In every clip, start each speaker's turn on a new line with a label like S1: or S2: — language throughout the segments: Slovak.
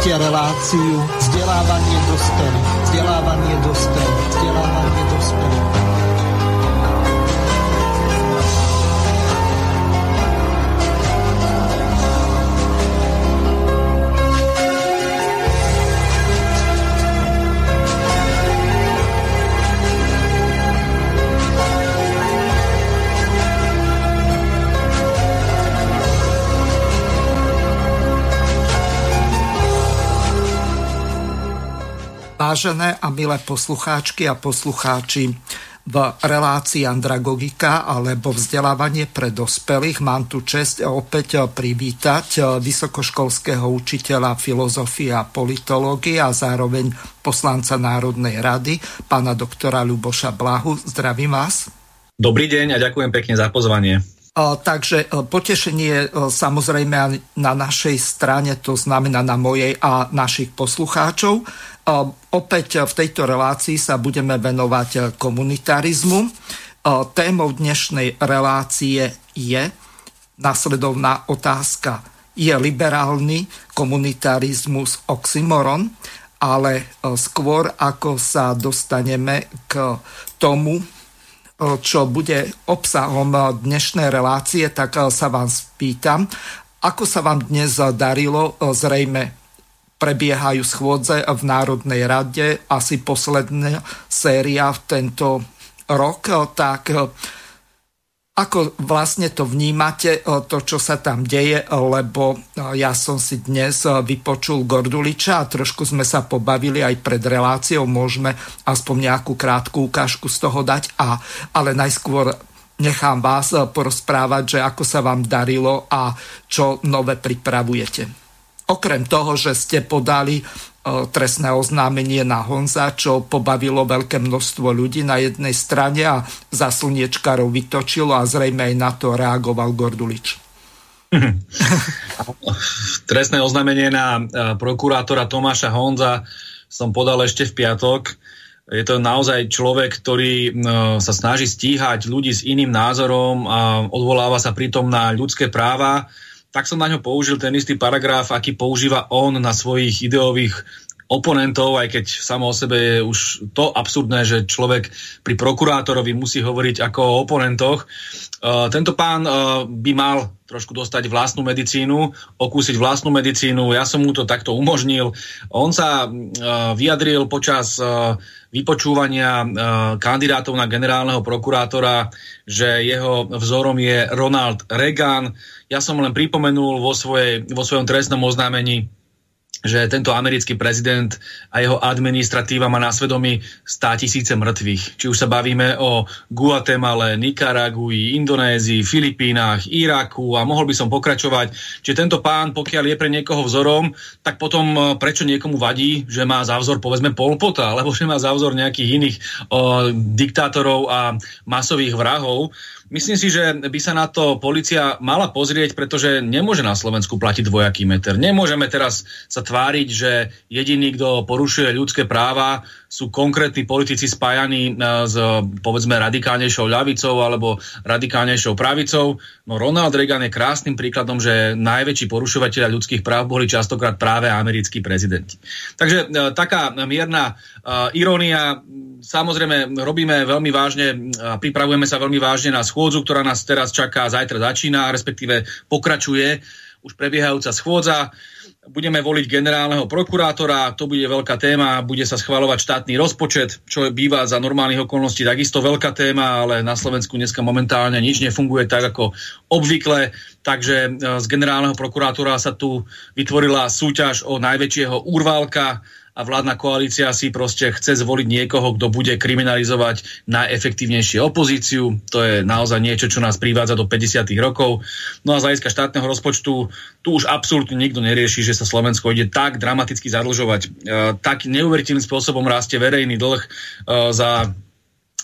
S1: Počúvate reláciu vzdelávanie dospelých. Vážené a milé poslucháčky a poslucháči, v relácii Andragogika alebo vzdelávanie pre dospelých mám tu čest opäť privítať vysokoškolského učiteľa filozofie a politológie a zároveň poslanca Národnej rady, pána doktora Ľuboša Blahu. Zdravím vás.
S2: Dobrý deň a ďakujem pekne za pozvanie.
S1: Takže potešenie samozrejme na našej strane, to znamená na mojej a našich poslucháčov. Opäť v tejto relácii sa budeme venovať komunitarizmu. Témou dnešnej relácie je nasledovná otázka. Je liberálny komunitarizmus oxymoron? Ale skôr ako sa dostaneme k tomu, čo bude obsahom dnešnej relácie, tak sa vám spýtam, ako sa vám dnes darilo, zrejme prebiehajú schôdze v Národnej rade, asi posledná séria v tento rok, tak ako vlastne to vnímate, to, čo sa tam deje, lebo ja som si dnes vypočul Gorduliča a trošku sme sa pobavili aj pred reláciou, môžeme aspoň nejakú krátku ukážku z toho dať, a, ale najskôr nechám vás porozprávať, že ako sa vám darilo a čo nové pripravujete. Okrem toho, že ste podali trestné oznámenie na Honza, čo pobavilo veľké množstvo ľudí na jednej strane a za slniečkarov vytočilo a zrejme aj na to reagoval Gordulič.
S2: Trestné oznámenie na prokurátora Tomáša Honza som podal ešte v piatok. Je to naozaj človek, ktorý sa snaží stíhať ľudí s iným názorom a odvoláva sa pritom na ľudské práva tak som na ňo použil ten istý paragraf, aký používa on na svojich ideových oponentov, aj keď samo o sebe je už to absurdné, že človek pri prokurátorovi musí hovoriť ako o oponentoch. Uh, tento pán uh, by mal trošku dostať vlastnú medicínu, okúsiť vlastnú medicínu. Ja som mu to takto umožnil. On sa uh, vyjadril počas vypočúvania uh, kandidátov na generálneho prokurátora, že jeho vzorom je Ronald Reagan. Ja som len pripomenul vo, svojej, vo svojom trestnom oznámení že tento americký prezident a jeho administratíva má na svedomí 100 tisíce mŕtvych. Či už sa bavíme o Guatemale, Nikaragui, Indonézii, Filipínach, Iraku a mohol by som pokračovať. Čiže tento pán, pokiaľ je pre niekoho vzorom, tak potom e, prečo niekomu vadí, že má za vzor povedzme Polpota, alebo že má za vzor nejakých iných o, diktátorov a masových vrahov. Myslím si, že by sa na to policia mala pozrieť, pretože nemôže na Slovensku platiť dvojaký meter. Nemôžeme teraz sa tváriť, že jediný, kto porušuje ľudské práva, sú konkrétni politici spájaní e, s povedzme radikálnejšou ľavicou alebo radikálnejšou pravicou. No Ronald Reagan je krásnym príkladom, že najväčší porušovateľia ľudských práv boli častokrát práve americkí prezidenti. Takže e, taká mierna e, irónia. Samozrejme, robíme veľmi vážne, pripravujeme sa veľmi vážne na schôdzu, ktorá nás teraz čaká, zajtra začína, respektíve pokračuje už prebiehajúca schôdza budeme voliť generálneho prokurátora, to bude veľká téma, bude sa schvalovať štátny rozpočet, čo býva za normálnych okolností takisto veľká téma, ale na Slovensku dneska momentálne nič nefunguje tak ako obvykle, takže e, z generálneho prokurátora sa tu vytvorila súťaž o najväčšieho úrvalka, a vládna koalícia si proste chce zvoliť niekoho, kto bude kriminalizovať najefektívnejšie opozíciu. To je naozaj niečo, čo nás privádza do 50. rokov. No a z hľadiska štátneho rozpočtu tu už absolútne nikto nerieši, že sa Slovensko ide tak dramaticky zadlžovať. E, tak neuveriteľným spôsobom rastie verejný dlh e, za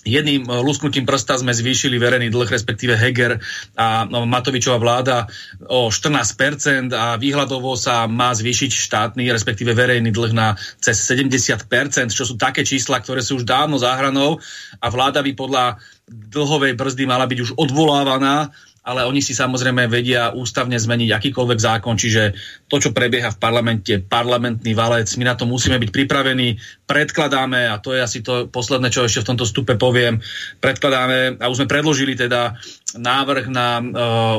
S2: jedným eh, lusknutím prsta sme zvýšili verejný dlh, respektíve Heger a no, Matovičová vláda o 14% a výhľadovo sa má zvýšiť štátny, respektíve verejný dlh na cez 70%, čo sú také čísla, ktoré sú už dávno záhranou a vláda by podľa dlhovej brzdy mala byť už odvolávaná ale oni si samozrejme vedia ústavne zmeniť akýkoľvek zákon, čiže to, čo prebieha v parlamente, parlamentný valec, my na to musíme byť pripravení, predkladáme, a to je asi to posledné, čo ešte v tomto stupe poviem, predkladáme, a už sme predložili teda návrh na uh,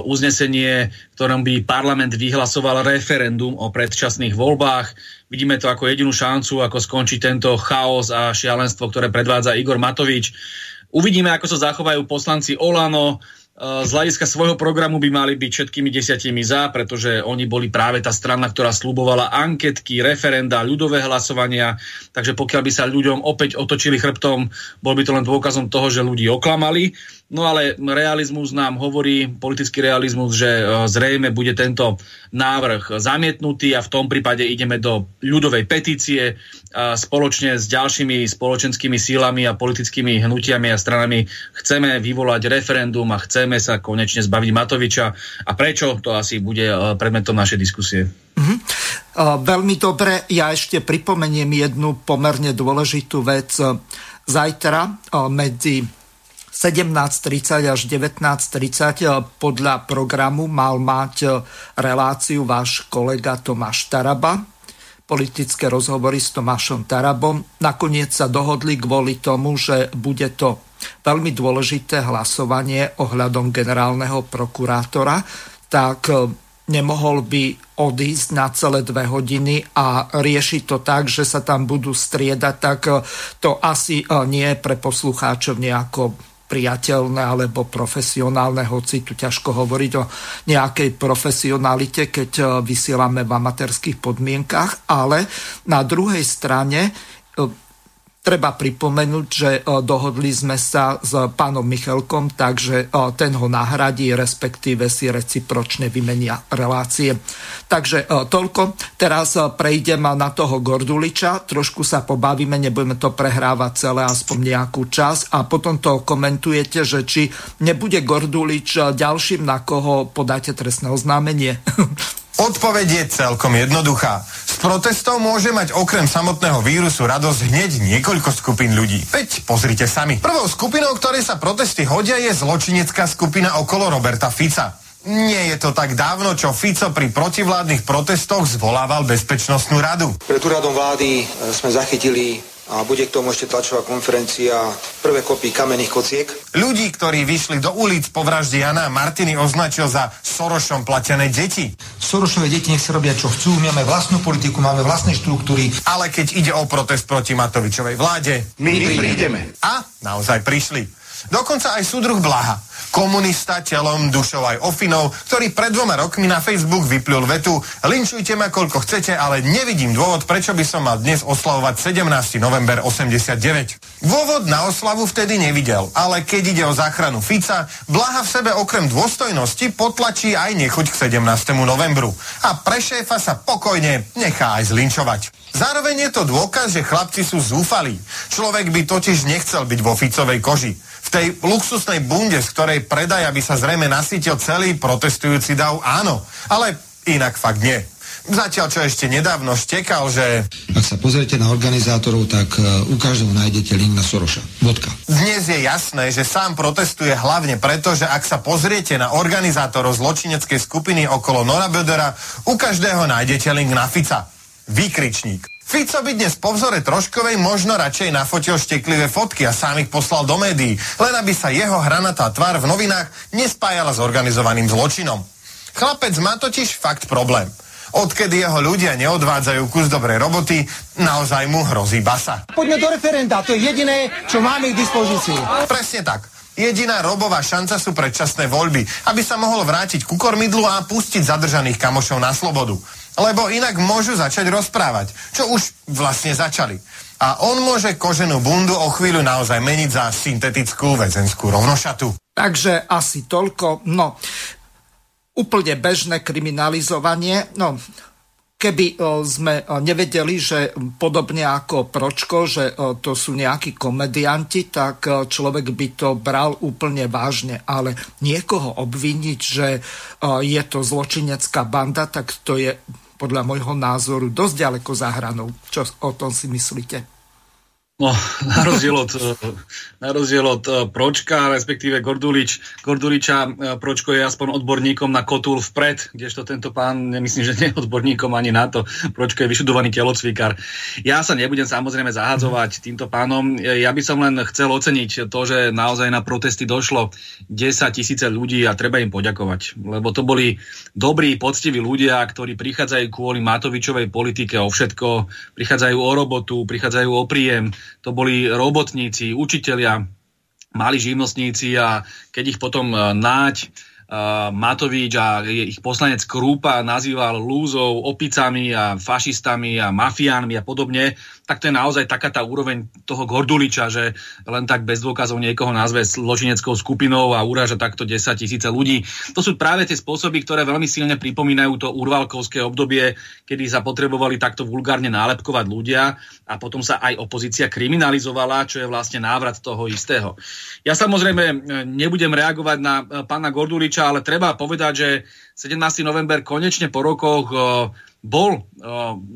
S2: uznesenie, ktorom by parlament vyhlasoval referendum o predčasných voľbách. Vidíme to ako jedinú šancu, ako skončiť tento chaos a šialenstvo, ktoré predvádza Igor Matovič. Uvidíme, ako sa zachovajú poslanci Olano, z hľadiska svojho programu by mali byť všetkými desiatimi za, pretože oni boli práve tá strana, ktorá slubovala anketky, referenda, ľudové hlasovania. Takže pokiaľ by sa ľuďom opäť otočili chrbtom, bol by to len dôkazom toho, že ľudí oklamali. No ale realizmus nám hovorí, politický realizmus, že e, zrejme bude tento návrh zamietnutý a v tom prípade ideme do ľudovej petície a spoločne s ďalšími spoločenskými sílami a politickými hnutiami a stranami chceme vyvolať referendum a chceme sa konečne zbaviť Matoviča. A prečo? To asi bude e, predmetom našej diskusie. Mm-hmm.
S1: Veľmi dobre, ja ešte pripomeniem jednu pomerne dôležitú vec. Zajtra medzi 17.30 až 19.30 eh, podľa programu mal mať eh, reláciu váš kolega Tomáš Taraba, politické rozhovory s Tomášom Tarabom. Nakoniec sa dohodli kvôli tomu, že bude to veľmi dôležité hlasovanie ohľadom generálneho prokurátora, tak eh, nemohol by odísť na celé dve hodiny a riešiť to tak, že sa tam budú striedať, tak to asi nie je pre poslucháčov nejako priateľné alebo profesionálne, hoci tu ťažko hovoriť o nejakej profesionalite, keď e, vysielame v amatérských podmienkach, ale na druhej strane e, Treba pripomenúť, že e, dohodli sme sa s pánom Michalkom, takže e, ten ho nahradí, respektíve si recipročne vymenia relácie. Takže e, toľko. Teraz prejdem na toho Gorduliča, trošku sa pobavíme, nebudeme to prehrávať celé, aspoň nejakú čas a potom to komentujete, že či nebude Gordulič ďalším, na koho podáte trestné oznámenie.
S3: Odpoveď je celkom jednoduchá. Z protestov môže mať okrem samotného vírusu radosť hneď niekoľko skupín ľudí. Veď pozrite sami. Prvou skupinou, ktorej sa protesty hodia, je zločinecká skupina okolo Roberta Fica. Nie je to tak dávno, čo Fico pri protivládnych protestoch zvolával Bezpečnostnú radu.
S4: Pred úradom vlády sme zachytili a bude k tomu ešte tlačová konferencia prvé kopy kamenných kociek.
S3: Ľudí, ktorí vyšli do ulic po vražde Jana Martiny označil za Sorošom platené deti.
S5: Sorošové deti nech si robia čo chcú, my máme vlastnú politiku, máme vlastné štruktúry.
S3: Ale keď ide o protest proti Matovičovej vláde,
S6: my, my prídeme.
S3: A naozaj prišli. Dokonca aj súdruh Blaha komunista telom, dušou aj ofinou, ktorý pred dvoma rokmi na Facebook vyplul vetu linčujte ma koľko chcete, ale nevidím dôvod, prečo by som mal dnes oslavovať 17. november 89. Dôvod na oslavu vtedy nevidel, ale keď ide o záchranu Fica, Blaha v sebe okrem dôstojnosti potlačí aj nechuť k 17. novembru. A pre šéfa sa pokojne nechá aj zlinčovať. Zároveň je to dôkaz, že chlapci sú zúfalí. Človek by totiž nechcel byť vo Ficovej koži v tej luxusnej bunde, z ktorej predaj, aby sa zrejme nasítil celý protestujúci dav, áno. Ale inak fakt nie. Zatiaľ, čo ešte nedávno štekal, že...
S5: Ak sa pozriete na organizátorov, tak uh, u každého nájdete link na Soroša. Vodka.
S3: Dnes je jasné, že sám protestuje hlavne preto, že ak sa pozriete na organizátorov zločineckej skupiny okolo Nora Bödera, u každého nájdete link na Fica. Výkričník. Fico by dnes po vzore Troškovej možno radšej nafotil šteklivé fotky a sám ich poslal do médií, len aby sa jeho hranatá tvár v novinách nespájala s organizovaným zločinom. Chlapec má totiž fakt problém. Odkedy jeho ľudia neodvádzajú kus dobrej roboty, naozaj mu hrozí basa.
S7: Poďme do referenda, to je jediné, čo máme k dispozícii.
S3: Presne tak. Jediná robová šanca sú predčasné voľby, aby sa mohol vrátiť ku kormidlu a pustiť zadržaných kamošov na slobodu lebo inak môžu začať rozprávať, čo už vlastne začali. A on môže koženú bundu o chvíľu naozaj meniť za syntetickú väzenskú rovnošatu.
S1: Takže asi toľko. No, úplne bežné kriminalizovanie. No, keby sme nevedeli, že podobne ako Pročko, že to sú nejakí komedianti, tak človek by to bral úplne vážne. Ale niekoho obviniť, že je to zločinecká banda, tak to je podľa môjho názoru dosť ďaleko za hranou. Čo o tom si myslíte?
S2: No, na rozdiel od, na rozdiel od eh, Pročka, respektíve Gordulič, Gorduliča, eh, Pročko je aspoň odborníkom na kotul vpred, kdežto tento pán, nemyslím, že nie je odborníkom ani na to. Pročko je vyšudovaný telocvikár. Ja sa nebudem samozrejme zahadzovať týmto pánom. Ja by som len chcel oceniť to, že naozaj na protesty došlo 10 tisíce ľudí a treba im poďakovať. Lebo to boli dobrí, poctiví ľudia, ktorí prichádzajú kvôli Matovičovej politike o všetko, prichádzajú o robotu, prichádzajú o príjem, to boli robotníci, učitelia, mali živnostníci a keď ich potom e, náď uh, Matovič a ich poslanec Krúpa nazýval lúzov, opicami a fašistami a mafiánmi a podobne, tak to je naozaj taká tá úroveň toho Gorduliča, že len tak bez dôkazov niekoho nazve zločineckou skupinou a uráža takto 10 tisíce ľudí. To sú práve tie spôsoby, ktoré veľmi silne pripomínajú to urvalkovské obdobie, kedy sa potrebovali takto vulgárne nálepkovať ľudia a potom sa aj opozícia kriminalizovala, čo je vlastne návrat toho istého. Ja samozrejme e, nebudem reagovať na e, pána Gorduliča, ale treba povedať, že 17. november konečne po rokoch e, bol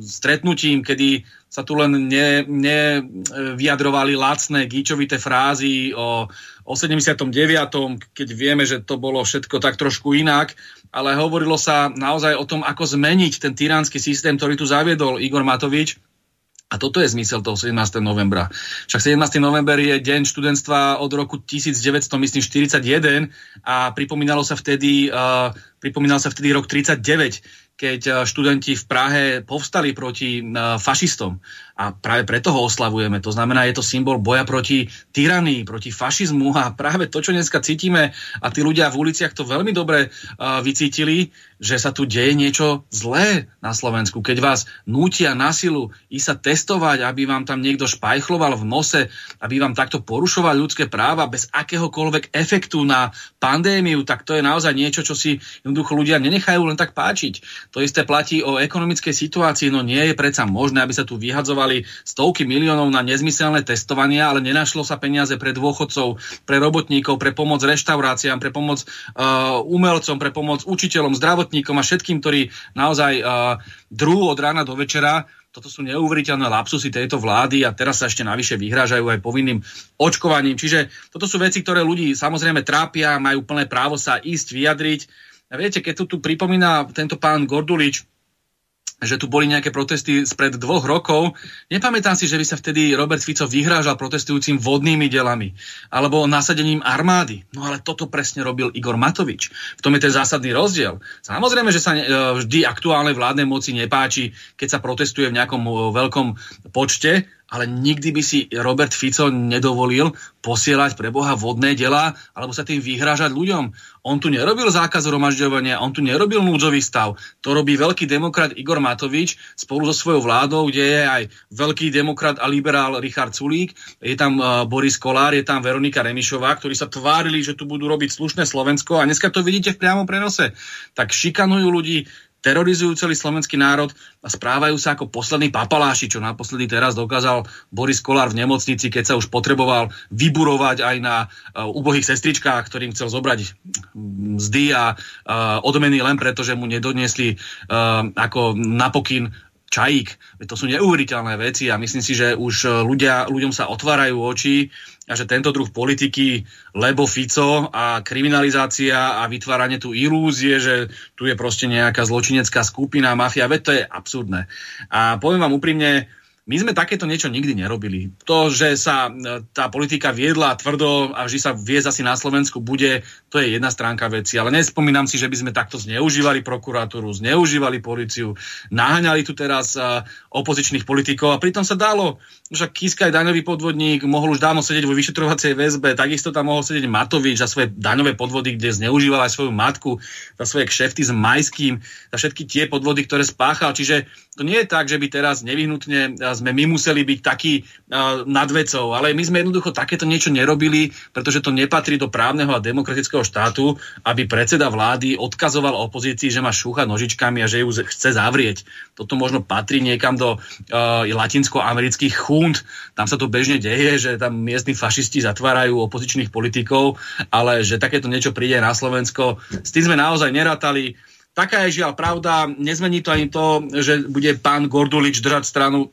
S2: stretnutím, kedy sa tu len nevyjadrovali ne lacné gíčovité frázy o, o 79., keď vieme, že to bolo všetko tak trošku inak, ale hovorilo sa naozaj o tom, ako zmeniť ten tyranský systém, ktorý tu zaviedol Igor Matovič. A toto je zmysel toho 17. novembra. Však 17. november je deň študentstva od roku 1900, myslím, 41 a pripomínalo sa vtedy, uh, pripomínal sa vtedy rok 39, keď eh, študenti v Prahe povstali proti eh, fašistom. A práve preto ho oslavujeme. To znamená, je to symbol boja proti tyranii, proti fašizmu a práve to, čo dneska cítime a tí ľudia v uliciach to veľmi dobre uh, vycítili, že sa tu deje niečo zlé na Slovensku. Keď vás nútia na silu ísť sa testovať, aby vám tam niekto špajchloval v nose, aby vám takto porušoval ľudské práva bez akéhokoľvek efektu na pandémiu, tak to je naozaj niečo, čo si jednoducho ľudia nenechajú len tak páčiť. To isté platí o ekonomickej situácii, no nie je predsa možné, aby sa tu vyhadzovali investovali stovky miliónov na nezmyselné testovania, ale nenašlo sa peniaze pre dôchodcov, pre robotníkov, pre pomoc reštauráciám, pre pomoc uh, umelcom, pre pomoc učiteľom, zdravotníkom a všetkým, ktorí naozaj uh, drú od rána do večera toto sú neuveriteľné lapsusy tejto vlády a teraz sa ešte navyše vyhrážajú aj povinným očkovaním. Čiže toto sú veci, ktoré ľudí samozrejme trápia, majú plné právo sa ísť vyjadriť. A viete, keď tu, tu pripomína tento pán Gordulič, že tu boli nejaké protesty spred dvoch rokov. Nepamätám si, že by sa vtedy Robert Fico vyhrážal protestujúcim vodnými delami alebo nasadením armády. No ale toto presne robil Igor Matovič. V tom je ten zásadný rozdiel. Samozrejme, že sa e, vždy aktuálnej vládnej moci nepáči, keď sa protestuje v nejakom e, veľkom počte, ale nikdy by si Robert Fico nedovolil posielať pre Boha vodné dela alebo sa tým vyhrážať ľuďom. On tu nerobil zákaz romažďovania, on tu nerobil núdzový stav. To robí veľký demokrat Igor Matovič spolu so svojou vládou, kde je aj veľký demokrat a liberál Richard Sulík, je tam uh, Boris Kolár, je tam Veronika Remišová, ktorí sa tvárili, že tu budú robiť slušné Slovensko a dneska to vidíte v priamom prenose. Tak šikanujú ľudí, terorizujú celý slovenský národ a správajú sa ako poslední papaláši, čo naposledy teraz dokázal Boris Kolár v nemocnici, keď sa už potreboval vyburovať aj na uh, ubohých sestričkách, ktorým chcel zobrať mzdy a uh, odmeny len preto, že mu nedoniesli uh, ako napokyn čajík. To sú neuveriteľné veci a myslím si, že už ľudia, ľuďom sa otvárajú oči a že tento druh politiky, lebo Fico a kriminalizácia a vytváranie tu ilúzie, že tu je proste nejaká zločinecká skupina, mafia, veď to je absurdné. A poviem vám úprimne, my sme takéto niečo nikdy nerobili. To, že sa e, tá politika viedla tvrdo a vždy sa viesť asi na Slovensku bude, to je jedna stránka veci. Ale nespomínam si, že by sme takto zneužívali prokuratúru, zneužívali policiu, naháňali tu teraz uh, opozičných politikov a pritom sa dalo, že Kiska je daňový podvodník, mohol už dávno sedieť vo vyšetrovacej väzbe, takisto tam mohol sedieť Matovič za svoje daňové podvody, kde zneužíval aj svoju matku, za svoje kšefty s Majským, za všetky tie podvody, ktoré spáchal. Čiže to nie je tak, že by teraz nevyhnutne sme my museli byť takí uh, nad vecou, ale my sme jednoducho takéto niečo nerobili, pretože to nepatrí do právneho a demokratického štátu, aby predseda vlády odkazoval opozícii, že má šúchať nožičkami a že ju chce zavrieť. Toto možno patrí niekam do uh, latinsko-amerických chúnd. Tam sa to bežne deje, že tam miestni fašisti zatvárajú opozičných politikov, ale že takéto niečo príde na Slovensko, s tým sme naozaj nerátali. Taká je žiaľ pravda, nezmení to ani to, že bude pán Gordulič držať stranu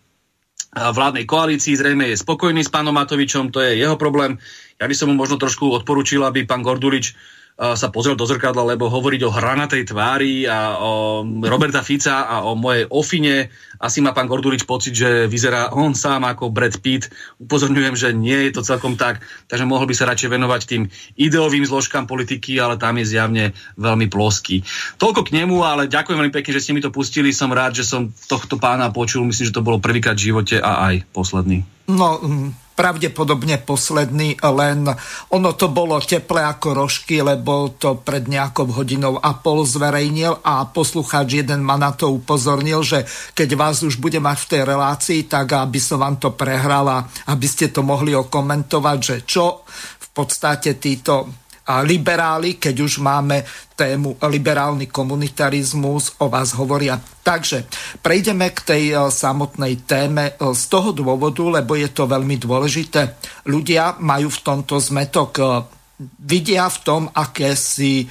S2: vládnej koalícii, zrejme je spokojný s pánom Matovičom, to je jeho problém. Ja by som mu možno trošku odporúčil, aby pán Gordulič sa pozrel do zrkadla, lebo hovoriť o hranatej tvári a o Roberta Fica a o mojej ofine, asi má pán Gordulič pocit, že vyzerá on sám ako Brad Pitt. Upozorňujem, že nie je to celkom tak, takže mohol by sa radšej venovať tým ideovým zložkám politiky, ale tam je zjavne veľmi ploský. Toľko k nemu, ale ďakujem veľmi pekne, že ste mi to pustili. Som rád, že som tohto pána počul. Myslím, že to bolo prvýkrát v živote a aj posledný.
S1: No, pravdepodobne posledný, len ono to bolo teple ako rožky, lebo to pred nejakou hodinou a pol zverejnil a poslucháč jeden ma na to upozornil, že keď vás už bude mať v tej relácii, tak aby som vám to prehrala, aby ste to mohli okomentovať, že čo v podstate títo a liberáli, keď už máme tému liberálny komunitarizmus, o vás hovoria. Takže prejdeme k tej e, samotnej téme e, z toho dôvodu, lebo je to veľmi dôležité. Ľudia majú v tomto zmetok, e, vidia v tom, aké si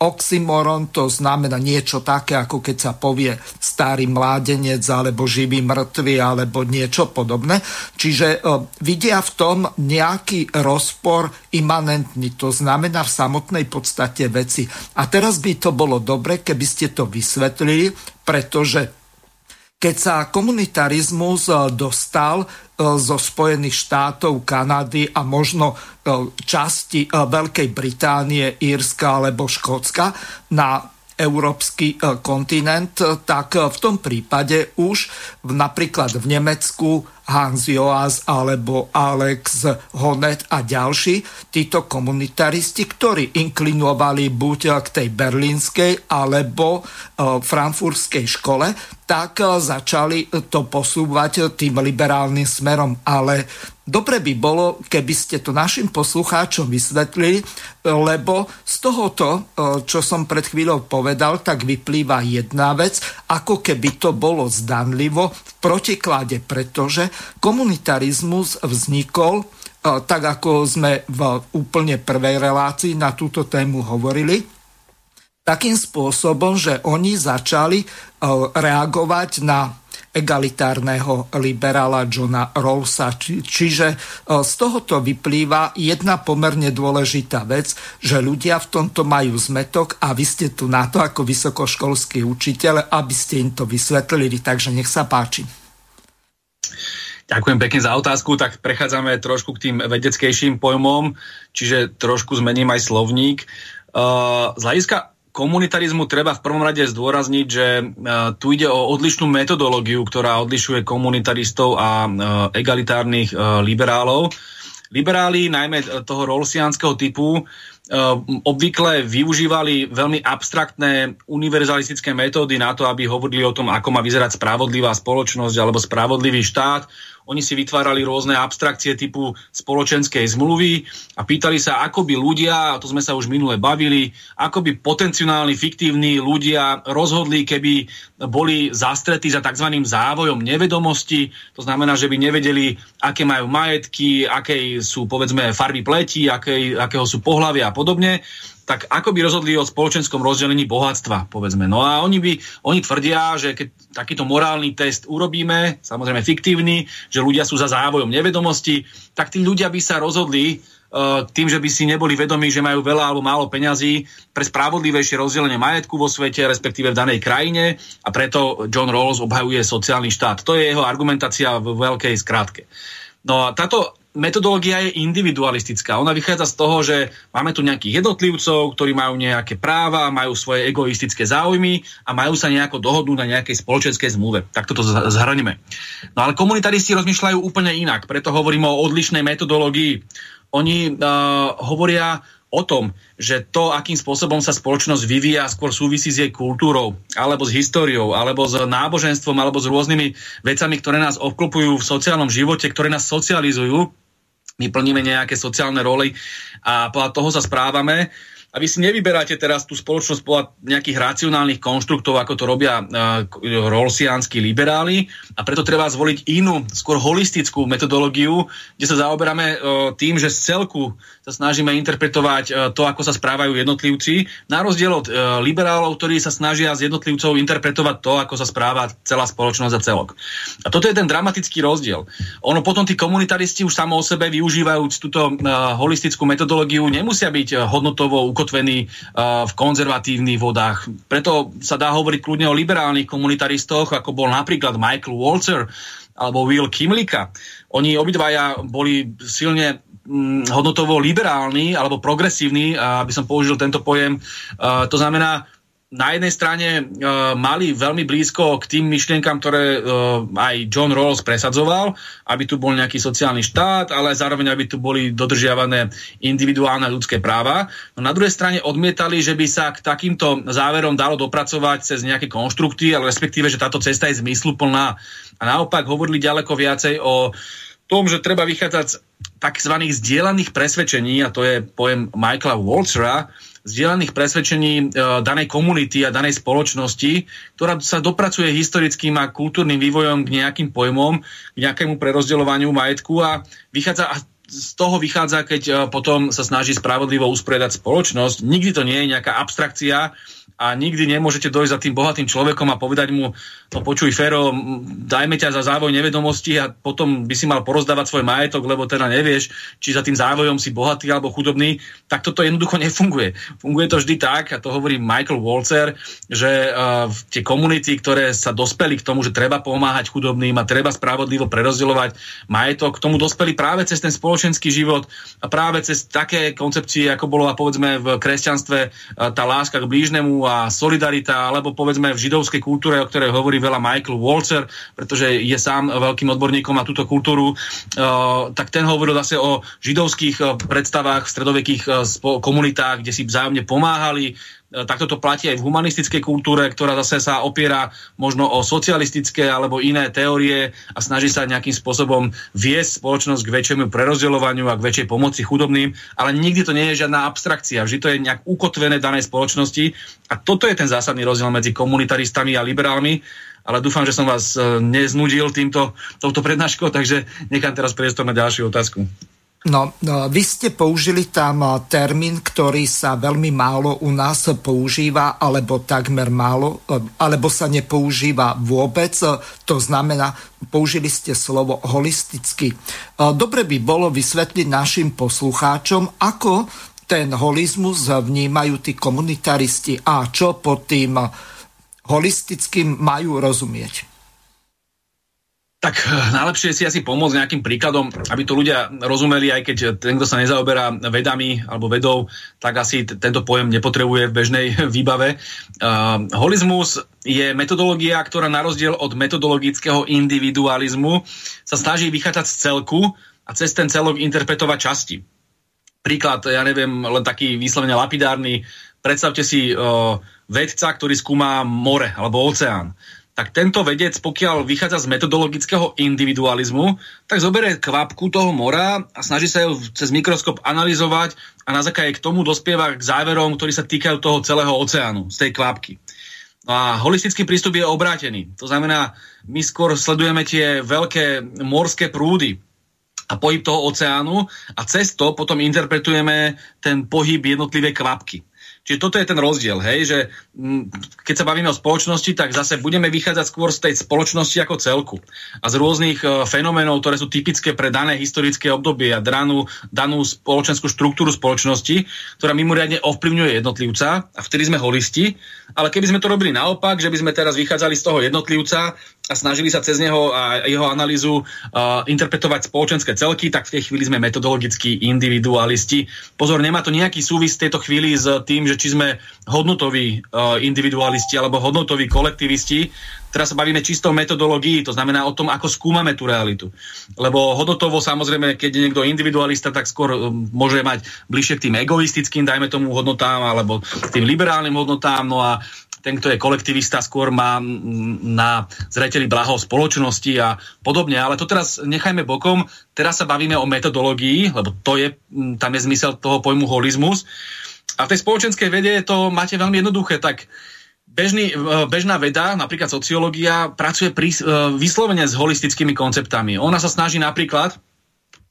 S1: oxymoron to znamená niečo také, ako keď sa povie starý mládenec alebo živý mŕtvy alebo niečo podobné. Čiže e, vidia v tom nejaký rozpor imanentný, to znamená v samotnej podstate veci. A teraz by to bolo dobre, keby ste to vysvetlili, pretože keď sa komunitarizmus e, dostal e, zo Spojených štátov, Kanady a možno e, časti Veľkej Británie, Írska alebo Škótska na európsky kontinent, tak v tom prípade už napríklad v Nemecku Hans Joas alebo Alex Honet a ďalší, títo komunitaristi, ktorí inklinovali buď k tej berlínskej alebo frankfurtskej škole, tak e, začali to posúvať tým liberálnym smerom. Ale dobre by bolo, keby ste to našim poslucháčom vysvetlili, lebo z tohoto, čo som pred chvíľou povedal, tak vyplýva jedna vec, ako keby to bolo zdanlivo v protiklade, pretože komunitarizmus vznikol, tak ako sme v úplne prvej relácii na túto tému hovorili, takým spôsobom, že oni začali e, reagovať na egalitárneho liberála Johna Rawlsa. Či, čiže e, z tohoto vyplýva jedna pomerne dôležitá vec, že ľudia v tomto majú zmetok a vy ste tu na to ako vysokoškolský učiteľ, aby ste im to vysvetlili. Takže nech sa páči.
S2: Ďakujem pekne za otázku, tak prechádzame trošku k tým vedeckejším pojmom, čiže trošku zmením aj slovník. Uh, z hľadiska komunitarizmu treba v prvom rade zdôrazniť, že uh, tu ide o odlišnú metodológiu, ktorá odlišuje komunitaristov a uh, egalitárnych liberálov. Liberáli, najmä toho rolsianského typu, obvykle využívali veľmi abstraktné univerzalistické metódy na to, aby hovorili o tom, ako má vyzerať spravodlivá spoločnosť alebo spravodlivý štát oni si vytvárali rôzne abstrakcie typu spoločenskej zmluvy a pýtali sa, ako by ľudia, a to sme sa už minule bavili, ako by potenciálni fiktívni ľudia rozhodli, keby boli zastretí za tzv. závojom nevedomosti. To znamená, že by nevedeli, aké majú majetky, aké sú povedzme farby pleti, aké, akého sú pohľavia a podobne tak ako by rozhodli o spoločenskom rozdelení bohatstva, povedzme. No a oni, by, oni tvrdia, že keď takýto morálny test urobíme, samozrejme fiktívny, že ľudia sú za závojom nevedomosti, tak tí ľudia by sa rozhodli uh, tým, že by si neboli vedomí, že majú veľa alebo málo peňazí pre spravodlivejšie rozdelenie majetku vo svete, respektíve v danej krajine a preto John Rawls obhajuje sociálny štát. To je jeho argumentácia v veľkej skrátke. No a táto metodológia je individualistická. Ona vychádza z toho, že máme tu nejakých jednotlivcov, ktorí majú nejaké práva, majú svoje egoistické záujmy a majú sa nejako dohodnúť na nejakej spoločenskej zmluve. Tak toto zhrneme. No ale komunitaristi rozmýšľajú úplne inak, preto hovoríme o odlišnej metodológii. Oni uh, hovoria o tom, že to, akým spôsobom sa spoločnosť vyvíja, skôr súvisí s jej kultúrou, alebo s históriou, alebo s náboženstvom, alebo s rôznymi vecami, ktoré nás obklopujú v sociálnom živote, ktoré nás socializujú. My plníme nejaké sociálne roly a podľa toho sa správame. A vy si nevyberáte teraz tú spoločnosť podľa nejakých racionálnych konštruktov, ako to robia uh, rolsiánsky liberáli a preto treba zvoliť inú, skôr holistickú metodológiu, kde sa zaoberáme uh, tým, že z celku sa snažíme interpretovať uh, to, ako sa správajú jednotlivci, na rozdiel od uh, liberálov, ktorí sa snažia z jednotlivcov interpretovať to, ako sa správa celá spoločnosť a celok. A toto je ten dramatický rozdiel. Ono potom tí komunitaristi už samo o sebe využívajúc túto uh, holistickú metodológiu nemusia byť hodnotovo ukotvení uh, v konzervatívnych vodách. Preto sa dá hovoriť kľudne o liberálnych komunitaristoch, ako bol napríklad Michael Walzer alebo Will Kimlicka. Oni obidvaja boli silne mm, hodnotovo liberálni alebo progresívni, aby som použil tento pojem. Uh, to znamená, na jednej strane uh, mali veľmi blízko k tým myšlienkam, ktoré uh, aj John Rawls presadzoval, aby tu bol nejaký sociálny štát, ale zároveň aby tu boli dodržiavané individuálne ľudské práva. No na druhej strane odmietali, že by sa k takýmto záverom dalo dopracovať cez nejaké konštrukty, ale respektíve, že táto cesta je zmysluplná. A naopak hovorili ďaleko viacej o tom, že treba vychádzať z tzv. zdieľaných presvedčení, a to je pojem Michaela Waltera, zdieľaných presvedčení e, danej komunity a danej spoločnosti, ktorá sa dopracuje historickým a kultúrnym vývojom k nejakým pojmom, k nejakému prerozdeľovaniu majetku a vychádza z toho vychádza, keď e, potom sa snaží spravodlivo usporiadať spoločnosť. Nikdy to nie je nejaká abstrakcia, a nikdy nemôžete dojsť za tým bohatým človekom a povedať mu, no počuj Fero, dajme ťa za závoj nevedomosti a potom by si mal porozdávať svoj majetok, lebo teda nevieš, či za tým závojom si bohatý alebo chudobný, tak toto jednoducho nefunguje. Funguje to vždy tak, a to hovorí Michael Walzer, že uh, tie komunity, ktoré sa dospeli k tomu, že treba pomáhať chudobným a treba spravodlivo prerozdielovať majetok, k tomu dospeli práve cez ten spoločenský život a práve cez také koncepcie, ako bolo a povedzme v kresťanstve uh, tá láska k blížnemu a solidarita, alebo povedzme v židovskej kultúre, o ktorej hovorí veľa Michael Walzer, pretože je sám veľkým odborníkom na túto kultúru, uh, tak ten hovoril zase o židovských uh, predstavách v stredovekých uh, komunitách, kde si vzájomne pomáhali, takto to platí aj v humanistickej kultúre, ktorá zase sa opiera možno o socialistické alebo iné teórie a snaží sa nejakým spôsobom viesť spoločnosť k väčšiemu prerozdeľovaniu a k väčšej pomoci chudobným, ale nikdy to nie je žiadna abstrakcia, vždy to je nejak ukotvené danej spoločnosti. A toto je ten zásadný rozdiel medzi komunitaristami a liberálmi, ale dúfam, že som vás e, neznudil týmto, touto prednáškou, takže nechám teraz priestor na ďalšiu otázku.
S1: No, no, vy ste použili tam termín, ktorý sa veľmi málo u nás používa, alebo takmer málo, e, alebo sa nepoužíva vôbec. To znamená, použili ste slovo holisticky. Dobre by bolo vysvetliť našim poslucháčom, ako ten holizmus vnímajú tí komunitaristi a čo pod tým holistickým majú rozumieť
S2: tak eh, najlepšie je si asi pomôcť nejakým príkladom, aby to ľudia rozumeli, aj keď ten, kto sa nezaoberá vedami alebo vedou, tak asi t- tento pojem nepotrebuje v bežnej výbave. Uh, holizmus je metodológia, ktorá na rozdiel od metodologického individualizmu sa snaží vychádzať z celku a cez ten celok interpretovať časti. Príklad, ja neviem, len taký výslovene lapidárny. Predstavte si uh, vedca, ktorý skúma more alebo oceán tak tento vedec, pokiaľ vychádza z metodologického individualizmu, tak zoberie kvapku toho mora a snaží sa ju cez mikroskop analyzovať a na základe k tomu dospieva k záverom, ktorí sa týkajú toho celého oceánu, z tej kvapky. No a holistický prístup je obrátený. To znamená, my skôr sledujeme tie veľké morské prúdy, a pohyb toho oceánu a cez to potom interpretujeme ten pohyb jednotlivé kvapky. Čiže toto je ten rozdiel, hej, že mm, keď sa bavíme o spoločnosti, tak zase budeme vychádzať skôr z tej spoločnosti ako celku a z rôznych uh, fenoménov, ktoré sú typické pre dané historické obdobie a danú, danú spoločenskú štruktúru spoločnosti, ktorá mimoriadne ovplyvňuje jednotlivca a vtedy sme holisti, ale keby sme to robili naopak, že by sme teraz vychádzali z toho jednotlivca a snažili sa cez neho a jeho analýzu uh, interpretovať spoločenské celky, tak v tej chvíli sme metodologickí individualisti. Pozor, nemá to nejaký súvis v tejto chvíli s tým, že či sme hodnotoví uh, individualisti alebo hodnotoví kolektivisti. Teraz sa bavíme čisto o metodológii, to znamená o tom, ako skúmame tú realitu. Lebo hodnotovo samozrejme, keď je niekto individualista, tak skôr um, môže mať bližšie k tým egoistickým, dajme tomu hodnotám, alebo tým liberálnym hodnotám. No a ten, kto je kolektivista, skôr má na zreteli blaho spoločnosti a podobne. Ale to teraz nechajme bokom. Teraz sa bavíme o metodológii, lebo to je, tam je zmysel toho pojmu holizmus. A v tej spoločenskej vede to máte veľmi jednoduché, tak bežný, bežná veda, napríklad sociológia, pracuje pri, vyslovene s holistickými konceptami. Ona sa snaží napríklad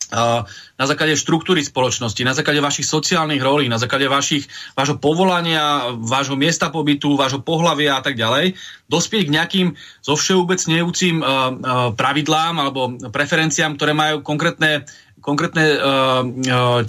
S2: na základe štruktúry spoločnosti, na základe vašich sociálnych rolí, na základe vašich, vášho povolania, vášho miesta pobytu, vášho pohlavia a tak ďalej, dospieť k nejakým zo všeobecnejúcim pravidlám alebo preferenciám, ktoré majú konkrétne, konkrétne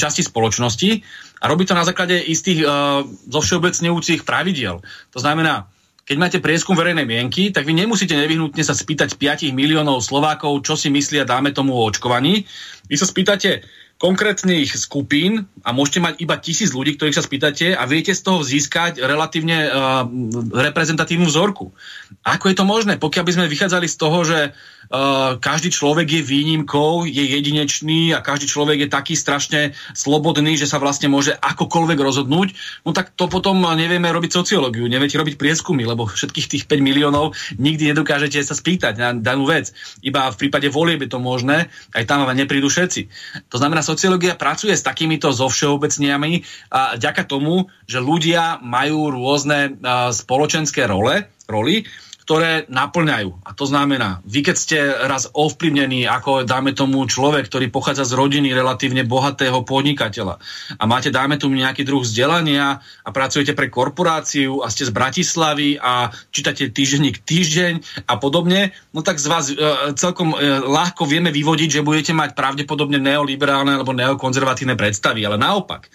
S2: časti spoločnosti a robí to na základe istých uh, zo všeobecnejúcich pravidiel. To znamená, keď máte prieskum verejnej mienky, tak vy nemusíte nevyhnutne sa spýtať 5 miliónov Slovákov, čo si myslia, dáme tomu o očkovaní. Vy sa spýtate konkrétnych skupín a môžete mať iba tisíc ľudí, ktorých sa spýtate a viete z toho získať relatívne uh, reprezentatívnu vzorku. Ako je to možné? Pokiaľ by sme vychádzali z toho, že uh, každý človek je výnimkou, je jedinečný a každý človek je taký strašne slobodný, že sa vlastne môže akokoľvek rozhodnúť, no tak to potom nevieme robiť sociológiu, neviete robiť prieskumy, lebo všetkých tých 5 miliónov nikdy nedokážete sa spýtať na danú vec. Iba v prípade volie by to možné, aj tam vám neprídu všetci. To znamená, sociológia pracuje s takýmito zovšeobecniami a ďaka tomu, že ľudia majú rôzne spoločenské role, roli, ktoré naplňajú. A to znamená, vy keď ste raz ovplyvnení ako, dáme tomu, človek, ktorý pochádza z rodiny relatívne bohatého podnikateľa a máte, dáme tomu, nejaký druh vzdelania a pracujete pre korporáciu a ste z Bratislavy a čítate týždenník týždeň a podobne, no tak z vás e, celkom e, ľahko vieme vyvodiť, že budete mať pravdepodobne neoliberálne alebo neokonzervatívne predstavy. Ale naopak,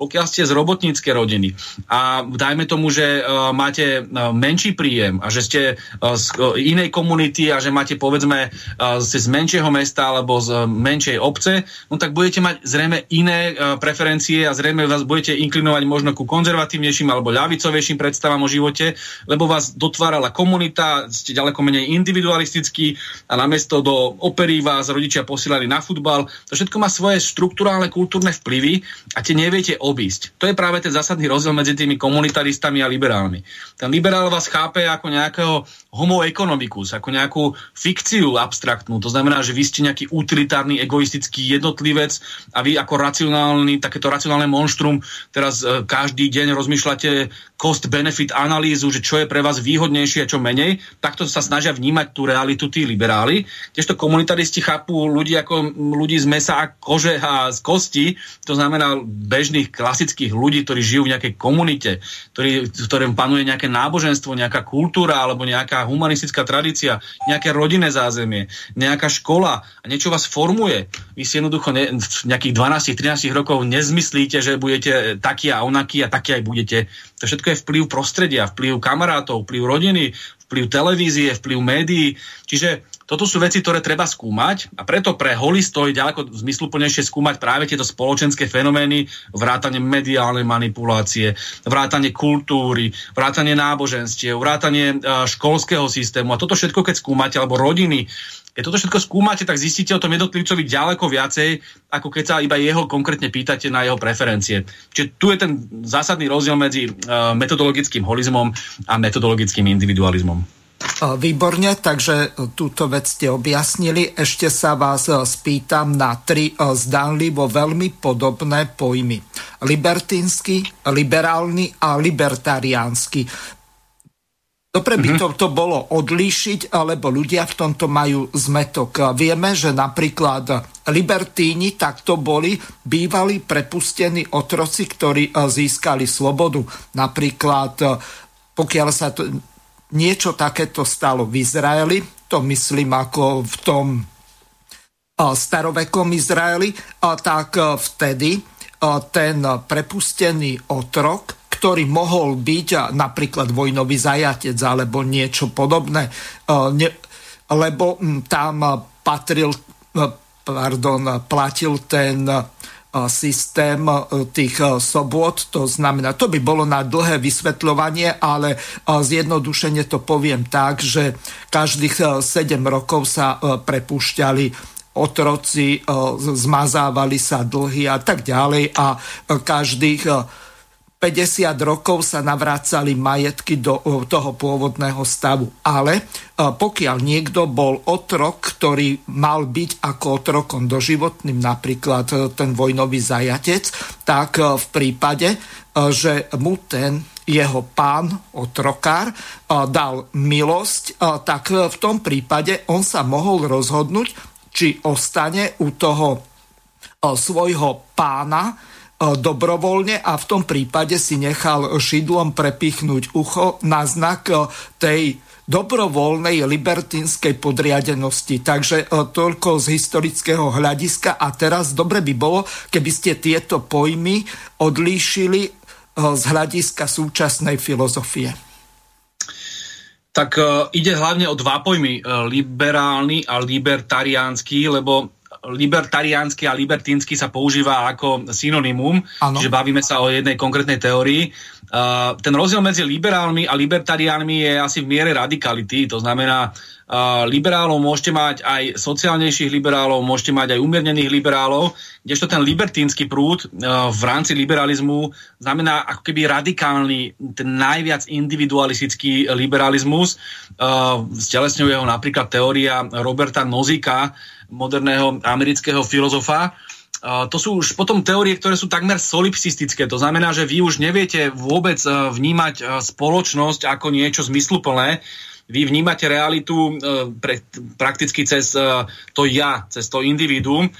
S2: pokiaľ ste z robotníckej rodiny a dajme tomu, že uh, máte uh, menší príjem a že ste uh, z uh, inej komunity a že máte povedzme uh, ste z menšieho mesta alebo z uh, menšej obce, no tak budete mať zrejme iné uh, preferencie a zrejme vás budete inklinovať možno ku konzervatívnejším alebo ľavicovejším predstavám o živote, lebo vás dotvárala komunita, ste ďaleko menej individualistickí a namiesto do opery vás rodičia posielali na futbal. To všetko má svoje štruktúrálne kultúrne vplyvy a tie neviete obísť. To je práve ten zásadný rozdiel medzi tými komunitaristami a liberálmi. Ten liberál vás chápe ako nejakého homo economicus, ako nejakú fikciu abstraktnú. To znamená, že vy ste nejaký utilitárny, egoistický jednotlivec a vy ako racionálny, takéto racionálne monštrum teraz e, každý deň rozmýšľate cost-benefit analýzu, že čo je pre vás výhodnejšie a čo menej. Takto sa snažia vnímať tú realitu tí liberáli. Tiežto komunitaristi chápu ľudí ako ľudí z mesa a kože a z kosti, to znamená bežných klasických ľudí, ktorí žijú v nejakej komunite, ktorí, v ktorém panuje nejaké náboženstvo, nejaká kultúra alebo nejaká humanistická tradícia, nejaké rodinné zázemie, nejaká škola a niečo vás formuje. Vy si jednoducho ne, v nejakých 12-13 rokov nezmyslíte, že budete takí a onakí a takí aj budete. To všetko je vplyv prostredia, vplyv kamarátov, vplyv rodiny, vplyv televízie, vplyv médií. Čiže toto sú veci, ktoré treba skúmať a preto pre holistov je ďaleko zmysluplnejšie skúmať práve tieto spoločenské fenomény, vrátanie mediálnej manipulácie, vrátanie kultúry, vrátanie náboženstiev, vrátanie e, školského systému. A toto všetko, keď skúmate, alebo rodiny, keď toto všetko skúmate, tak zistíte o tom jednotlivcovi ďaleko viacej, ako keď sa iba jeho konkrétne pýtate na jeho preferencie. Čiže tu je ten zásadný rozdiel medzi e, metodologickým holizmom a metodologickým individualizmom.
S1: Výborne, takže túto vec ste objasnili. Ešte sa vás spýtam na tri zdanlivo veľmi podobné pojmy. Libertínsky, liberálny a libertariánsky. Dobre by mm-hmm. to, to bolo odlíšiť, lebo ľudia v tomto majú zmetok. Vieme, že napríklad libertíni takto boli bývali prepustení otroci, ktorí e, získali slobodu. Napríklad pokiaľ sa to, niečo takéto stalo v Izraeli, to myslím ako v tom starovekom Izraeli, tak vtedy ten prepustený otrok, ktorý mohol byť napríklad vojnový zajatec alebo niečo podobné, lebo tam patril, pardon, platil ten systém tých sobot, to znamená, to by bolo na dlhé vysvetľovanie, ale zjednodušene to poviem tak, že každých 7 rokov sa prepúšťali otroci, zmazávali sa dlhy a tak ďalej a každých 50 rokov sa navrácali majetky do toho pôvodného stavu. Ale pokiaľ niekto bol otrok, ktorý mal byť ako otrokom doživotným, napríklad ten vojnový zajatec, tak v prípade, že mu ten jeho pán, otrokár, dal milosť, tak v tom prípade on sa mohol rozhodnúť, či ostane u toho svojho pána, dobrovoľne a v tom prípade si nechal šidlom prepichnúť ucho na znak tej dobrovoľnej libertínskej podriadenosti. Takže toľko z historického hľadiska a teraz dobre by bolo, keby ste tieto pojmy odlíšili z hľadiska súčasnej filozofie.
S2: Tak uh, ide hlavne o dva pojmy, uh, liberálny a libertariánsky, lebo libertariánsky a libertínsky sa používa ako synonymum, ano. čiže bavíme sa o jednej konkrétnej teórii. Uh, ten rozdiel medzi liberálmi a libertariánmi je asi v miere radikality, to znamená, liberálov môžete mať aj sociálnejších liberálov, môžete mať aj umiernených liberálov, kdežto ten libertínsky prúd uh, v rámci liberalizmu znamená ako keby radikálny, ten najviac individualistický liberalizmus. Stelesňuje ho napríklad teória Roberta Nozika, moderného amerického filozofa. To sú už potom teórie, ktoré sú takmer solipsistické. To znamená, že vy už neviete vôbec e, vnímať e, spoločnosť ako niečo zmysluplné. Vy vnímate realitu e, pre, prakticky cez to ja, cez to individuum.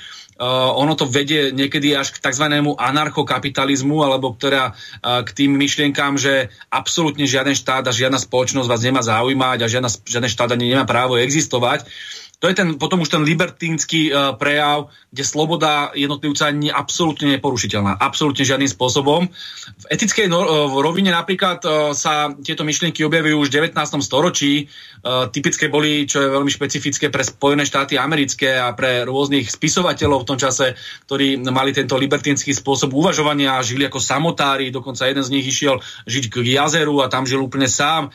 S2: Uh, ono to vedie niekedy až k tzv. anarchokapitalizmu, alebo ktorá k tým myšlienkám, že absolútne žiaden štát a žiadna spoločnosť vás nemá zaujímať a žiadna, žiaden štát ani nemá právo existovať. To je ten, potom už ten libertínsky uh, prejav, kde sloboda jednotlivca je absolútne neporušiteľná. Absolútne žiadnym spôsobom. V etickej no, v rovine napríklad uh, sa tieto myšlienky objavujú už v 19. storočí. Uh, typické boli, čo je veľmi špecifické pre Spojené štáty americké a pre rôznych spisovateľov v tom čase, ktorí mali tento libertínsky spôsob uvažovania, žili ako samotári, dokonca jeden z nich išiel žiť k jazeru a tam žil úplne sám.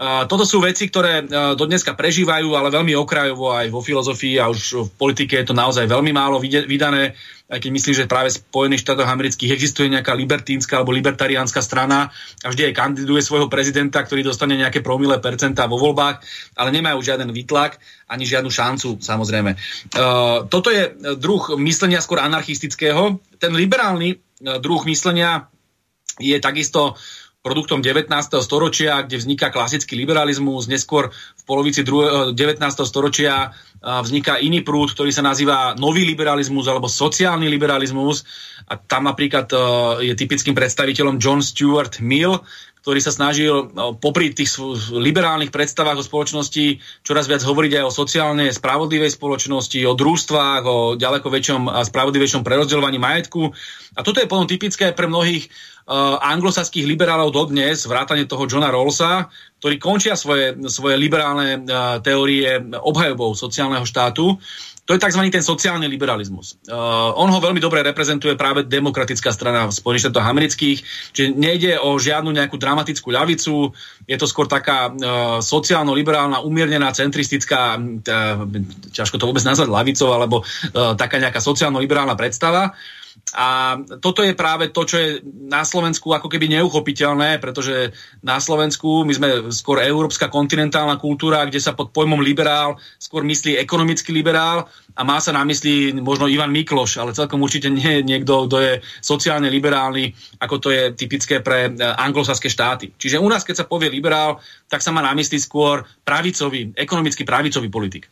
S2: Toto sú veci, ktoré do dneska prežívajú, ale veľmi okrajovo aj vo filozofii a už v politike je to naozaj veľmi málo vydané, aj keď myslím, že práve v Spojených štátoch amerických existuje nejaká libertínska alebo libertariánska strana a vždy aj kandiduje svojho prezidenta, ktorý dostane nejaké promile percentá vo voľbách, ale nemajú žiaden výtlak ani žiadnu šancu, samozrejme. Toto je druh myslenia skôr anarchistického. Ten liberálny druh myslenia je takisto produktom 19. storočia, kde vzniká klasický liberalizmus, neskôr v polovici 19. storočia vzniká iný prúd, ktorý sa nazýva nový liberalizmus alebo sociálny liberalizmus a tam napríklad je typickým predstaviteľom John Stuart Mill, ktorý sa snažil popri tých liberálnych predstavách o spoločnosti čoraz viac hovoriť aj o sociálne spravodlivej spoločnosti, o družstvách, o ďaleko väčšom a spravodlivejšom prerozdeľovaní majetku. A toto je potom typické pre mnohých anglosaských liberálov dodnes, vrátane toho Johna Rawlsa, ktorí končia svoje, svoje liberálne uh, teórie obhajobou sociálneho štátu. To je tzv. ten sociálny liberalizmus. Uh, on ho veľmi dobre reprezentuje práve demokratická strana v Spojených štátoch amerických, čiže nejde o žiadnu nejakú dramatickú ľavicu, je to skôr taká uh, sociálno-liberálna, umiernená, centristická, uh, ťažko to vôbec nazvať ľavicou, alebo uh, taká nejaká sociálno-liberálna predstava. Uh, a toto je práve to, čo je na Slovensku ako keby neuchopiteľné, pretože na Slovensku my sme skôr európska kontinentálna kultúra, kde sa pod pojmom liberál skôr myslí ekonomický liberál a má sa na mysli možno Ivan Mikloš, ale celkom určite nie niekto, kto je sociálne liberálny, ako to je typické pre e, anglosaské štáty. Čiže u nás, keď sa povie liberál, tak sa má na mysli skôr pravicový, ekonomicky pravicový politik.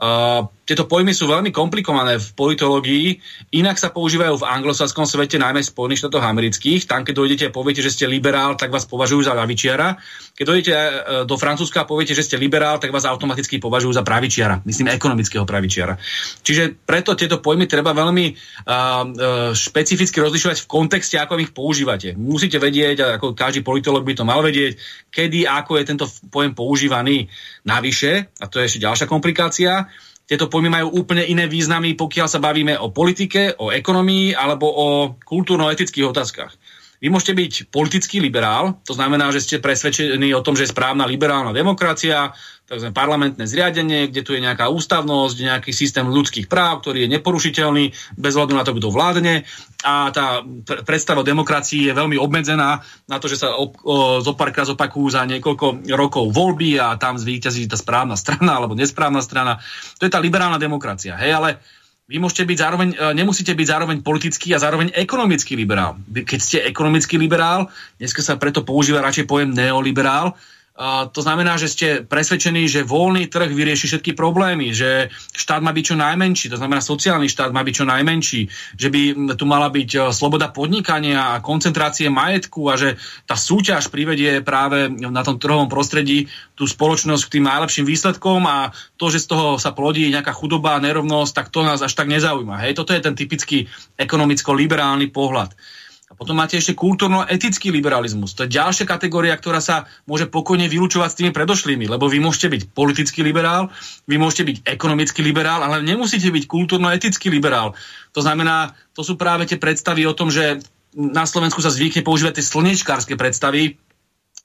S2: Uh, tieto pojmy sú veľmi komplikované v politológii, inak sa používajú v anglosaskom svete, najmä v Spojených štátoch amerických. Tam, keď dojdete a poviete, že ste liberál, tak vás považujú za ľavičiara. Keď dojdete uh, do Francúzska a poviete, že ste liberál, tak vás automaticky považujú za pravičiara, myslím ekonomického pravičiara. Čiže preto tieto pojmy treba veľmi uh, špecificky rozlišovať v kontexte, ako ich používate. Musíte vedieť, ako každý politolog by to mal vedieť, kedy a ako je tento pojem používaný. Navyše, a to je ešte ďalšia komplikácia, tieto pojmy majú úplne iné významy, pokiaľ sa bavíme o politike, o ekonomii alebo o kultúrno-etických otázkach. Vy môžete byť politický liberál, to znamená, že ste presvedčení o tom, že je správna liberálna demokracia, tzv. parlamentné zriadenie, kde tu je nejaká ústavnosť, nejaký systém ľudských práv, ktorý je neporušiteľný bez hľadu na to, kto vládne. A tá predstava o demokracii je veľmi obmedzená na to, že sa op- zopakujú za niekoľko rokov voľby a tam zvýťazí tá správna strana alebo nesprávna strana. To je tá liberálna demokracia. Hej, ale vy môžete byť zároveň, e, nemusíte byť zároveň politický a zároveň ekonomický liberál. Keď ste ekonomický liberál, dneska sa preto používa radšej pojem neoliberál, to znamená, že ste presvedčení, že voľný trh vyrieši všetky problémy, že štát má byť čo najmenší, to znamená sociálny štát má byť čo najmenší, že by tu mala byť e, sloboda podnikania a koncentrácie majetku a že tá súťaž privedie práve na tom trhovom prostredí tú spoločnosť k tým najlepším výsledkom a to, že z toho sa plodí nejaká chudoba nerovnosť, tak to nás až tak nezaujíma. Hej, toto je ten typický ekonomicko-liberálny pohľad. Potom máte ešte kultúrno-etický liberalizmus. To je ďalšia kategória, ktorá sa môže pokojne vylúčovať s tými predošlými, lebo vy môžete byť politický liberál, vy môžete byť ekonomický liberál, ale nemusíte byť kultúrno-etický liberál. To znamená, to sú práve tie predstavy o tom, že na Slovensku sa zvykne používať tie slnečkárske predstavy,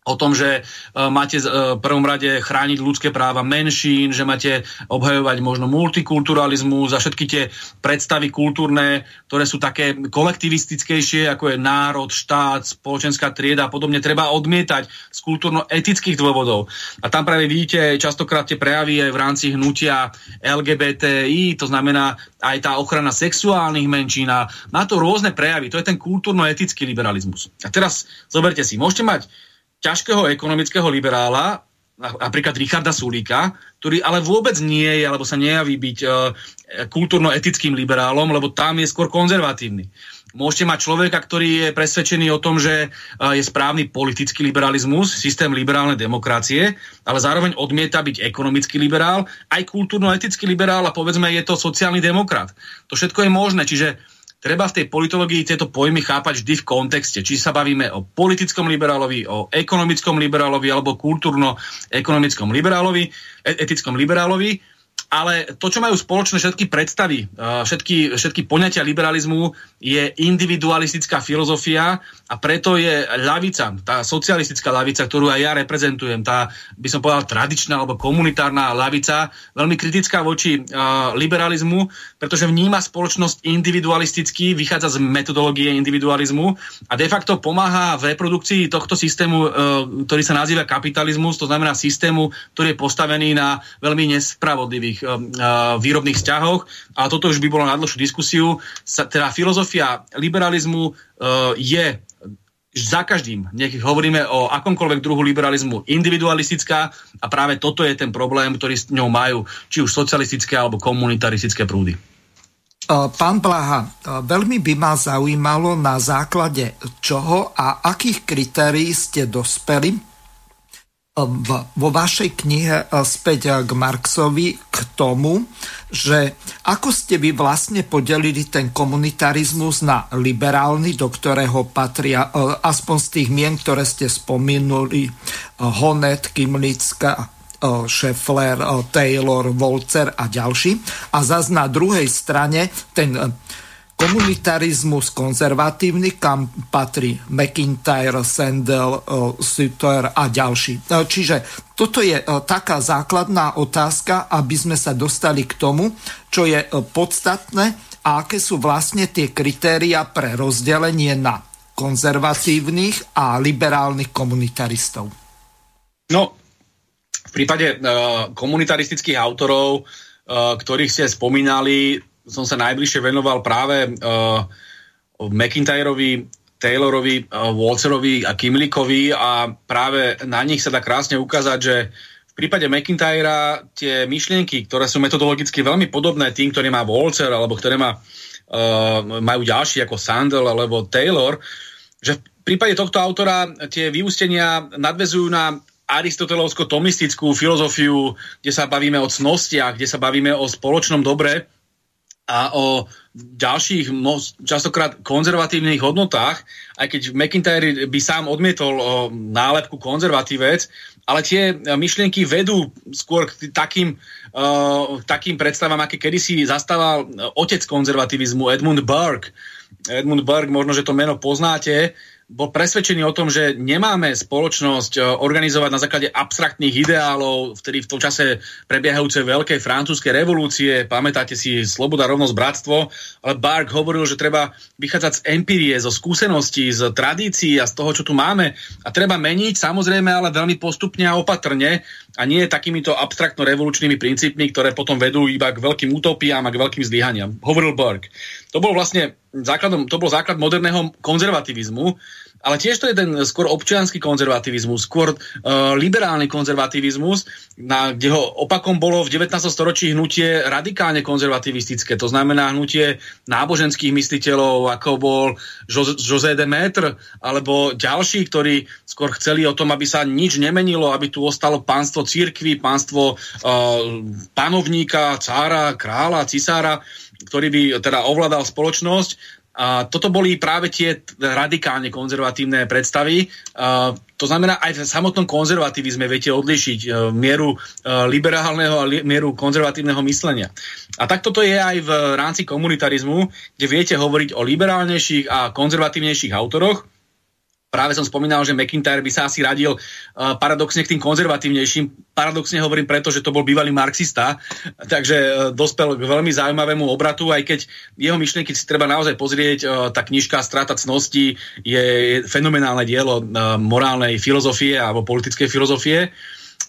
S2: o tom, že uh, máte uh, v prvom rade chrániť ľudské práva menšín, že máte obhajovať možno multikulturalizmus a všetky tie predstavy kultúrne, ktoré sú také kolektivistickejšie, ako je národ, štát, spoločenská trieda a podobne, treba odmietať z kultúrno-etických dôvodov. A tam práve vidíte častokrát tie prejavy aj v rámci hnutia LGBTI, to znamená aj tá ochrana sexuálnych menšín a má to rôzne prejavy. To je ten kultúrno-etický liberalizmus. A teraz zoberte si, môžete mať ťažkého ekonomického liberála, napríklad Richarda Sulíka, ktorý ale vôbec nie je, alebo sa nejaví byť uh, kultúrno-etickým liberálom, lebo tam je skôr konzervatívny. Môžete mať človeka, ktorý je presvedčený o tom, že uh, je správny politický liberalizmus, systém liberálnej demokracie, ale zároveň odmieta byť ekonomický liberál, aj kultúrno-etický liberál a povedzme je to sociálny demokrat. To všetko je možné, čiže treba v tej politológii tieto pojmy chápať vždy v kontexte. Či sa bavíme o politickom liberálovi, o ekonomickom liberálovi alebo kultúrno-ekonomickom liberálovi, e- etickom liberálovi ale to, čo majú spoločné všetky predstavy, všetky, všetky poňatia liberalizmu, je individualistická filozofia a preto je ľavica, tá socialistická ľavica, ktorú aj ja reprezentujem, tá, by som povedal, tradičná alebo komunitárna ľavica, veľmi kritická voči uh, liberalizmu, pretože vníma spoločnosť individualisticky, vychádza z metodológie individualizmu a de facto pomáha v reprodukcii tohto systému, uh, ktorý sa nazýva kapitalizmus, to znamená systému, ktorý je postavený na veľmi nespravodlivých výrobných vzťahoch, ale toto už by bolo na dlhšiu diskusiu. Teda filozofia liberalizmu uh, je za každým, nech hovoríme o akomkoľvek druhu liberalizmu, individualistická a práve toto je ten problém, ktorý s ňou majú či už socialistické alebo komunitaristické prúdy.
S1: Pán Blaha, veľmi by ma zaujímalo, na základe čoho a akých kritérií ste dospeli v, vo vašej knihe e, späť e, k Marxovi k tomu, že ako ste vy vlastne podelili ten komunitarizmus na liberálny, do ktorého patria e, aspoň z tých mien, ktoré ste spomenuli, Honet, Kimlicka, Scheffler, Taylor, Volcer a ďalší. A zase na druhej strane ten komunitarizmus konzervatívny, kam patrí McIntyre, Sandel, Sutter a ďalší. E, čiže toto je e, taká základná otázka, aby sme sa dostali k tomu, čo je podstatné a aké sú vlastne tie kritéria pre rozdelenie na konzervatívnych a liberálnych komunitaristov.
S2: No, v prípade komunitaristických autorov, ktorých ste spomínali, som sa najbližšie venoval práve uh, McIntyrovi, Taylorovi, uh, Walterovi a Kimlikovi a práve na nich sa dá krásne ukázať, že v prípade McIntyra tie myšlienky, ktoré sú metodologicky veľmi podobné tým, ktoré má Walter alebo ktoré má, uh, majú ďalší ako Sandel alebo Taylor, že v prípade tohto autora tie vyústenia nadvezujú na aristotelovsko-tomistickú filozofiu, kde sa bavíme o cnostiach, kde sa bavíme o spoločnom dobre, a o ďalších častokrát konzervatívnych hodnotách, aj keď McIntyre by sám odmietol nálepku konzervatívec, ale tie myšlienky vedú skôr k takým, uh, takým predstavám, aké kedysi zastával otec konzervativizmu Edmund Burke. Edmund Burke, možno, že to meno poznáte, bol presvedčený o tom, že nemáme spoločnosť organizovať na základe abstraktných ideálov, vtedy v tom čase prebiehajúcej veľkej francúzskej revolúcie, pamätáte si Sloboda, rovnosť, bratstvo, ale Bark hovoril, že treba vychádzať z empírie, zo skúseností, z tradícií a z toho, čo tu máme. A treba meniť, samozrejme, ale veľmi postupne a opatrne a nie takýmito abstraktno-revolučnými princípmi, ktoré potom vedú iba k veľkým utopiám a k veľkým zlyhaniam. Hovoril Burke. To bol vlastne základom, to bol základ moderného konzervativizmu, ale tiež to je ten skôr občianský konzervativizmus, skôr uh, liberálny konzervativizmus, na, kde ho opakom bolo v 19. storočí hnutie radikálne konzervativistické, to znamená hnutie náboženských mysliteľov, ako bol José de Maître, alebo ďalší, ktorí skôr chceli o tom, aby sa nič nemenilo, aby tu ostalo pánstvo církvy, pánstvo uh, panovníka, cára, kráľa, cisára, ktorý by teda ovládal spoločnosť a toto boli práve tie radikálne konzervatívne predstavy. A to znamená, aj v samotnom konzervativizme viete odlišiť e, mieru e, liberálneho a mieru konzervatívneho myslenia. A takto to je aj v rámci komunitarizmu, kde viete hovoriť o liberálnejších a konzervatívnejších autoroch, práve som spomínal, že McIntyre by sa asi radil uh, paradoxne k tým konzervatívnejším. Paradoxne hovorím preto, že to bol bývalý marxista, takže uh, dospel k veľmi zaujímavému obratu, aj keď jeho myšlienky si treba naozaj pozrieť, uh, tá knižka Strata cnosti je fenomenálne dielo morálnej filozofie alebo politickej filozofie.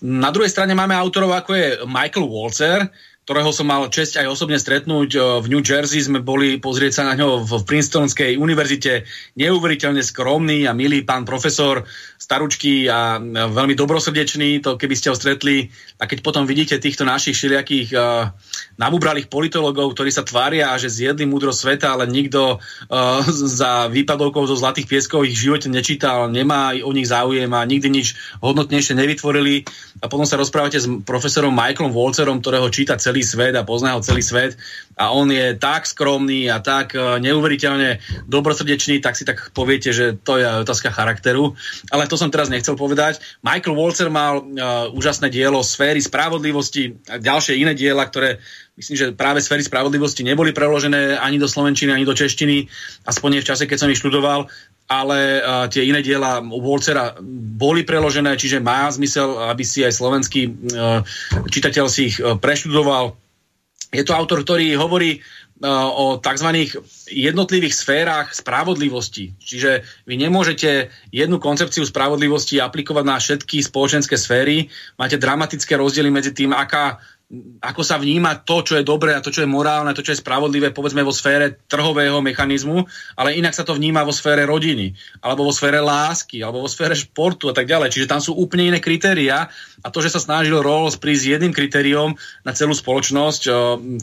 S2: Na druhej strane máme autorov, ako je Michael Walzer, ktorého som mal česť aj osobne stretnúť v New Jersey. Sme boli pozrieť sa na ňo v Princetonskej univerzite. Neuveriteľne skromný a milý pán profesor, staručký a veľmi dobrosrdečný, to keby ste ho stretli. A keď potom vidíte týchto našich všelijakých uh, nabubralých politologov, ktorí sa tvária, že zjedli múdro sveta, ale nikto uh, za výpadovkou zo Zlatých pieskov ich v živote nečítal, nemá o nich záujem a nikdy nič hodnotnejšie nevytvorili. A potom sa rozprávate s profesorom Michaelom Wolcerom, ktorého číta celý celý svet a pozná ho celý svet a on je tak skromný a tak e, neuveriteľne dobrosrdečný, tak si tak poviete, že to je otázka charakteru. Ale to som teraz nechcel povedať. Michael Walzer mal uh, úžasné dielo Sféry spravodlivosti a ďalšie iné diela, ktoré myslím, že práve sféry spravodlivosti neboli preložené ani do slovenčiny, ani do češtiny, aspoň nie v čase, keď som ich študoval, ale uh, tie iné diela Wolcera boli preložené, čiže má zmysel, aby si aj slovenský uh, čitateľ si ich uh, preštudoval. Je to autor, ktorý hovorí uh, o tzv. jednotlivých sférach spravodlivosti. Čiže vy nemôžete jednu koncepciu spravodlivosti aplikovať na všetky spoločenské sféry. Máte dramatické rozdiely medzi tým, aká ako sa vníma to, čo je dobré a to, čo je morálne, to, čo je spravodlivé, povedzme vo sfére trhového mechanizmu, ale inak sa to vníma vo sfére rodiny, alebo vo sfére lásky, alebo vo sfére športu a tak ďalej. Čiže tam sú úplne iné kritéria a to, že sa snažil Rawls prísť jedným kritériom na celú spoločnosť,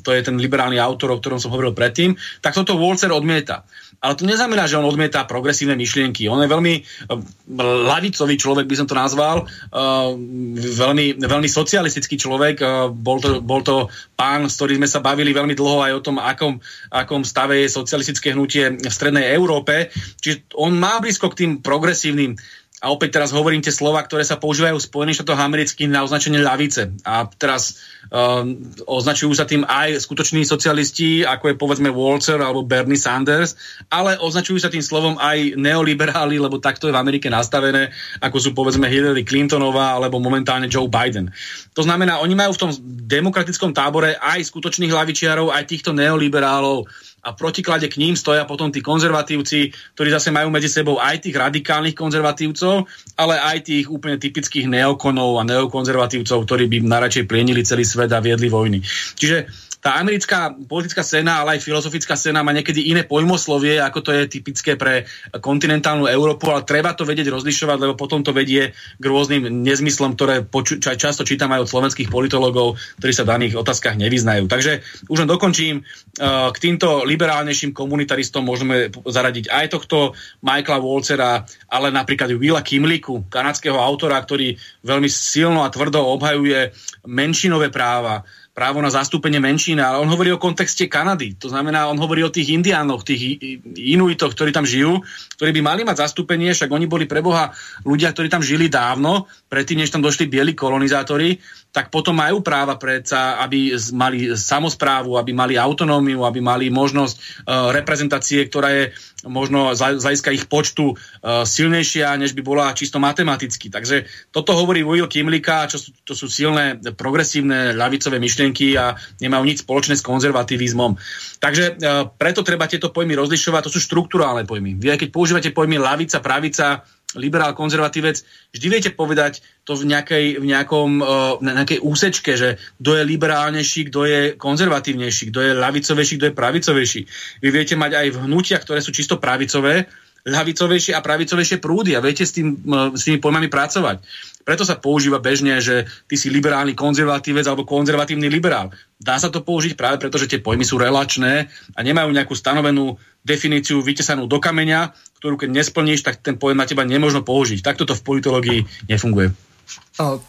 S2: to je ten liberálny autor, o ktorom som hovoril predtým, tak toto Walzer odmieta. Ale to neznamená, že on odmieta progresívne myšlienky. On je veľmi lavicový človek, by som to nazval, veľmi, veľmi socialistický človek, bol bol to, bol to pán, s ktorým sme sa bavili veľmi dlho aj o tom, akom, akom stave je socialistické hnutie v strednej Európe. Čiže on má blízko k tým progresívnym a opäť teraz hovorím tie slova, ktoré sa používajú v Spojených štátoch amerických na označenie ľavice. A teraz um, označujú sa tým aj skutoční socialisti, ako je povedzme Walter alebo Bernie Sanders, ale označujú sa tým slovom aj neoliberáli, lebo takto je v Amerike nastavené, ako sú povedzme Hillary Clintonová alebo momentálne Joe Biden. To znamená, oni majú v tom demokratickom tábore aj skutočných hlavičiarov, aj týchto neoliberálov, a v protiklade k ním stoja potom tí konzervatívci, ktorí zase majú medzi sebou aj tých radikálnych konzervatívcov, ale aj tých úplne typických neokonov a neokonzervatívcov, ktorí by najradšej plienili celý svet a viedli vojny. Čiže tá americká politická scéna, ale aj filozofická scéna má niekedy iné pojmoslovie, ako to je typické pre kontinentálnu Európu, ale treba to vedieť rozlišovať, lebo potom to vedie k rôznym nezmyslom, ktoré poču- často čítam aj od slovenských politologov, ktorí sa v daných otázkach nevyznajú. Takže už len dokončím. K týmto liberálnejším komunitaristom môžeme zaradiť aj tohto Michaela Wolcera, ale napríklad Willa Kimliku, kanadského autora, ktorý veľmi silno a tvrdo obhajuje menšinové práva, právo na zastúpenie menšín, ale on hovorí o kontexte Kanady. To znamená, on hovorí o tých indiánoch, tých inuitoch, ktorí tam žijú, ktorí by mali mať zastúpenie, však oni boli pre Boha ľudia, ktorí tam žili dávno, predtým, než tam došli bieli kolonizátori, tak potom majú práva predsa, aby mali samozprávu, aby mali autonómiu, aby mali možnosť uh, reprezentácie, ktorá je možno z hľadiska ich počtu uh, silnejšia, než by bola čisto matematicky. Takže toto hovorí Will Kimlika, čo sú, to sú silné progresívne ľavicové myšlienky a nemajú nič spoločné s konzervativizmom. Takže uh, preto treba tieto pojmy rozlišovať, to sú štruktúrálne pojmy. Vy aj keď používate pojmy lavica, pravica, liberál, konzervatívec, vždy viete povedať to v, nejakej, v nejakom, uh, nejakej úsečke, že kto je liberálnejší, kto je konzervatívnejší, kto je lavicovejší, kto je pravicovejší. Vy viete mať aj v hnutiach, ktoré sú čisto pravicové, ľavicovejšie a pravicovejšie prúdy a viete s, tým, s tými pojmami pracovať. Preto sa používa bežne, že ty si liberálny konzervatívec alebo konzervatívny liberál. Dá sa to použiť práve preto, že tie pojmy sú relačné a nemajú nejakú stanovenú definíciu vytesanú do kameňa, ktorú keď nesplníš, tak ten pojem na teba nemôžno použiť. Takto to v politológii nefunguje.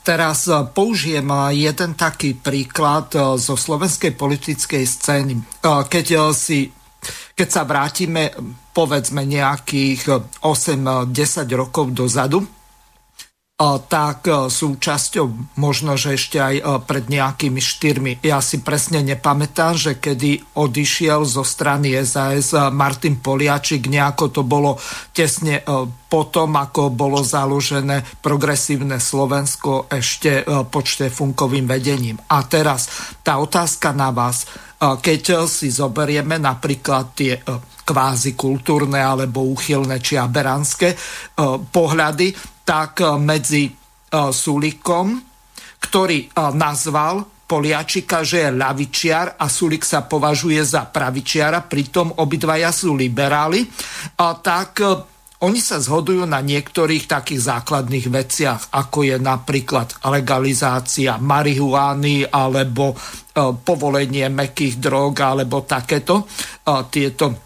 S1: Teraz použijem jeden taký príklad zo slovenskej politickej scény. Keď si keď sa vrátime povedzme nejakých 8-10 rokov dozadu, tak súčasťou možno, že ešte aj pred nejakými štyrmi. Ja si presne nepamätám, že kedy odišiel zo strany SAS Martin Poliačik, nejako to bolo tesne potom, ako bolo založené progresívne Slovensko ešte pod Štefunkovým vedením. A teraz tá otázka na vás. Keď si zoberieme napríklad tie kvázi kultúrne alebo úchylné či aberánske pohľady, tak eh, medzi eh, Sulikom, ktorý nazval Poliačika, že je ľavičiar a Sulik sa považuje za pravičiara, pritom obidvaja sú liberáli, tak oni sa zhodujú na niektorých takých základných veciach, ako je napríklad legalizácia marihuány alebo povolenie mekých drog alebo takéto. Tieto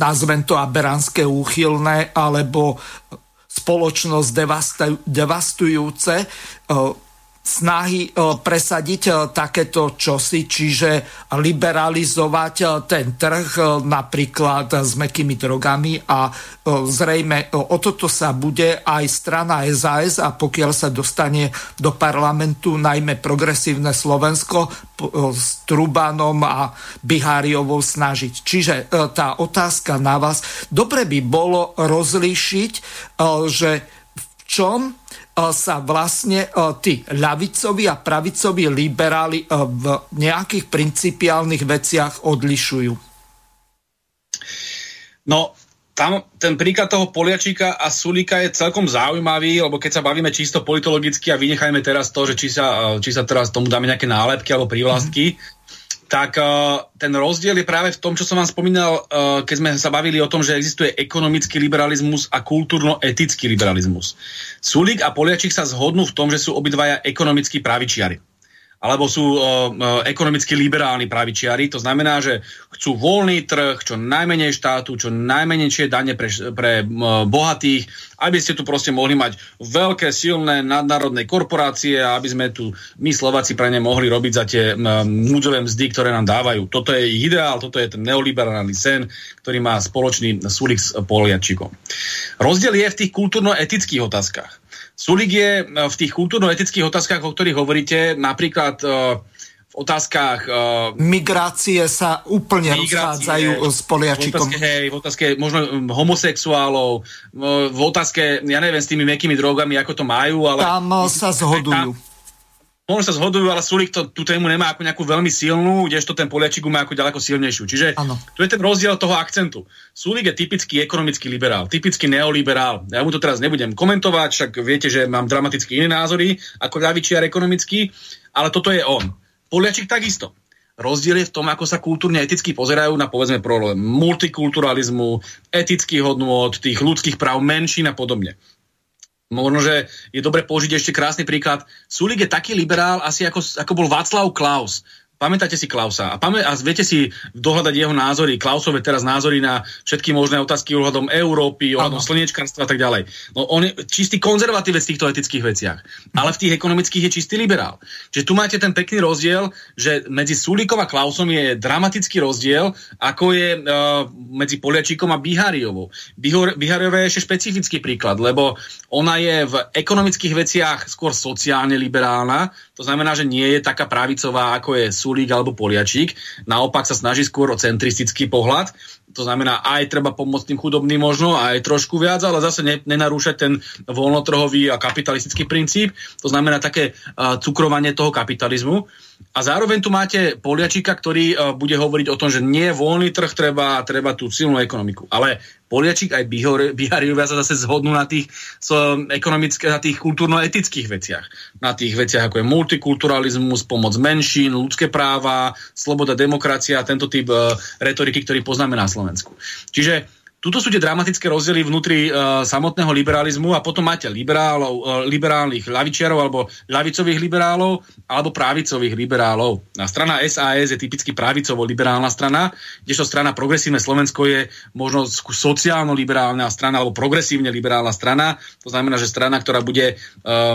S1: nazvem to aberánske úchylné alebo spoločnosť devastujúce snahy e, presadiť e, takéto čosi, čiže liberalizovať e, ten trh napríklad s mekými drogami a zrejme o toto sa bude aj strana SAS a pokiaľ sa dostane do parlamentu najmä progresívne Slovensko s Trubanom a Biháriovou snažiť. Čiže tá otázka na vás, dobre by bolo rozlíšiť, že v čom sa vlastne tí ľavicoví a pravicoví liberáli v nejakých principiálnych veciach odlišujú?
S2: No, tam ten príklad toho Poliačíka a Sulika je celkom zaujímavý, lebo keď sa bavíme čisto politologicky a vynechajme teraz to, že či sa, či sa teraz tomu dáme nejaké nálepky alebo prívlastky, mm-hmm tak uh, ten rozdiel je práve v tom, čo som vám spomínal, uh, keď sme sa bavili o tom, že existuje ekonomický liberalizmus a kultúrno-etický liberalizmus. Sulik a Poliačik sa zhodnú v tom, že sú obidvaja ekonomickí pravičiari alebo sú uh, ekonomicky liberálni pravičiari. To znamená, že chcú voľný trh, čo najmenej štátu, čo najmenšie dane pre, pre uh, bohatých, aby ste tu proste mohli mať veľké, silné nadnárodné korporácie a aby sme tu my Slováci pre ne mohli robiť za tie uh, núdzové mzdy, ktoré nám dávajú. Toto je ideál, toto je ten neoliberálny sen, ktorý má spoločný Sulik s Poliačikom. Rozdiel je v tých kultúrno-etických otázkach. Sulik je e, v tých kultúrno-etických otázkach, o ktorých hovoríte, napríklad e, v otázkach...
S1: E, Migrácie sa úplne rozchádzajú s poliačikom.
S2: V otázke, hej, v otázke možno homosexuálov, v otázke, ja neviem, s tými mekými drogami, ako to majú, ale...
S1: Tam sa zhodujú. Tam,
S2: možno sa zhodujú, ale Sulik to, tú tému nemá ako nejakú veľmi silnú, kdežto ten Poliačik má ako ďaleko silnejšiu. Čiže ano. tu je ten rozdiel toho akcentu. Sulik je typický ekonomický liberál, typický neoliberál. Ja mu to teraz nebudem komentovať, však viete, že mám dramaticky iné názory ako ľavičiar ekonomický, ale toto je on. Poliačik takisto. Rozdiel je v tom, ako sa kultúrne eticky pozerajú na povedzme problém multikulturalizmu, etických hodnôt, tých ľudských práv menšín a podobne. Možno, že je dobre použiť ešte krásny príklad. Sulik je taký liberál, asi ako, ako bol Václav Klaus. Pamätáte si Klausa a, pamä- a viete si dohľadať jeho názory, Klausové teraz názory na všetky možné otázky ohľadom Európy, ohľadom slniečkarstva a tak ďalej. No on je čistý konzervatívec v týchto etických veciach, ale v tých ekonomických je čistý liberál. Čiže tu máte ten pekný rozdiel, že medzi Sulíkom a Klausom je dramatický rozdiel, ako je uh, medzi Poliačíkom a Bihariovou. Bihariová je ešte špecifický príklad, lebo ona je v ekonomických veciach skôr sociálne liberálna, to znamená, že nie je taká pravicová, ako je Sulík alebo Poliačík. Naopak sa snaží skôr o centristický pohľad. To znamená, aj treba pomôcť tým chudobným možno, aj trošku viac, ale zase ne, nenarúšať ten voľnotrhový a kapitalistický princíp. To znamená také uh, cukrovanie toho kapitalizmu. A zároveň tu máte Poliačika, ktorý uh, bude hovoriť o tom, že nie voľný trh, treba, treba tú silnú ekonomiku. Ale Poliačik aj Bihariovia sa zase zhodnú na tých, ekonomické, na tých kultúrno-etických veciach. Na tých veciach, ako je multikulturalizmus, pomoc menšín, ľudské práva, sloboda, demokracia, tento typ uh, retoriky, ktorý poznáme na Slovensku. Čiže Tuto sú tie dramatické rozdiely vnútri uh, samotného liberalizmu a potom máte liberálov, uh, liberálnych ľavičiarov alebo ľavicových liberálov alebo právicových liberálov. A strana SAS je typicky pravicovo-liberálna strana, kdežto strana Progresívne Slovensko je možno sociálno-liberálna strana alebo progresívne liberálna strana. To znamená, že strana, ktorá bude uh,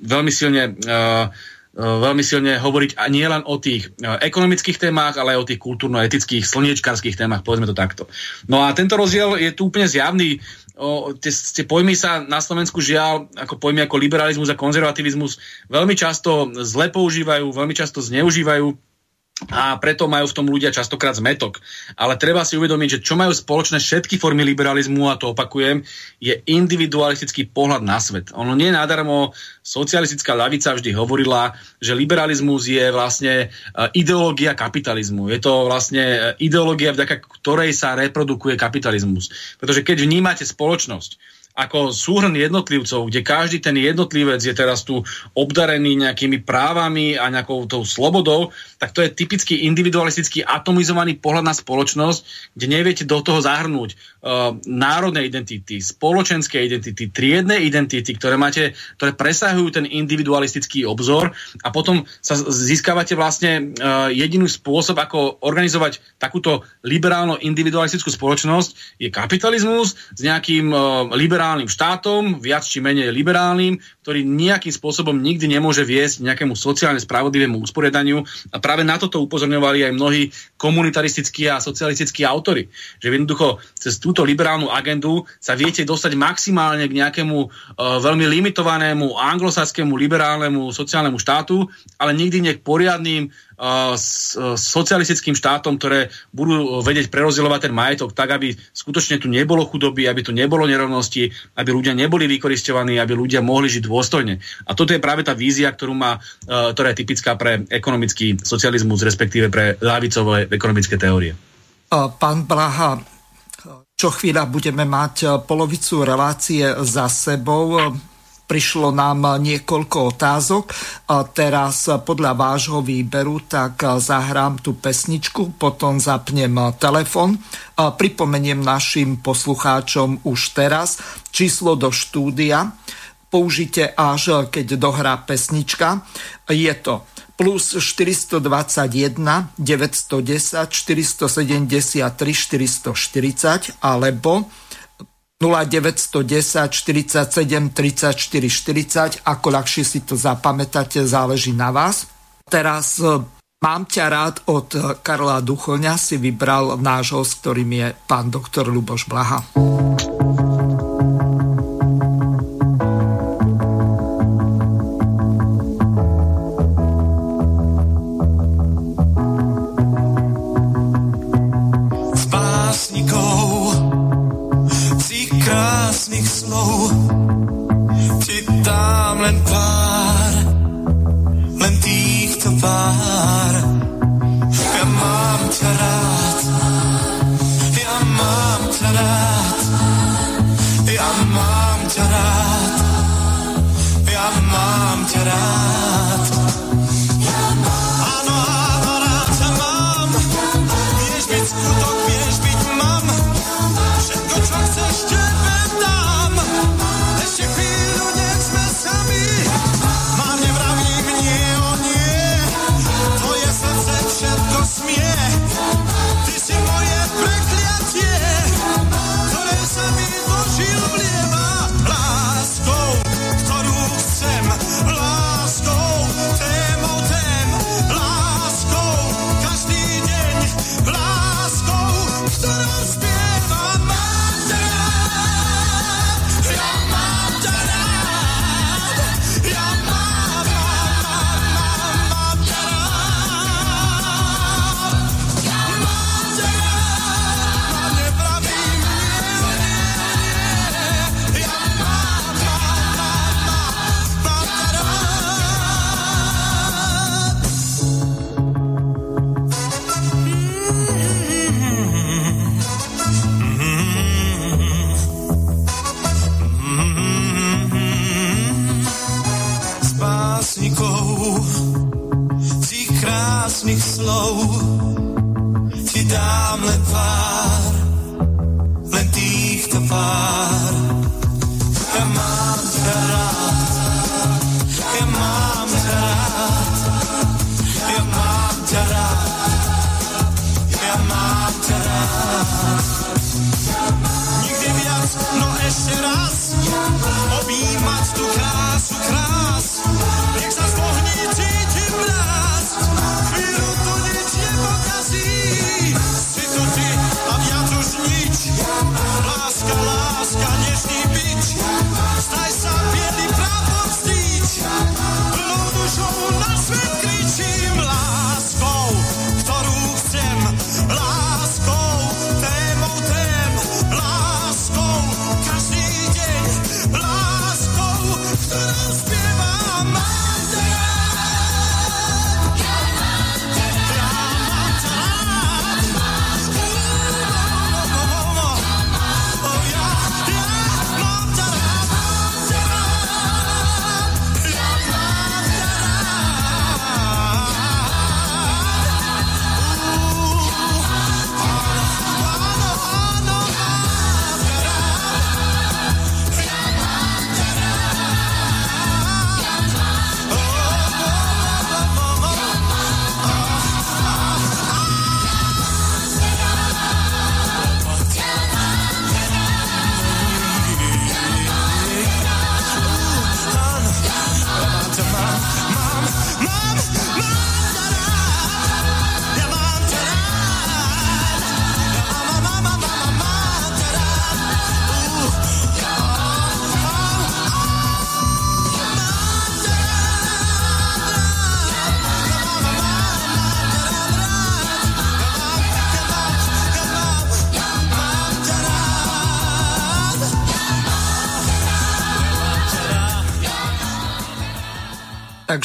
S2: veľmi silne uh, veľmi silne hovoriť a nie len o tých e, ekonomických témach, ale aj o tých kultúrno-etických, slniečkarských témach, povedzme to takto. No a tento rozdiel je tu úplne zjavný. O, tie, tie pojmy sa na Slovensku žiaľ, ako pojmy ako liberalizmus a konzervativizmus, veľmi často zle používajú, veľmi často zneužívajú a preto majú v tom ľudia častokrát zmetok. Ale treba si uvedomiť, že čo majú spoločné všetky formy liberalizmu, a to opakujem, je individualistický pohľad na svet. Ono nie nadarmo, socialistická ľavica vždy hovorila, že liberalizmus je vlastne e, ideológia kapitalizmu. Je to vlastne e, ideológia, vďaka ktorej sa reprodukuje kapitalizmus. Pretože keď vnímate spoločnosť, ako súhrn jednotlivcov, kde každý ten jednotlivec je teraz tu obdarený nejakými právami a nejakou tou slobodou, tak to je typický individualistický atomizovaný pohľad na spoločnosť, kde neviete do toho zahrnúť uh, národné identity, spoločenské identity, triedne identity, ktoré máte, ktoré presahujú ten individualistický obzor a potom sa získavate vlastne uh, jediný spôsob, ako organizovať takúto liberálno-individualistickú spoločnosť, je kapitalizmus s nejakým uh, liberálnym štátom, viac či menej liberálnym, ktorý nejakým spôsobom nikdy nemôže viesť nejakému sociálne spravodlivému usporiadaniu a práve na toto upozorňovali aj mnohí komunitaristickí a socialistickí autory. Že jednoducho cez túto liberálnu agendu sa viete dostať maximálne k nejakému uh, veľmi limitovanému anglosaskému liberálnemu sociálnemu štátu, ale nikdy nie k poriadným s socialistickým štátom, ktoré budú vedieť prerozdielovať ten majetok tak, aby skutočne tu nebolo chudoby, aby tu nebolo nerovnosti, aby ľudia neboli vykoristovaní, aby ľudia mohli žiť dôstojne. A toto je práve tá vízia, ktorú má, ktorá je typická pre ekonomický socializmus, respektíve pre ľavicové ekonomické teórie.
S1: Pán Blaha, čo chvíľa budeme mať polovicu relácie za sebou. Prišlo nám niekoľko otázok. Teraz podľa vášho výberu tak zahrám tú pesničku, potom zapnem telefon. Pripomeniem našim poslucháčom už teraz číslo do štúdia. Použite až keď dohrá pesnička. Je to plus 421 910 473 440 alebo 0910 47 34 40, ako ľahšie si to zapamätáte, záleží na vás. Teraz e, mám ťa rád od Karla Duchoňa si vybral nášho, s ktorým je pán doktor Luboš Blaha.
S6: Mám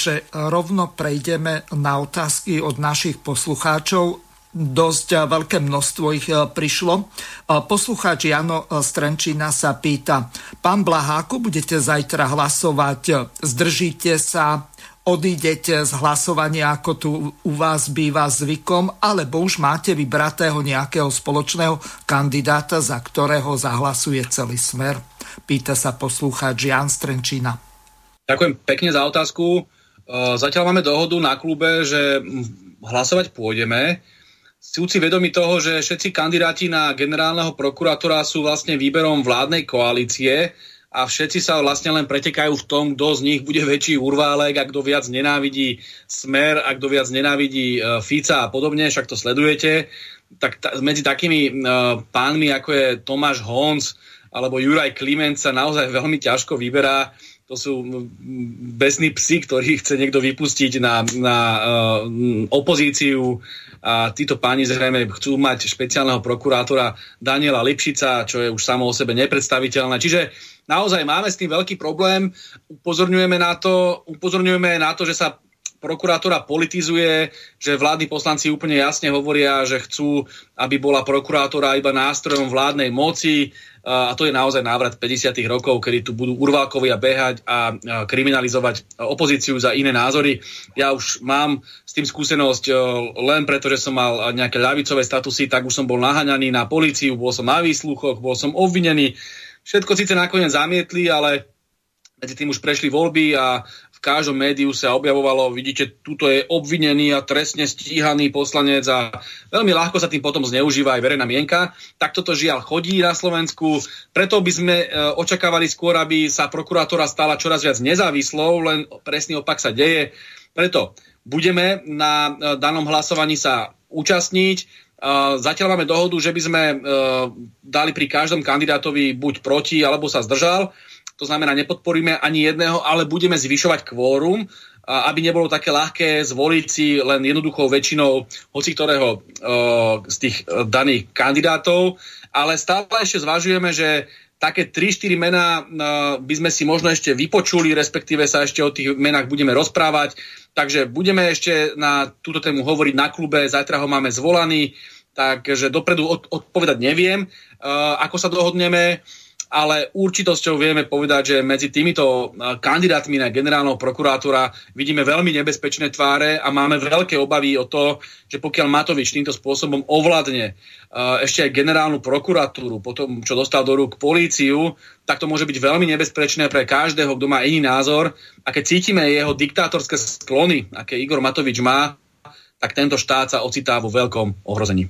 S1: Takže rovno prejdeme na otázky od našich poslucháčov. Dosť eh, veľké množstvo ich eh, prišlo. Eh, Poslucháč Jano Strenčina sa pýta, pán ako budete zajtra hlasovať? Zdržíte sa, odídete z hlasovania, ako tu u vás býva zvykom, alebo už máte vybratého nejakého spoločného kandidáta, za ktorého zahlasuje celý smer? Pýta sa poslucháč Jan Strenčina.
S2: Ďakujem pekne za otázku. E, Zatiaľ máme dohodu na klube, že hlasovať pôjdeme. Súci vedomi toho, že všetci kandidáti na generálneho prokurátora sú vlastne výberom vládnej koalície a všetci sa vlastne len pretekajú v tom, kto z nich bude väčší urválek a kto viac nenávidí Smer a kto viac nenávidí e, Fica a podobne, však to sledujete. Tak ta, medzi takými uh, pánmi, ako je Tomáš Hons alebo Juraj Kliment sa naozaj veľmi ťažko vyberá to sú besní psi, ktorých chce niekto vypustiť na, na uh, opozíciu a títo páni zrejme chcú mať špeciálneho prokurátora Daniela Lipšica, čo je už samo o sebe nepredstaviteľné. Čiže naozaj máme s tým veľký problém. Upozorňujeme na to, upozorňujeme na to že sa prokurátora politizuje, že vládni poslanci úplne jasne hovoria, že chcú, aby bola prokurátora iba nástrojom vládnej moci, a to je naozaj návrat 50. rokov, kedy tu budú urválkovia behať a kriminalizovať opozíciu za iné názory. Ja už mám s tým skúsenosť e, len preto, že som mal nejaké ľavicové statusy, tak už som bol naháňaný na políciu, bol som na výsluchoch, bol som obvinený. Všetko síce nakoniec zamietli, ale medzi tým už prešli voľby a každom médiu sa objavovalo, vidíte, tuto je obvinený a trestne stíhaný poslanec a veľmi ľahko sa tým potom zneužíva aj verejná mienka. Tak toto žiaľ chodí na Slovensku, preto by sme e, očakávali skôr, aby sa prokurátora stala čoraz viac nezávislou, len presný opak sa deje. Preto budeme na e, danom hlasovaní sa účastniť. E, zatiaľ máme dohodu, že by sme dali pri každom kandidátovi buď proti, alebo sa zdržal to znamená, nepodporíme ani jedného, ale budeme zvyšovať kvórum, aby nebolo také ľahké zvoliť si len jednoduchou väčšinou hoci ktorého z tých e, daných kandidátov, ale stále ešte zvažujeme, že také 3-4 mená e, by sme si možno ešte vypočuli, respektíve sa ešte o tých menách budeme rozprávať. Takže budeme ešte na túto tému hovoriť na klube, zajtra ho máme zvolaný, takže dopredu odpovedať neviem, e, ako sa dohodneme ale určitosťou vieme povedať, že medzi týmito e, kandidátmi na generálneho prokurátora vidíme veľmi nebezpečné tváre a máme veľké obavy o to, že pokiaľ Matovič týmto spôsobom ovládne e, ešte aj generálnu prokuratúru, potom čo dostal do rúk políciu, tak to môže byť veľmi nebezpečné pre každého, kto má iný názor. A keď cítime jeho diktátorské sklony, aké Igor Matovič má, tak tento štát sa ocitá vo veľkom ohrození.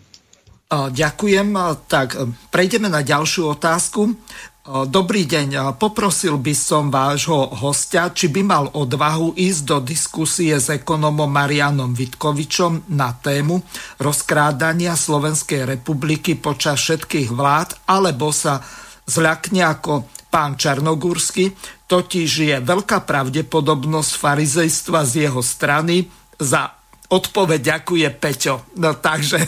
S1: Ďakujem. Tak prejdeme na ďalšiu otázku. Dobrý deň, poprosil by som vášho hostia, či by mal odvahu ísť do diskusie s ekonomom Marianom Vitkovičom na tému rozkrádania Slovenskej republiky počas všetkých vlád, alebo sa zľakne ako pán Čarnogórsky, totiž je veľká pravdepodobnosť farizejstva z jeho strany. Za odpoveď ďakuje Peťo. No takže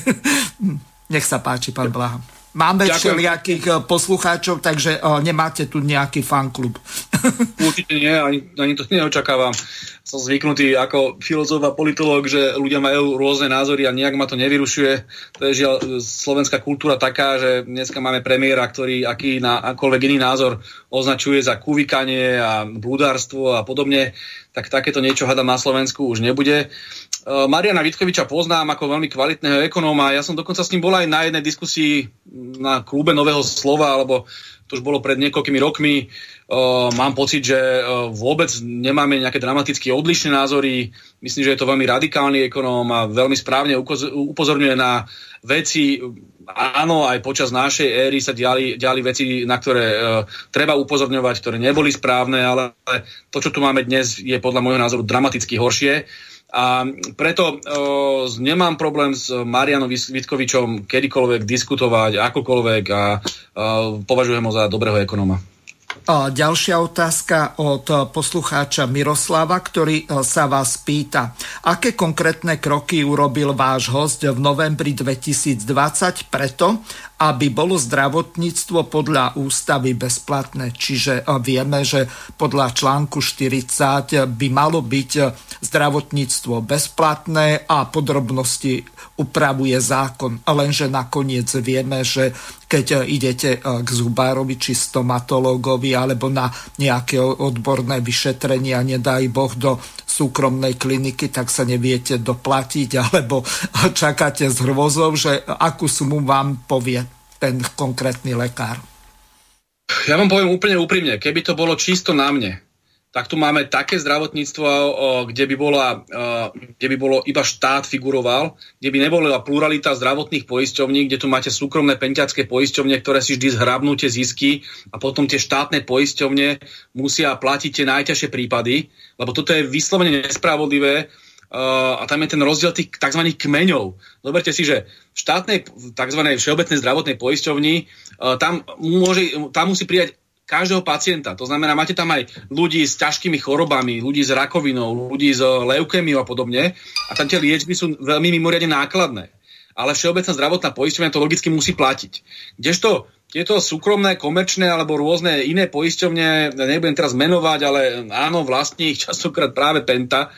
S1: Nech sa páči, pán Blaha. Máme všelijakých eh, poslucháčov, takže uh, nemáte tu nejaký fanklub.
S2: Určite nie, ani, ani to neočakávam. Som zvyknutý ako filozof a politológ, že ľudia majú rôzne názory a nejak ma to nevyrušuje. To je žiaľ slovenská kultúra taká, že dneska máme premiéra, ktorý aký na akýkoľvek iný názor označuje za kuvikanie a blúdárstvo a podobne, tak takéto niečo hádam na Slovensku už nebude. Eh, Mariana Vitkoviča poznám ako veľmi kvalitného ekonóma. Ja som dokonca s ním bol aj na jednej diskusii na klube Nového slova, alebo to už bolo pred niekoľkými rokmi. Uh, mám pocit, že uh, vôbec nemáme nejaké dramaticky odlišné názory. Myslím, že je to veľmi radikálny ekonóm a veľmi správne upozorňuje na veci. Áno, aj počas našej éry sa diali, diali veci, na ktoré treba upozorňovať, ktoré neboli správne, ale to, čo tu máme dnes, je podľa môjho názoru dramaticky horšie. A preto o, nemám problém s Marianom Vitkovičom kedykoľvek diskutovať, akokoľvek a o, považujem ho za dobrého ekonóma.
S1: Ďalšia otázka od poslucháča Miroslava, ktorý sa vás pýta, aké konkrétne kroky urobil váš host v novembri 2020 preto, aby bolo zdravotníctvo podľa ústavy bezplatné. Čiže vieme, že podľa článku 40 by malo byť zdravotníctvo bezplatné a podrobnosti upravuje zákon. Lenže nakoniec vieme, že keď idete k zubárovi či stomatológovi alebo na nejaké odborné vyšetrenia, nedaj Boh do súkromnej kliniky, tak sa neviete doplatiť alebo čakáte s hrvozou, že akú sumu vám povie ten konkrétny lekár.
S2: Ja vám poviem úplne úprimne, keby to bolo čisto na mne, tak tu máme také zdravotníctvo, kde by, bola, kde by bolo iba štát figuroval, kde by nebola pluralita zdravotných poisťovní, kde tu máte súkromné penťacké poisťovne, ktoré si vždy zhrabnú tie zisky a potom tie štátne poisťovne musia platiť tie najťažšie prípady, lebo toto je vyslovene nespravodlivé a tam je ten rozdiel tých tzv. kmeňov. Zoberte si, že v štátnej tzv. všeobecnej zdravotnej poisťovni tam, môže, tam musí prijať každého pacienta. To znamená, máte tam aj ľudí s ťažkými chorobami, ľudí s rakovinou, ľudí s leukémiou a podobne. A tam tie liečby sú veľmi mimoriadne nákladné. Ale Všeobecná zdravotná poisťovňa to logicky musí platiť. Kdežto tieto súkromné, komerčné alebo rôzne iné poisťovne, nebudem teraz menovať, ale áno, vlastní ich častokrát práve Penta,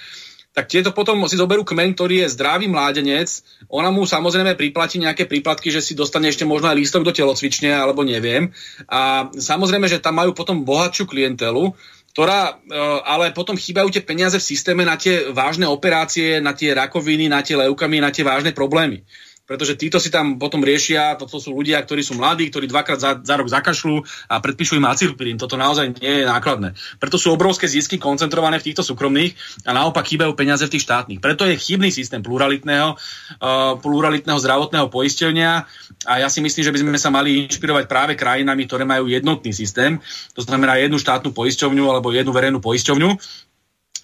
S2: tak tieto potom si zoberú kmeň, ktorý je zdravý mládenec, ona mu samozrejme priplatí nejaké príplatky, že si dostane ešte možno aj lístok do telocvične, alebo neviem. A samozrejme, že tam majú potom bohatšiu klientelu, ktorá, e, ale potom chýbajú tie peniaze v systéme na tie vážne operácie, na tie rakoviny, na tie leukamy, na tie vážne problémy pretože títo si tam potom riešia, toto sú ľudia, ktorí sú mladí, ktorí dvakrát za, za rok zakašľú a predpíšu im acilpirín. Toto naozaj nie je nákladné. Preto sú obrovské zisky koncentrované v týchto súkromných a naopak chýbajú peniaze v tých štátnych. Preto je chybný systém pluralitného, uh, pluralitného zdravotného poistenia a ja si myslím, že by sme sa mali inšpirovať práve krajinami, ktoré majú jednotný systém, to znamená jednu štátnu poisťovňu alebo jednu verejnú poisťovňu,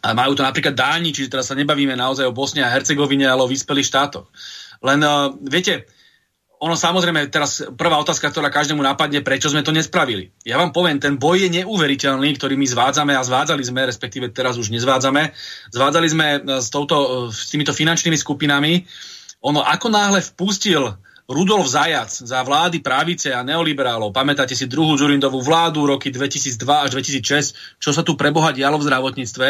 S2: a majú to napríklad Dáni, čiže teraz sa nebavíme naozaj o Bosne a Hercegovine, ale o vyspelých štátoch. Len uh, viete, ono samozrejme, teraz prvá otázka, ktorá každému napadne, prečo sme to nespravili. Ja vám poviem, ten boj je neuveriteľný, ktorý my zvádzame a zvádzali sme, respektíve teraz už nezvádzame. Zvádzali sme e, s, touto, e, s týmito finančnými skupinami. Ono ako náhle vpustil Rudolf Zajac za vlády pravice a neoliberálov, pamätáte si druhú Žurindovú vládu roky 2002 až 2006, čo sa tu preboha dialo v zdravotníctve,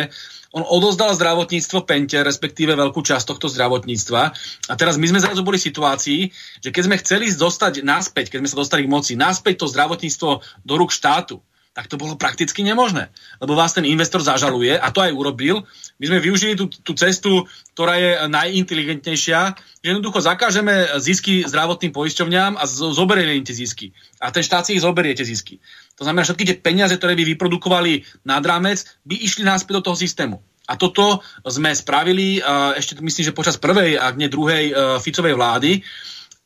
S2: on odozdal zdravotníctvo Pente, respektíve veľkú časť tohto zdravotníctva. A teraz my sme zrazu boli v situácii, že keď sme chceli dostať naspäť, keď sme sa dostali k moci, naspäť to zdravotníctvo do rúk štátu, tak to bolo prakticky nemožné. Lebo vás ten investor zažaluje a to aj urobil. My sme využili tú, tú cestu, ktorá je najinteligentnejšia, že jednoducho zakážeme zisky zdravotným poisťovňám a zo- zoberieme im tie zisky. A ten štát si ich zoberie tie zisky. To znamená, všetky tie peniaze, ktoré by vyprodukovali nad rámec, by išli naspäť do toho systému. A toto sme spravili uh, ešte myslím, že počas prvej, ak nie druhej uh, Ficovej vlády.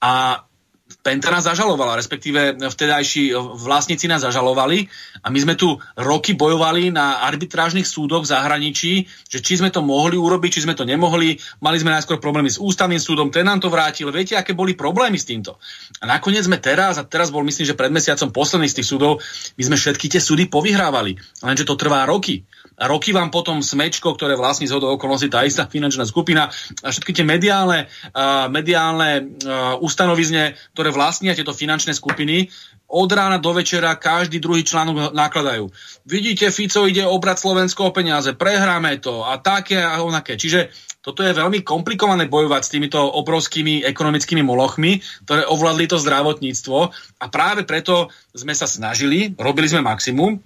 S2: A Penta nás zažalovala, respektíve vtedajší vlastníci nás zažalovali a my sme tu roky bojovali na arbitrážnych súdoch v zahraničí, že či sme to mohli urobiť, či sme to nemohli. Mali sme najskôr problémy s ústavným súdom, ten nám to vrátil. Viete, aké boli problémy s týmto? A nakoniec sme teraz, a teraz bol myslím, že pred mesiacom posledný z tých súdov, my sme všetky tie súdy povyhrávali. Lenže to trvá roky. Roky vám potom smečko, ktoré vlastní zhodou okolností tá istá finančná skupina a všetky tie mediálne, uh, mediálne uh, ustanovizne, ktoré vlastnia tieto finančné skupiny, od rána do večera každý druhý článok nakladajú. Vidíte, Fico ide obrať Slovensko o peniaze, prehráme to a také a onaké. Čiže toto je veľmi komplikované bojovať s týmito obrovskými ekonomickými molochmi, ktoré ovládli to zdravotníctvo a práve preto sme sa snažili, robili sme maximum,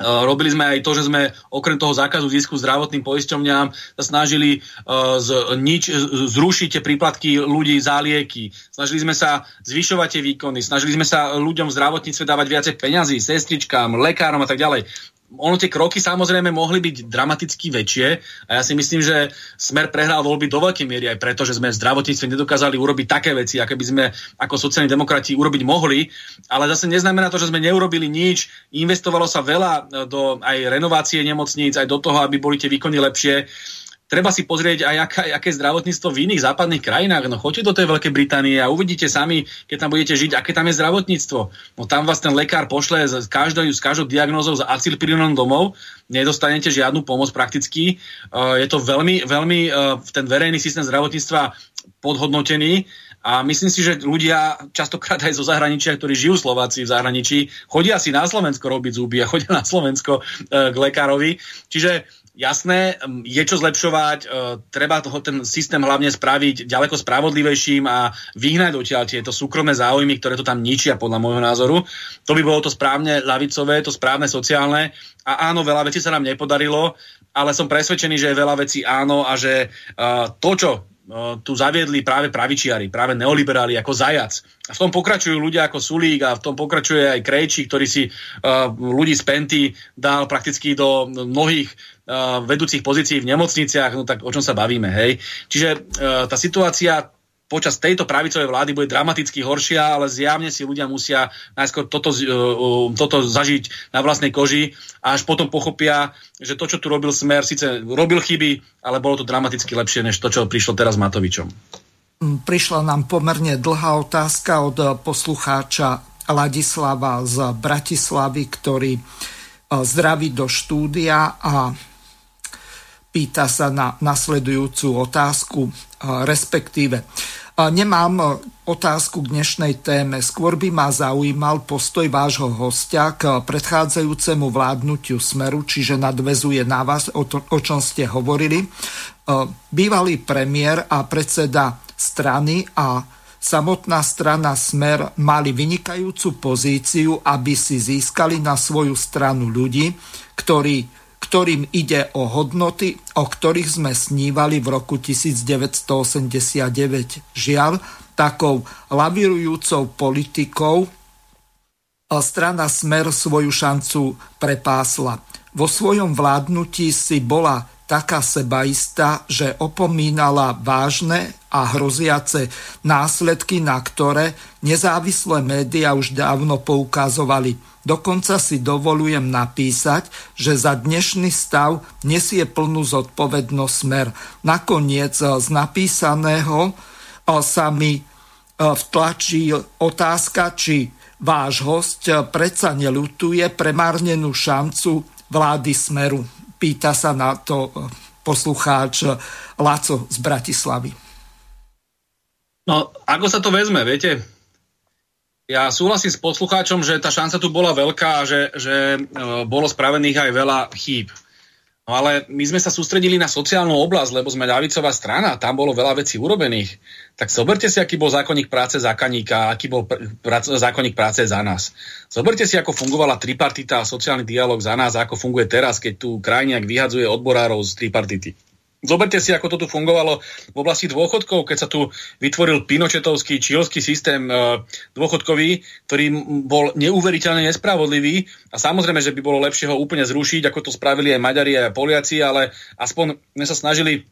S2: robili sme aj to, že sme okrem toho zákazu zisku zdravotným poisťovňám sa snažili uh, z, nič, zrušiť tie príplatky ľudí za lieky. Snažili sme sa zvyšovať tie výkony, snažili sme sa ľuďom v zdravotníctve dávať viacej peňazí, sestričkám, lekárom a tak ďalej ono tie kroky samozrejme mohli byť dramaticky väčšie a ja si myslím, že Smer prehral voľby do veľkej miery aj preto, že sme v zdravotníctve nedokázali urobiť také veci, aké by sme ako sociálni demokrati urobiť mohli, ale zase neznamená to, že sme neurobili nič, investovalo sa veľa do aj renovácie nemocníc, aj do toho, aby boli tie výkony lepšie treba si pozrieť aj aká, aké zdravotníctvo v iných západných krajinách. No choďte do tej Veľkej Británie a uvidíte sami, keď tam budete žiť, aké tam je zdravotníctvo. No tam vás ten lekár pošle s každou, s každou diagnózou za acylpirinom domov, nedostanete žiadnu pomoc prakticky. Uh, je to veľmi, veľmi uh, ten verejný systém zdravotníctva podhodnotený a myslím si, že ľudia častokrát aj zo zahraničia, ktorí žijú Slováci v zahraničí, chodia si na Slovensko robiť zuby a chodia na Slovensko uh, k lekárovi. Čiže jasné, je čo zlepšovať, e, treba toho, ten systém hlavne spraviť ďaleko spravodlivejším a vyhnať odtiaľ tieto súkromné záujmy, ktoré to tam ničia podľa môjho názoru. To by bolo to správne lavicové, to správne sociálne. A áno, veľa vecí sa nám nepodarilo, ale som presvedčený, že je veľa vecí áno a že uh, to, čo tu zaviedli práve pravičiari, práve neoliberáli ako zajac. A v tom pokračujú ľudia ako Sulík a v tom pokračuje aj Krejčí, ktorý si uh, ľudí z Penty dal prakticky do mnohých uh, vedúcich pozícií v nemocniciach, no tak o čom sa bavíme, hej. Čiže uh, tá situácia počas tejto pravicovej vlády bude dramaticky horšia, ale zjavne si ľudia musia najskôr toto, uh, toto zažiť na vlastnej koži a až potom pochopia, že to, čo tu robil Smer, síce robil chyby, ale bolo to dramaticky lepšie, než to, čo prišlo teraz Matovičom.
S1: Prišla nám pomerne dlhá otázka od poslucháča Ladislava z Bratislavy, ktorý zdraví do štúdia a pýta sa na nasledujúcu otázku, respektíve Nemám otázku k dnešnej téme. Skôr by ma zaujímal postoj vášho hostia k predchádzajúcemu vládnutiu Smeru, čiže nadvezuje na vás, o, to, o čom ste hovorili. Bývalý premiér a predseda strany a samotná strana Smer mali vynikajúcu pozíciu, aby si získali na svoju stranu ľudí, ktorí ktorým ide o hodnoty, o ktorých sme snívali v roku 1989. Žiaľ, takou lavírujúcou politikou strana Smer svoju šancu prepásla. Vo svojom vládnutí si bola taká sebaistá, že opomínala vážne a hroziace následky, na ktoré nezávislé médiá už dávno poukazovali. Dokonca si dovolujem napísať, že za dnešný stav nesie plnú zodpovednosť smer. Nakoniec z napísaného sa mi e, vtlačí otázka, či váš host predsa nelutuje premárnenú šancu vlády smeru. Pýta sa na to poslucháč Laco z Bratislavy.
S2: No, ako sa to vezme, viete? Ja súhlasím s poslucháčom, že tá šanca tu bola veľká a že, že e, bolo spravených aj veľa chýb. No ale my sme sa sústredili na sociálnu oblasť, lebo sme ľavicová strana, tam bolo veľa vecí urobených. Tak zoberte si, aký bol zákonník práce za Kaníka, aký bol pr- prac- zákonník práce za nás. Zoberte si, ako fungovala tripartita a sociálny dialog za nás, ako funguje teraz, keď tu krajniak vyhadzuje odborárov z tripartity. Zoberte si, ako to tu fungovalo v oblasti dôchodkov, keď sa tu vytvoril pinočetovský, čílsky systém e, dôchodkový, ktorý bol neuveriteľne nespravodlivý. A samozrejme, že by bolo lepšie ho úplne zrušiť, ako to spravili aj Maďari a Poliaci, ale aspoň sme sa snažili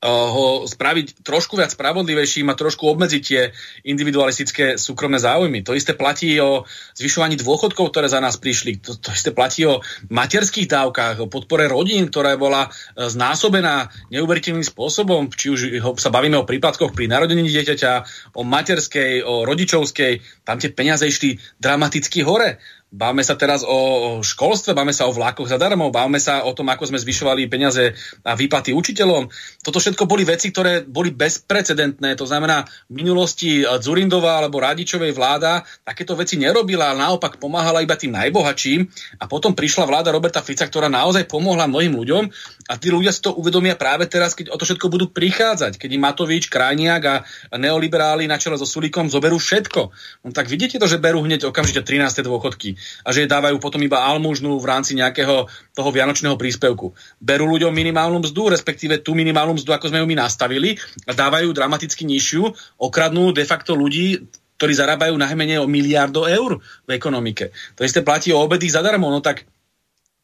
S2: ho spraviť trošku viac spravodlivejším a trošku obmedziť tie individualistické súkromné záujmy. To isté platí o zvyšovaní dôchodkov, ktoré za nás prišli. To, to isté platí o materských dávkach, o podpore rodín, ktorá bola uh, znásobená neuveriteľným spôsobom. Či už sa bavíme o prípadkoch pri narodení dieťaťa, o materskej, o rodičovskej, tam tie peniaze išli dramaticky hore. Bávame sa teraz o školstve, bávame sa o vlákoch zadarmo, bávame sa o tom, ako sme zvyšovali peniaze a výplaty učiteľom. Toto všetko boli veci, ktoré boli bezprecedentné. To znamená, v minulosti Zurindová alebo Radičovej vláda takéto veci nerobila, ale naopak pomáhala iba tým najbohatším. A potom prišla vláda Roberta Fica, ktorá naozaj pomohla mnohým ľuďom a tí ľudia si to uvedomia práve teraz, keď o to všetko budú prichádzať. Keď im Matovič, Krajniak a neoliberáli na čele so Sulíkom zoberú všetko. No tak vidíte to, že berú hneď okamžite 13. dôchodky a že dávajú potom iba almužnú v rámci nejakého toho vianočného príspevku. Berú ľuďom minimálnu mzdu, respektíve tú minimálnu mzdu, ako sme ju my nastavili a dávajú dramaticky nižšiu, okradnú de facto ľudí, ktorí zarábajú najmenej o miliardo eur v ekonomike. To isté platí o obedy zadarmo, no tak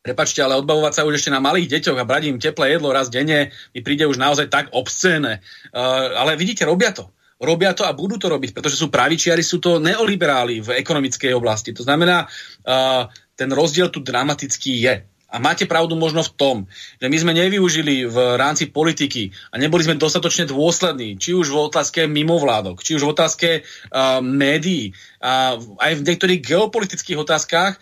S2: Prepačte, ale odbavovať sa už ešte na malých deťoch a brať im teplé jedlo raz denne mi príde už naozaj tak obscéne. Uh, ale vidíte, robia to robia to a budú to robiť, pretože sú pravičiari, sú to neoliberáli v ekonomickej oblasti. To znamená, uh, ten rozdiel tu dramatický je. A máte pravdu možno v tom, že my sme nevyužili v rámci politiky a neboli sme dostatočne dôslední, či už v otázke mimovládok, či už v otázke uh, médií, a aj v niektorých geopolitických otázkach,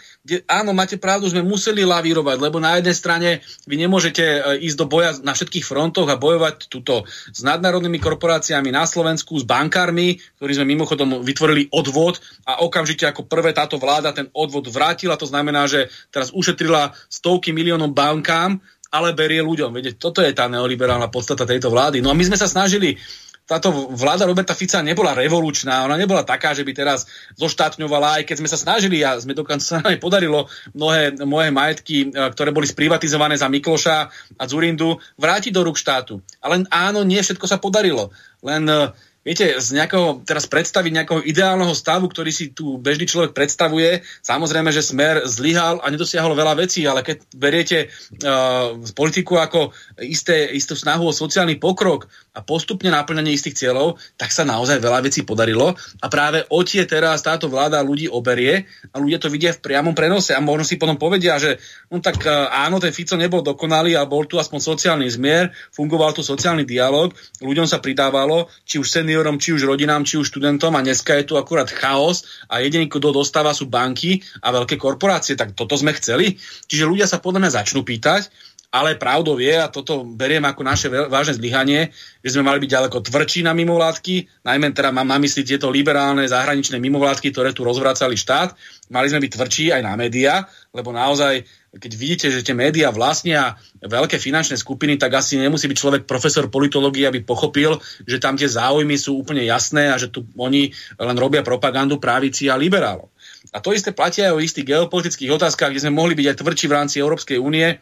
S2: áno, máte pravdu, sme museli lavírovať, lebo na jednej strane vy nemôžete e, ísť do boja na všetkých frontoch a bojovať tuto s nadnárodnými korporáciami na Slovensku, s bankármi, ktorí sme mimochodom vytvorili odvod a okamžite ako prvé táto vláda ten odvod vrátila. To znamená, že teraz ušetrila stovky miliónov bankám, ale berie ľuďom. Viete, toto je tá neoliberálna podstata tejto vlády. No a my sme sa snažili táto vláda Roberta Fica nebola revolučná, ona nebola taká, že by teraz zoštátňovala, aj keď sme sa snažili a sme dokonca nám podarilo mnohé moje majetky, e, ktoré boli sprivatizované za Mikloša a Zurindu, vrátiť do rúk štátu. Ale áno, nie všetko sa podarilo. Len e, viete, z nejakého, teraz predstaviť nejakého ideálneho stavu, ktorý si tu bežný človek predstavuje, samozrejme, že smer zlyhal a nedosiahol veľa vecí, ale keď beriete uh, politiku ako isté, istú snahu o sociálny pokrok a postupne naplňanie istých cieľov, tak sa naozaj veľa vecí podarilo a práve otie teraz táto vláda ľudí oberie a ľudia to vidia v priamom prenose a možno si potom povedia, že no tak uh, áno, ten Fico nebol dokonalý a bol tu aspoň sociálny zmier, fungoval tu sociálny dialog, ľuďom sa pridávalo, či už senior seniorom, či už rodinám, či už študentom a dneska je tu akurát chaos a jediný, kto dostáva sú banky a veľké korporácie, tak toto sme chceli. Čiže ľudia sa podľa mňa začnú pýtať, ale pravdou je, a toto beriem ako naše vážne zlyhanie, že sme mali byť ďaleko tvrdší na mimovládky, najmä teda mám na mysli tieto liberálne zahraničné mimovládky, ktoré tu rozvracali štát. Mali sme byť tvrdší aj na médiá, lebo naozaj keď vidíte, že tie médiá vlastnia veľké finančné skupiny, tak asi nemusí byť človek profesor politológie, aby pochopil, že tam tie záujmy sú úplne jasné a že tu oni len robia propagandu právici a liberálov. A to isté platia aj o istých geopolitických otázkach, kde sme mohli byť aj tvrdší v rámci Európskej únie,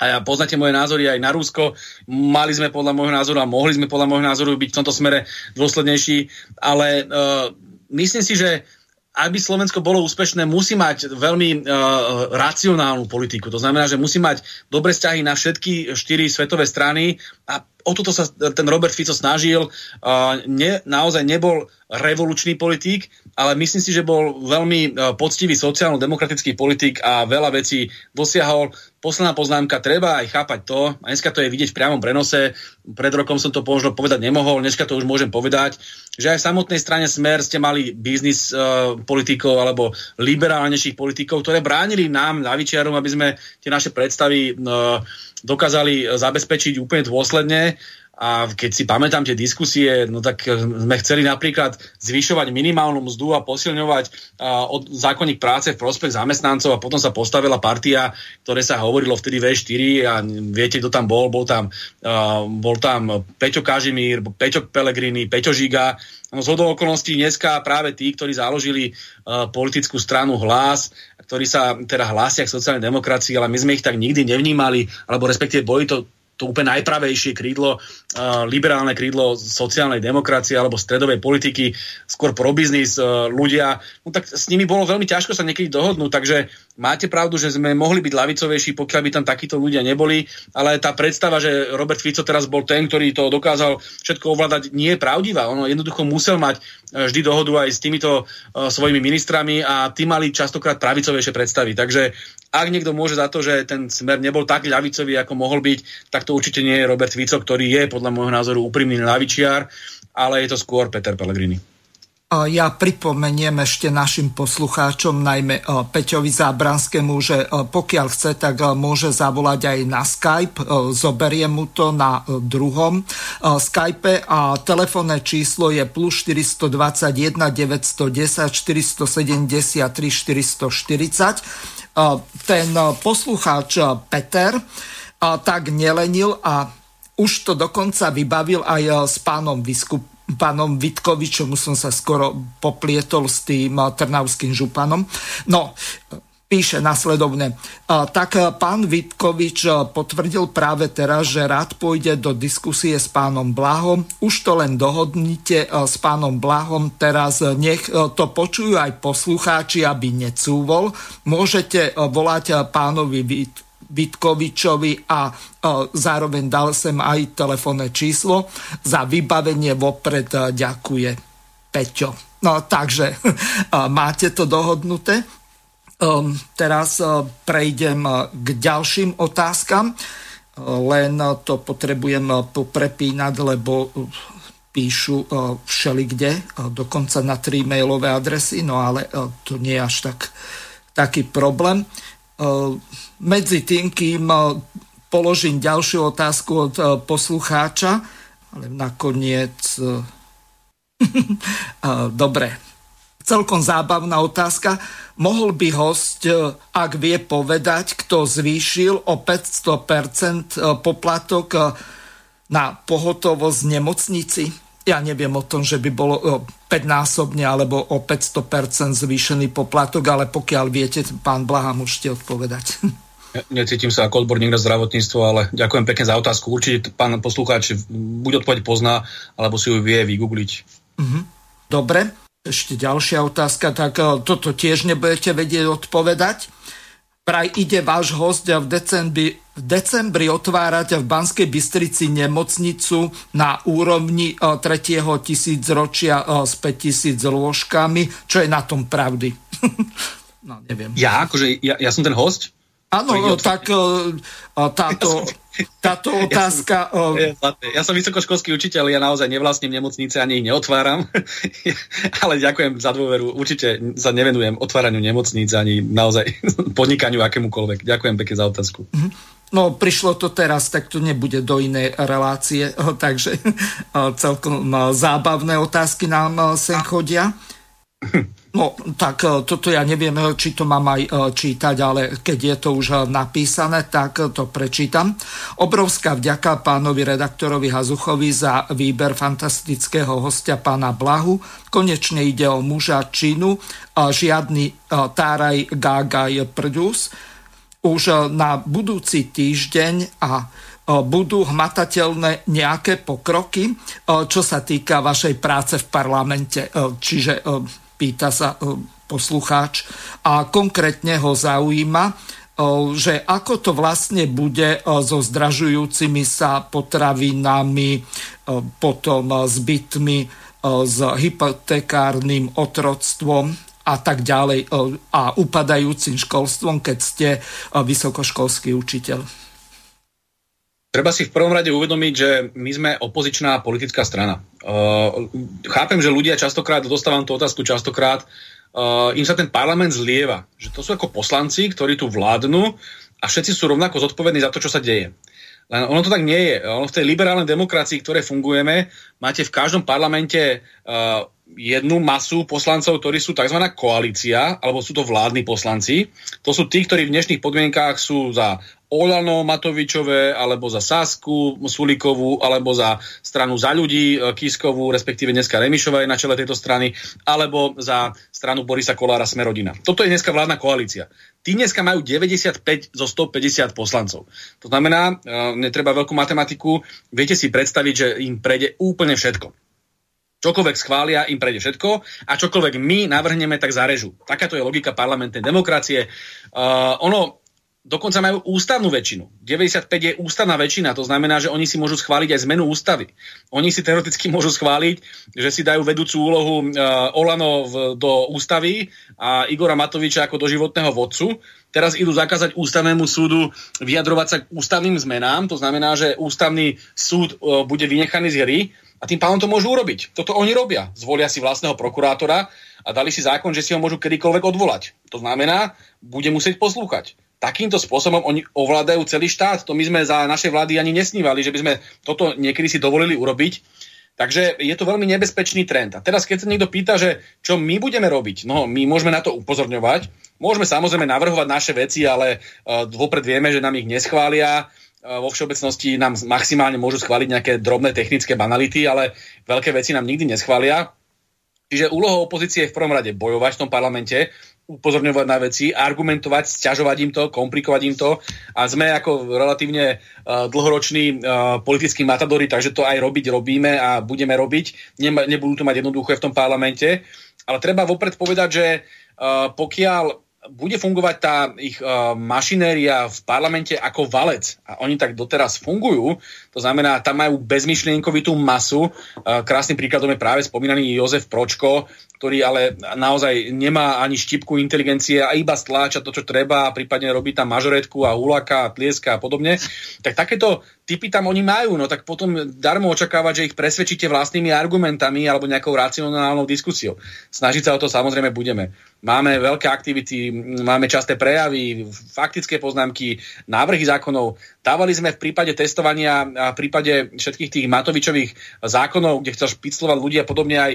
S2: a poznáte moje názory aj na Rusko. Mali sme podľa môjho názoru a mohli sme podľa môjho názoru byť v tomto smere dôslednejší, ale uh, myslím si, že aby Slovensko bolo úspešné, musí mať veľmi uh, racionálnu politiku. To znamená, že musí mať dobre vzťahy na všetky štyri svetové strany a o toto sa ten Robert Fico snažil. Ne, naozaj nebol revolučný politik, ale myslím si, že bol veľmi uh, poctivý sociálno-demokratický politik a veľa vecí dosiahol. Posledná poznámka, treba aj chápať to, a dneska to je vidieť v priamom prenose, pred rokom som to možno povedať nemohol, dneska to už môžem povedať, že aj v samotnej strane Smer ste mali biznis uh, politikov alebo liberálnejších politikov, ktoré bránili nám, ľavičiarom, aby sme tie naše predstavy uh, dokázali zabezpečiť úplne dôsledne. A keď si pamätám tie diskusie, no tak sme chceli napríklad zvyšovať minimálnu mzdu a posilňovať a, od zákonník práce v prospech zamestnancov. A potom sa postavila partia, ktoré sa hovorilo vtedy V4 a viete, kto tam bol, bol tam, a, bol tam Peťo Kažimír, Peťo Pelegrini, Peťo Žiga, No z okolností dneska práve tí, ktorí založili uh, politickú stranu Hlas, ktorí sa teda hlásia k sociálnej demokracii, ale my sme ich tak nikdy nevnímali, alebo respektíve boli to to úplne najpravejšie krídlo, uh, liberálne krídlo sociálnej demokracie alebo stredovej politiky, skôr pro biznis uh, ľudia, no tak s nimi bolo veľmi ťažko sa niekedy dohodnúť, takže máte pravdu, že sme mohli byť lavicovejší, pokiaľ by tam takíto ľudia neboli, ale tá predstava, že Robert Fico teraz bol ten, ktorý to dokázal všetko ovládať, nie je pravdivá. Ono jednoducho musel mať uh, vždy dohodu aj s týmito uh, svojimi ministrami a tí mali častokrát pravicovejšie predstavy. Takže ak niekto môže za to, že ten smer nebol tak ľavicový, ako mohol byť, tak to určite nie je Robert Fico, ktorý je podľa môjho názoru úprimný ľavičiar, ale je to skôr Peter Pellegrini.
S1: Ja pripomeniem ešte našim poslucháčom, najmä Peťovi Zábranskému, že pokiaľ chce, tak môže zavolať aj na Skype. Zoberiem mu to na druhom Skype a telefónne číslo je plus 421 910 473 440 ten poslucháč Peter tak nelenil a už to dokonca vybavil aj s pánom Vyskup, pánom Vitkovičom, som sa skoro poplietol s tým trnavským županom. No, píše nasledovne. Tak pán Vitkovič potvrdil práve teraz, že rád pôjde do diskusie s pánom Blahom. Už to len dohodnite s pánom Blahom. Teraz nech to počujú aj poslucháči, aby necúvol. Môžete volať pánovi Vitkovičovi Vitkovičovi a zároveň dal sem aj telefónne číslo. Za vybavenie vopred ďakuje Peťo. No takže máte to dohodnuté. Um, teraz uh, prejdem k ďalším otázkam. Len to potrebujem poprepínať, lebo píšu všelikde, dokonca na tri mailové adresy, no ale to nie je až tak, taký problém. Medzi tým, kým položím ďalšiu otázku od poslucháča, ale nakoniec... Dobre, celkom zábavná otázka. Mohol by host, ak vie povedať, kto zvýšil o 500% poplatok na pohotovosť nemocnici? Ja neviem o tom, že by bolo 5-násobne alebo o 500% zvýšený poplatok, ale pokiaľ viete, pán Blaha, môžete odpovedať.
S2: Necítim sa ako odborník na zdravotníctvo, ale ďakujem pekne za otázku. Určite pán poslucháč buď odpoveď pozná, alebo si ju vie vygoogliť.
S1: Mhm. Dobre, ešte ďalšia otázka, tak e, toto tiež nebudete vedieť odpovedať. Praj ide váš host v decembri, v decembri otvárať v Banskej Bystrici nemocnicu na úrovni 3. E, tisícročia e, s 5000 lôžkami. Čo je na tom pravdy?
S2: no, neviem. Ja, akože, ja, ja som ten host?
S1: Áno, no, tak uh, táto, táto otázka...
S2: Ja som, ja som vysokoškolský učiteľ, ja naozaj nevlastním nemocnice, ani ich neotváram, ale ďakujem za dôveru. Určite sa nevenujem otváraniu nemocníc, ani naozaj podnikaniu akémukoľvek. Ďakujem pekne za otázku.
S1: Mhm. No, prišlo to teraz, tak to nebude do inej relácie, takže celkom zábavné otázky nám sem chodia. No, tak e, toto ja neviem, e, či to mám aj e, čítať, ale keď je to už napísané, tak to prečítam. Obrovská vďaka pánovi redaktorovi Hazuchovi za výber fantastického hostia pána Blahu. Konečne ide o muža činu, žiadny táraj gágaj prdus. Už na budúci týždeň a budú hmatateľné nejaké pokroky, čo sa týka vašej práce v parlamente. Čiže pýta sa e, poslucháč a konkrétne ho zaujíma, e, že ako to vlastne bude e, so zdražujúcimi sa potravinami, potom s bytmi, s hypotekárnym otroctvom a tak ďalej a upadajúcim školstvom, keď ste vysokoškolský učiteľ.
S2: Treba si v prvom rade uvedomiť, že my sme opozičná politická strana. Uh, chápem, že ľudia častokrát, dostávam tú otázku častokrát, uh, im sa ten parlament zlieva. Že to sú ako poslanci, ktorí tu vládnu a všetci sú rovnako zodpovední za to, čo sa deje. Len ono to tak nie je. Ono v tej liberálnej demokracii, ktoré fungujeme, máte v každom parlamente uh, jednu masu poslancov, ktorí sú tzv. koalícia, alebo sú to vládni poslanci. To sú tí, ktorí v dnešných podmienkách sú za Olano Matovičové, alebo za Sasku Sulíkovú, alebo za stranu za ľudí e, Kiskovú, respektíve dneska Remišová je na čele tejto strany, alebo za stranu Borisa Kolára Smerodina. Toto je dneska vládna koalícia. Tí dneska majú 95 zo 150 poslancov. To znamená, e, netreba veľkú matematiku, viete si predstaviť, že im prejde úplne všetko. Čokoľvek schvália, im prejde všetko a čokoľvek my navrhneme, tak zarežu. Takáto je logika parlamentnej demokracie. Uh, ono dokonca majú ústavnú väčšinu. 95 je ústavná väčšina, to znamená, že oni si môžu schváliť aj zmenu ústavy. Oni si teoreticky môžu schváliť, že si dajú vedúcu úlohu uh, Olano v, do ústavy a Igora Matoviča ako doživotného vodcu. Teraz idú zakázať ústavnému súdu vyjadrovať sa k ústavným zmenám, to znamená, že ústavný súd uh, bude vynechaný z hry a tým pádom to môžu urobiť. Toto oni robia. Zvolia si vlastného prokurátora a dali si zákon, že si ho môžu kedykoľvek odvolať. To znamená, bude musieť poslúchať. Takýmto spôsobom oni ovládajú celý štát. To my sme za našej vlády ani nesnívali, že by sme toto niekedy si dovolili urobiť. Takže je to veľmi nebezpečný trend. A teraz, keď sa niekto pýta, že čo my budeme robiť, no my môžeme na to upozorňovať, môžeme samozrejme navrhovať naše veci, ale uh, vopred vieme, že nám ich neschvália, vo všeobecnosti nám maximálne môžu schváliť nejaké drobné technické banality, ale veľké veci nám nikdy neschvália. Čiže úlohou opozície je v prvom rade bojovať v tom parlamente, upozorňovať na veci, argumentovať, sťažovať im to, komplikovať im to a sme ako relatívne uh, dlhoroční uh, politickí matadori, takže to aj robiť robíme a budeme robiť. Nema, nebudú to mať jednoduché v tom parlamente, ale treba vopred povedať, že uh, pokiaľ bude fungovať tá ich uh, mašinéria v parlamente ako valec a oni tak doteraz fungujú, to znamená, tam majú bezmyšlienkovitú masu. Uh, krásnym príkladom je práve spomínaný Jozef Pročko, ktorý ale naozaj nemá ani štipku inteligencie a iba stláča to, čo treba a prípadne robí tam mažoretku a hulaka a tlieska a podobne. Tak takéto typy tam oni majú, no tak potom darmo očakávať, že ich presvedčíte vlastnými argumentami alebo nejakou racionálnou diskusiou. Snažiť sa o to samozrejme budeme. Máme veľké aktivity, máme časté prejavy, faktické poznámky, návrhy zákonov. Dávali sme v prípade testovania a v prípade všetkých tých Matovičových zákonov, kde chcel špiclovať ľudia podobne aj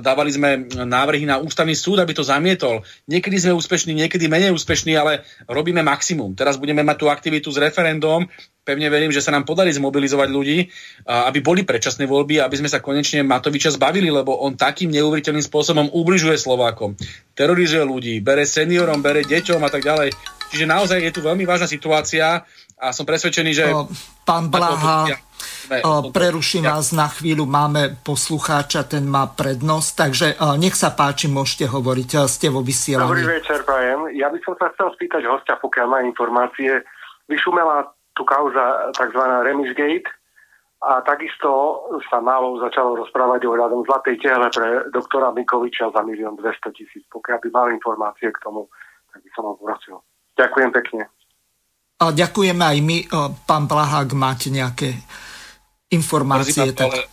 S2: dávali sme návrhy na ústavný súd, aby to zamietol. Niekedy sme úspešní, niekedy menej úspešní, ale robíme maximum. Teraz budeme mať tú aktivitu s referendum, pevne verím, že sa nám podarí zmobilizovať ľudí, aby boli predčasné voľby, aby sme sa konečne Matoviča zbavili, lebo on takým neuveriteľným spôsobom ubližuje Slovákom. Terorizuje ľudí, bere seniorom, bere deťom a tak ďalej. Čiže naozaj je tu veľmi vážna situácia a som presvedčený, že...
S1: O, pán Blaha, o, preruším vás na chvíľu, máme poslucháča, ten má prednosť, takže o, nech sa páči, môžete hovoriť, ste vo vysielaní.
S8: Dobrý večer, prajem. Ja by som sa chcel spýtať hostia, pokiaľ má informácie. Vyšumela tu kauza tzv. Remishgate a takisto sa málo začalo rozprávať o hľadom zlatej tehle pre doktora Mikoviča za milión 200 tisíc. Pokiaľ by mal informácie k tomu, tak by som vám prosil. Ďakujem pekne.
S1: A ďakujeme aj my. Pán Blahák, máte nejaké informácie?
S2: tak... ale,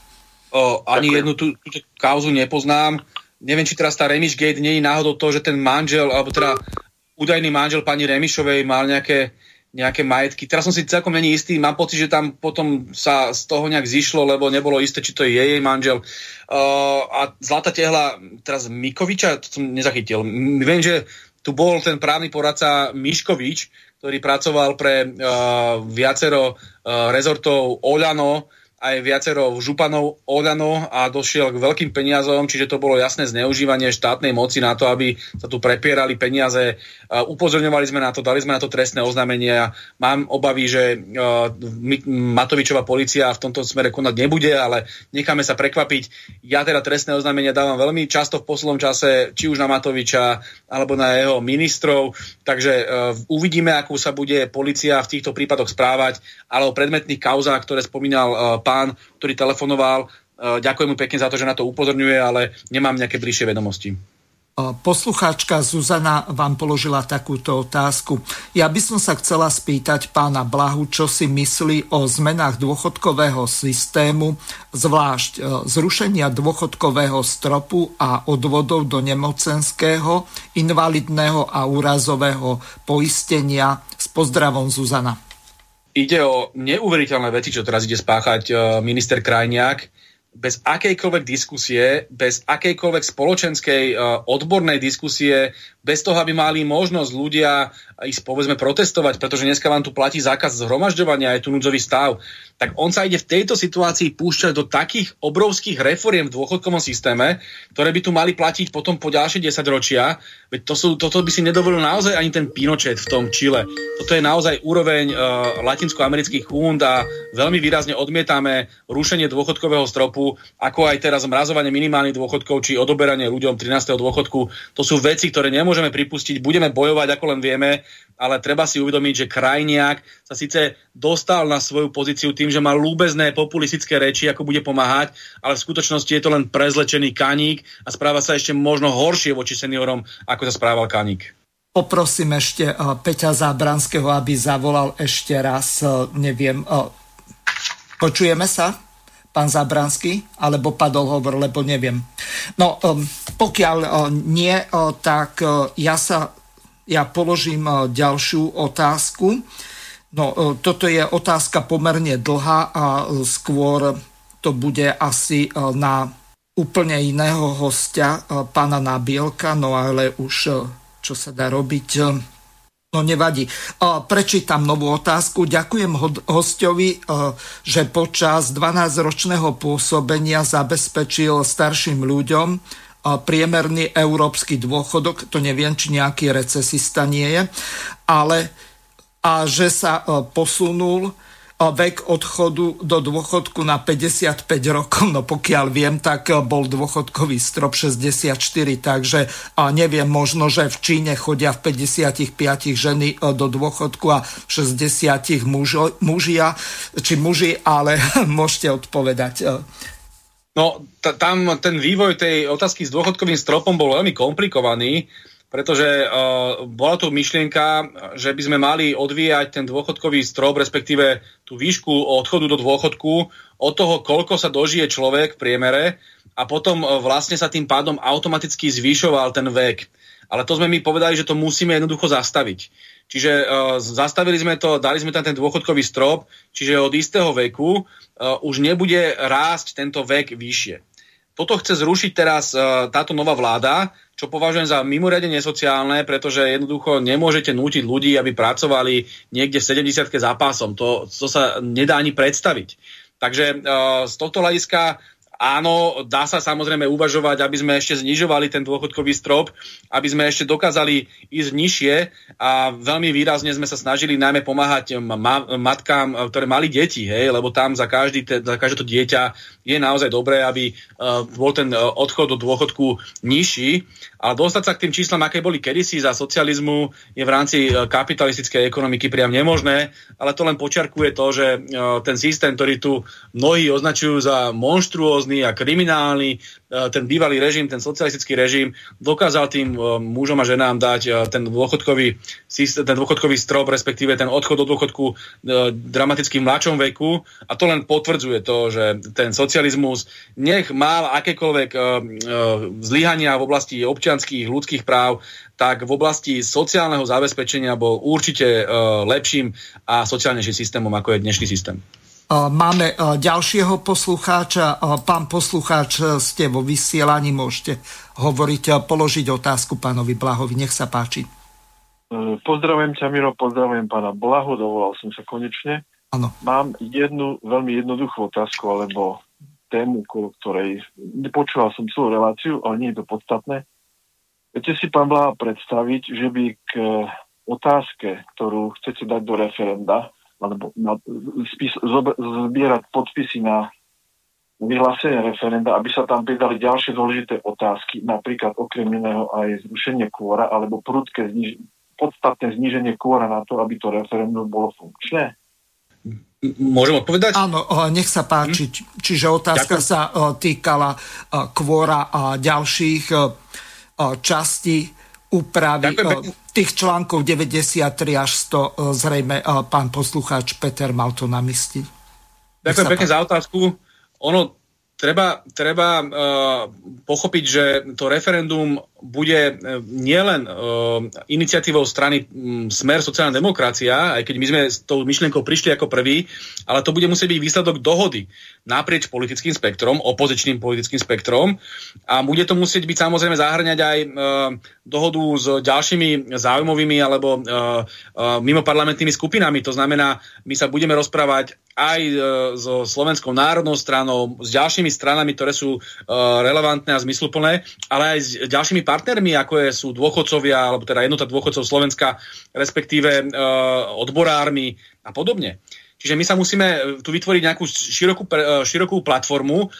S2: o, ani ďakujem. jednu tú, túto kauzu nepoznám. Neviem, či teraz tá Remishgate nie je náhodou to, že ten manžel, alebo teda údajný manžel pani Remišovej mal nejaké nejaké majetky. Teraz som si celkom není istý, mám pocit, že tam potom sa z toho nejak zišlo, lebo nebolo isté, či to je jej manžel. Uh, a Zlata tehla teraz Mikoviča, to som nezachytil. Viem, že tu bol ten právny poradca Miškovič, ktorý pracoval pre uh, viacero uh, rezortov Oľano, aj viacero županov Olano a došiel k veľkým peniazom, čiže to bolo jasné zneužívanie štátnej moci na to, aby sa tu prepierali peniaze. Upozorňovali sme na to, dali sme na to trestné oznámenie a mám obavy, že Matovičová policia v tomto smere konať nebude, ale necháme sa prekvapiť. Ja teda trestné oznámenia dávam veľmi často v poslednom čase, či už na Matoviča alebo na jeho ministrov, takže uvidíme, ako sa bude policia v týchto prípadoch správať, ale o predmetných kauzách, ktoré spomínal pán pán, ktorý telefonoval. E, ďakujem mu pekne za to, že na to upozorňuje, ale nemám nejaké bližšie vedomosti.
S1: E, poslucháčka Zuzana vám položila takúto otázku. Ja by som sa chcela spýtať pána Blahu, čo si myslí o zmenách dôchodkového systému, zvlášť e, zrušenia dôchodkového stropu a odvodov do nemocenského, invalidného a úrazového poistenia. S pozdravom Zuzana.
S2: Ide o neuveriteľné veci, čo teraz ide spáchať uh, minister Krajniak. Bez akejkoľvek diskusie, bez akejkoľvek spoločenskej uh, odbornej diskusie, bez toho, aby mali možnosť ľudia ísť povedzme protestovať, pretože dneska vám tu platí zákaz zhromažďovania, je tu núdzový stav, tak on sa ide v tejto situácii púšťať do takých obrovských reforiem v dôchodkovom systéme, ktoré by tu mali platiť potom po ďalšie 10 ročia. Veď to sú, toto by si nedovolil naozaj ani ten Pinochet v tom Čile. Toto je naozaj úroveň uh, latinskoamerických húnd a veľmi výrazne odmietame rušenie dôchodkového stropu, ako aj teraz zmrazovanie minimálnych dôchodkov či odoberanie ľuďom 13. dôchodku. To sú veci, ktoré nemôžeme pripustiť, budeme bojovať ako len vieme, ale treba si uvedomiť, že krajniak sa síce dostal na svoju pozíciu tým, že má lúbezné populistické reči, ako bude pomáhať, ale v skutočnosti je to len prezlečený kaník a správa sa ešte možno horšie voči seniorom, ako sa správal kaník.
S1: Poprosím ešte uh, Peťa Zábranského, aby zavolal ešte raz, uh, neviem, uh, počujeme sa? Pán Zabranský, alebo padol hovor, lebo neviem. No, um, pokiaľ uh, nie, uh, tak uh, ja sa ja položím ďalšiu otázku. No, toto je otázka pomerne dlhá a skôr to bude asi na úplne iného hostia, pána Nabielka, no ale už čo sa dá robiť. No nevadí. Prečítam novú otázku. Ďakujem hostovi, že počas 12-ročného pôsobenia zabezpečil starším ľuďom priemerný európsky dôchodok, to neviem, či nejaký recesista nie je, ale a že sa posunul vek odchodu do dôchodku na 55 rokov. No pokiaľ viem, tak bol dôchodkový strop 64, takže neviem, možno, že v Číne chodia v 55 ženy do dôchodku a 60 mužo, mužia, či muži, ale môžete odpovedať.
S2: No, t- tam ten vývoj tej otázky s dôchodkovým stropom bol veľmi komplikovaný pretože uh, bola tu myšlienka, že by sme mali odvíjať ten dôchodkový strop, respektíve tú výšku odchodu do dôchodku od toho, koľko sa dožije človek v priemere a potom uh, vlastne sa tým pádom automaticky zvyšoval ten vek. Ale to sme mi povedali, že to musíme jednoducho zastaviť. Čiže uh, zastavili sme to, dali sme tam ten dôchodkový strop, čiže od istého veku uh, už nebude rásť tento vek vyššie. Toto chce zrušiť teraz uh, táto nová vláda, čo považujem za mimoriadne nesociálne, pretože jednoducho nemôžete nútiť ľudí, aby pracovali niekde v 70 zápasom. To, to sa nedá ani predstaviť. Takže uh, z tohto hľadiska Áno, dá sa samozrejme uvažovať, aby sme ešte znižovali ten dôchodkový strop, aby sme ešte dokázali ísť nižšie a veľmi výrazne sme sa snažili najmä pomáhať ma- matkám, ktoré mali deti, hej, lebo tam za, každý te- za každé to dieťa je naozaj dobré, aby uh, bol ten uh, odchod do dôchodku nižší. Ale dostať sa k tým číslam, aké boli kedysi za socializmu, je v rámci uh, kapitalistickej ekonomiky priam nemožné, ale to len počarkuje to, že uh, ten systém, ktorý tu mnohí označujú za monštruózny, a kriminálny, ten bývalý režim, ten socialistický režim dokázal tým mužom a ženám dať ten dôchodkový, ten dôchodkový strop, respektíve ten odchod do dôchodku dramaticky v mladšom veku a to len potvrdzuje to, že ten socializmus nech mal akékoľvek zlyhania v oblasti občianských ľudských práv, tak v oblasti sociálneho zabezpečenia bol určite lepším a sociálnejším systémom, ako je dnešný systém.
S1: Máme ďalšieho poslucháča. Pán poslucháč, ste vo vysielaní, môžete hovoriť, položiť otázku pánovi Blahovi. Nech sa páči.
S9: Pozdravujem ťa, Miro, pozdravujem pána Blahu, dovolal som sa konečne.
S1: Ano.
S9: Mám jednu veľmi jednoduchú otázku, alebo tému, ktorej nepočúval som celú reláciu, ale nie je to podstatné. Viete si, pán Blaha, predstaviť, že by k otázke, ktorú chcete dať do referenda, alebo na, spis, zbierať podpisy na vyhlásenie referenda, aby sa tam pridali ďalšie dôležité otázky, napríklad okrem iného aj zrušenie kôra alebo prudké zniž, podstatné zníženie kôra na to, aby to referendum bolo funkčné?
S2: Môžem odpovedať?
S1: Áno, nech sa páči. Hm? Čiže otázka Ďakujem. sa týkala kvóra a ďalších častí úpravy tých článkov 93 až 100 zrejme pán poslucháč Peter mal to na mysli.
S2: Ďakujem pekne za otázku. Ono treba, treba uh, pochopiť, že to referendum bude e, nielen uh, iniciatívou strany um, Smer sociálna demokracia, aj keď my sme s tou myšlienkou prišli ako prvý, ale to bude musieť byť výsledok dohody naprieč politickým spektrom, opozičným politickým spektrom a bude to musieť byť samozrejme zahrňať aj uh, dohodu s ďalšími záujmovými alebo uh, uh, mimoparlamentnými skupinami. To znamená, my sa budeme rozprávať aj e, so Slovenskou národnou stranou, s ďalšími stranami, ktoré sú e, relevantné a zmysluplné, ale aj s ďalšími partnermi, ako je, sú dôchodcovia, alebo teda jednota dôchodcov Slovenska, respektíve e, odborármi a podobne. Čiže my sa musíme tu vytvoriť nejakú širokú, širokú platformu,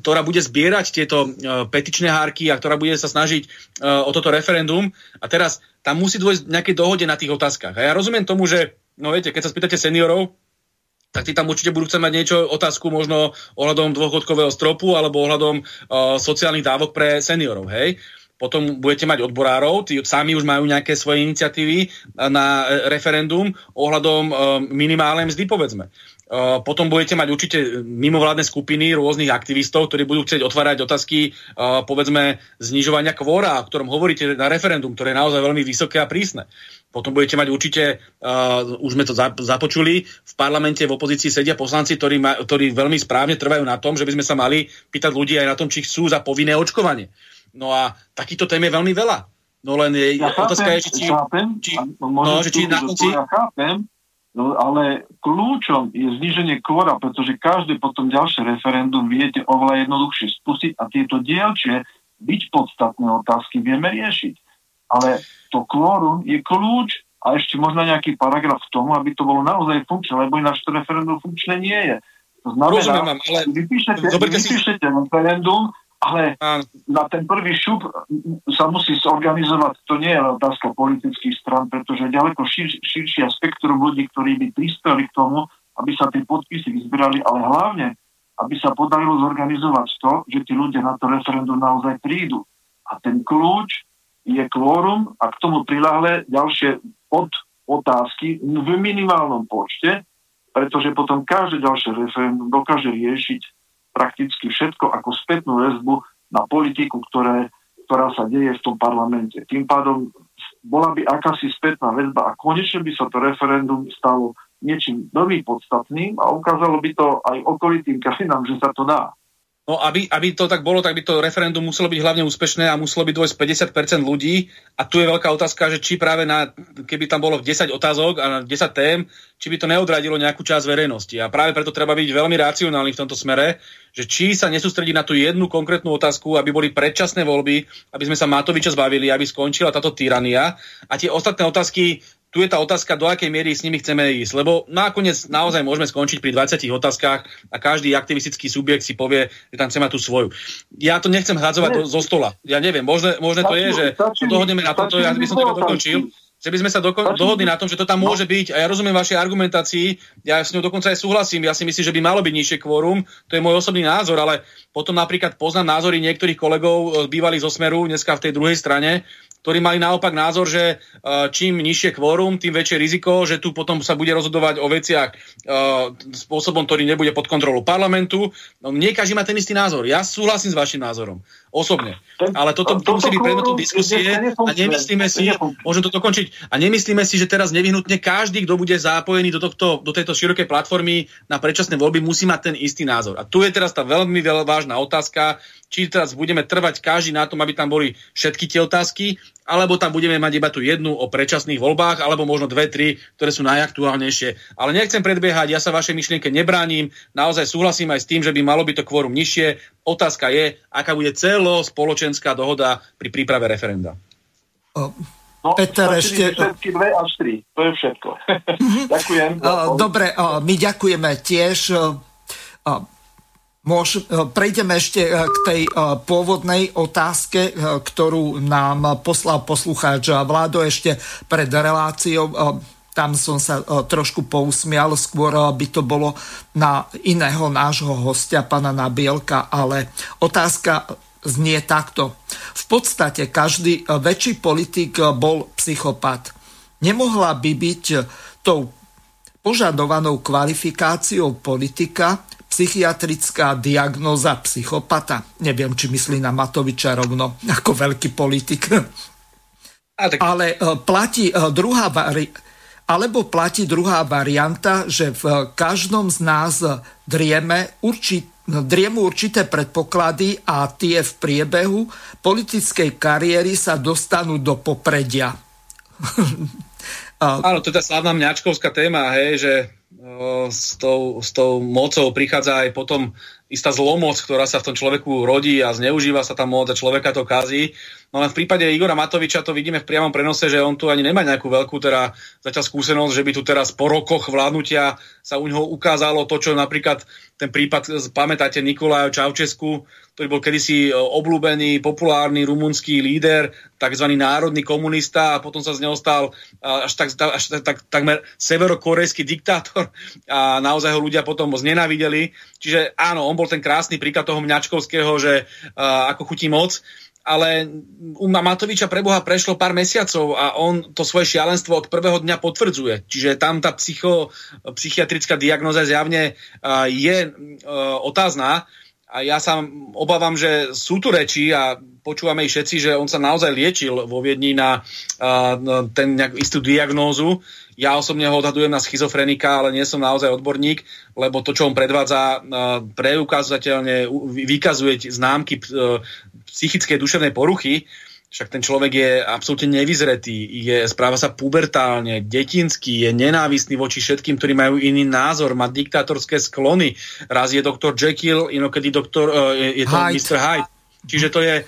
S2: ktorá bude zbierať tieto petičné hárky a ktorá bude sa snažiť o toto referendum. A teraz tam musí dôjsť nejaké dohode na tých otázkach. A ja rozumiem tomu, že, no viete, keď sa spýtate seniorov, tak tí tam určite budú chcieť mať niečo, otázku možno ohľadom dôchodkového stropu alebo ohľadom uh, sociálnych dávok pre seniorov, hej. Potom budete mať odborárov, tí sami už majú nejaké svoje iniciatívy na referendum ohľadom uh, minimálnej mzdy, povedzme. Potom budete mať určite mimovládne skupiny rôznych aktivistov, ktorí budú chcieť otvárať otázky, uh, povedzme, znižovania kvóra, o ktorom hovoríte na referendum, ktoré je naozaj veľmi vysoké a prísne. Potom budete mať určite, uh, už sme to započuli, v parlamente v opozícii sedia poslanci, ktorí, ma, ktorí veľmi správne trvajú na tom, že by sme sa mali pýtať ľudí aj na tom, či chcú za povinné očkovanie. No a takýchto tém je veľmi veľa. No len je,
S9: ja
S2: otázka
S9: chápem,
S2: je, či,
S9: chápem,
S2: či,
S9: no,
S2: že či na konci...
S9: Ja chápem, no, ale kľúčom je zníženie kvora, pretože každé potom ďalšie referendum viete oveľa jednoduchšie spustiť a tieto dielčie byť podstatné otázky vieme riešiť. Ale to kvórum je kľúč a ešte možno nejaký paragraf k tomu, aby to bolo naozaj funkčné, lebo ináč to referendum funkčné nie je. To znamená,
S2: Rozumiem ale...
S9: vypíšete, vypíšete si... referendum, ale na ten prvý šup sa musí zorganizovať, to nie je otázka politických stran, pretože ďaleko šir, širšia spektrum ľudí, ktorí by prispeli k tomu, aby sa tie podpisy vyzbierali, ale hlavne, aby sa podarilo zorganizovať to, že tí ľudia na to referendum naozaj prídu. A ten kľúč je kvórum a k tomu priláhle ďalšie pod otázky v minimálnom počte, pretože potom každé ďalšie referendum dokáže riešiť prakticky všetko ako spätnú väzbu na politiku, ktoré, ktorá sa deje v tom parlamente. Tým pádom bola by akási spätná väzba a konečne by sa to referendum stalo niečím veľmi podstatným a ukázalo by to aj okolitým krajinám, že sa to dá.
S2: No aby, aby to tak bolo, tak by to referendum muselo byť hlavne úspešné a muselo by dôjsť 50% ľudí. A tu je veľká otázka, že či práve na, keby tam bolo 10 otázok a 10 tém, či by to neodradilo nejakú časť verejnosti. A práve preto treba byť veľmi racionálny v tomto smere, že či sa nesústredí na tú jednu konkrétnu otázku, aby boli predčasné voľby, aby sme sa Matoviča zbavili, aby skončila táto tyrania. A tie ostatné otázky tu je tá otázka, do akej miery s nimi chceme ísť. Lebo nakoniec naozaj môžeme skončiť pri 20 otázkach a každý aktivistický subjekt si povie, že tam chce mať tú svoju. Ja to nechcem hádzovať do, zo stola. Ja neviem, možné, možné to je, že to dohodneme na toto, ja by som to dokončil že by sme sa doko- dohodli na tom, že to tam môže byť. A ja rozumiem vašej argumentácii, ja s ňou dokonca aj súhlasím. Ja si myslím, že by malo byť nižšie kvórum, to je môj osobný názor, ale potom napríklad poznám názory niektorých kolegov bývalých zo Smeru, dneska v tej druhej strane, ktorí mali naopak názor, že uh, čím nižšie kvórum, tým väčšie riziko, že tu potom sa bude rozhodovať o veciach uh, spôsobom, ktorý nebude pod kontrolou parlamentu. No, nie každý má ten istý názor. Ja súhlasím s vašim názorom. Osobne. Ale toto, to musí byť predmetom diskusie a nemyslíme si, môžem to dokončiť, a nemyslíme si, že teraz nevyhnutne každý, kto bude zapojený do, tohto, do tejto širokej platformy na predčasné voľby, musí mať ten istý názor. A tu je teraz tá veľmi vážna otázka, či teraz budeme trvať každý na tom, aby tam boli všetky tie otázky, alebo tam budeme mať iba tú jednu o predčasných voľbách, alebo možno dve, tri, ktoré sú najaktuálnejšie. Ale nechcem predbiehať, ja sa vašej myšlienke nebránim, naozaj súhlasím aj s tým, že by malo byť to kvórum nižšie. Otázka je, aká bude celo spoločenská dohoda pri príprave referenda.
S9: No,
S1: Peter, ešte...
S9: Všetky dve až tri, to je všetko. Ďakujem.
S1: Dobre, my ďakujeme tiež. Môž, prejdeme ešte k tej pôvodnej otázke, ktorú nám poslal poslucháč Vládo ešte pred reláciou. Tam som sa trošku pousmial, skôr by to bolo na iného nášho hostia, pana Nabielka, ale otázka znie takto. V podstate každý väčší politik bol psychopat. Nemohla by byť tou požadovanou kvalifikáciou politika psychiatrická diagnóza psychopata. Neviem, či myslí na Matoviča rovno ako veľký politik. Ale e, platí e, druhá vari- alebo platí druhá varianta, že v každom z nás drieme určit, driemu určité predpoklady a tie v priebehu politickej kariéry sa dostanú do popredia.
S2: Áno, to je tá slavná mňačkovská téma, hej, že s, tou, s tou mocou prichádza aj potom istá zlomoc, ktorá sa v tom človeku rodí a zneužíva sa tá moc a človeka to kazí. No len v prípade Igora Matoviča to vidíme v priamom prenose, že on tu ani nemá nejakú veľkú teda zatiaľ skúsenosť, že by tu teraz po rokoch vládnutia sa u neho ukázalo to, čo napríklad ten prípad, pamätáte Nikolaja Čaučesku, ktorý bol kedysi e, obľúbený, populárny rumunský líder, tzv. národný komunista a potom sa z neho stal až, tak, až tak, tak, takmer severokorejský diktátor a naozaj ho ľudia potom znenávideli. Čiže áno, on bol ten krásny príklad toho mňačkovského, že uh, ako chutí moc, ale u Matoviča preboha prešlo pár mesiacov a on to svoje šialenstvo od prvého dňa potvrdzuje. Čiže tam tá psycho, psychiatrická diagnoza zjavne je otázna a ja sa obávam, že sú tu reči a počúvame ich všetci, že on sa naozaj liečil vo Viedni na uh, ten nejak istú diagnózu. Ja osobne ho odhadujem na schizofrenika, ale nie som naozaj odborník, lebo to, čo on predvádza, uh, preukázateľne vykazuje známky uh, psychickej duševnej poruchy, však ten človek je absolútne nevyzretý, je, správa sa pubertálne, detinský, je nenávistný voči všetkým, ktorí majú iný názor, má diktátorské sklony. Raz je doktor Jekyll, inokedy doktor, uh, je, je to
S1: Hyde.
S2: Mr. Hyde. Čiže to je uh,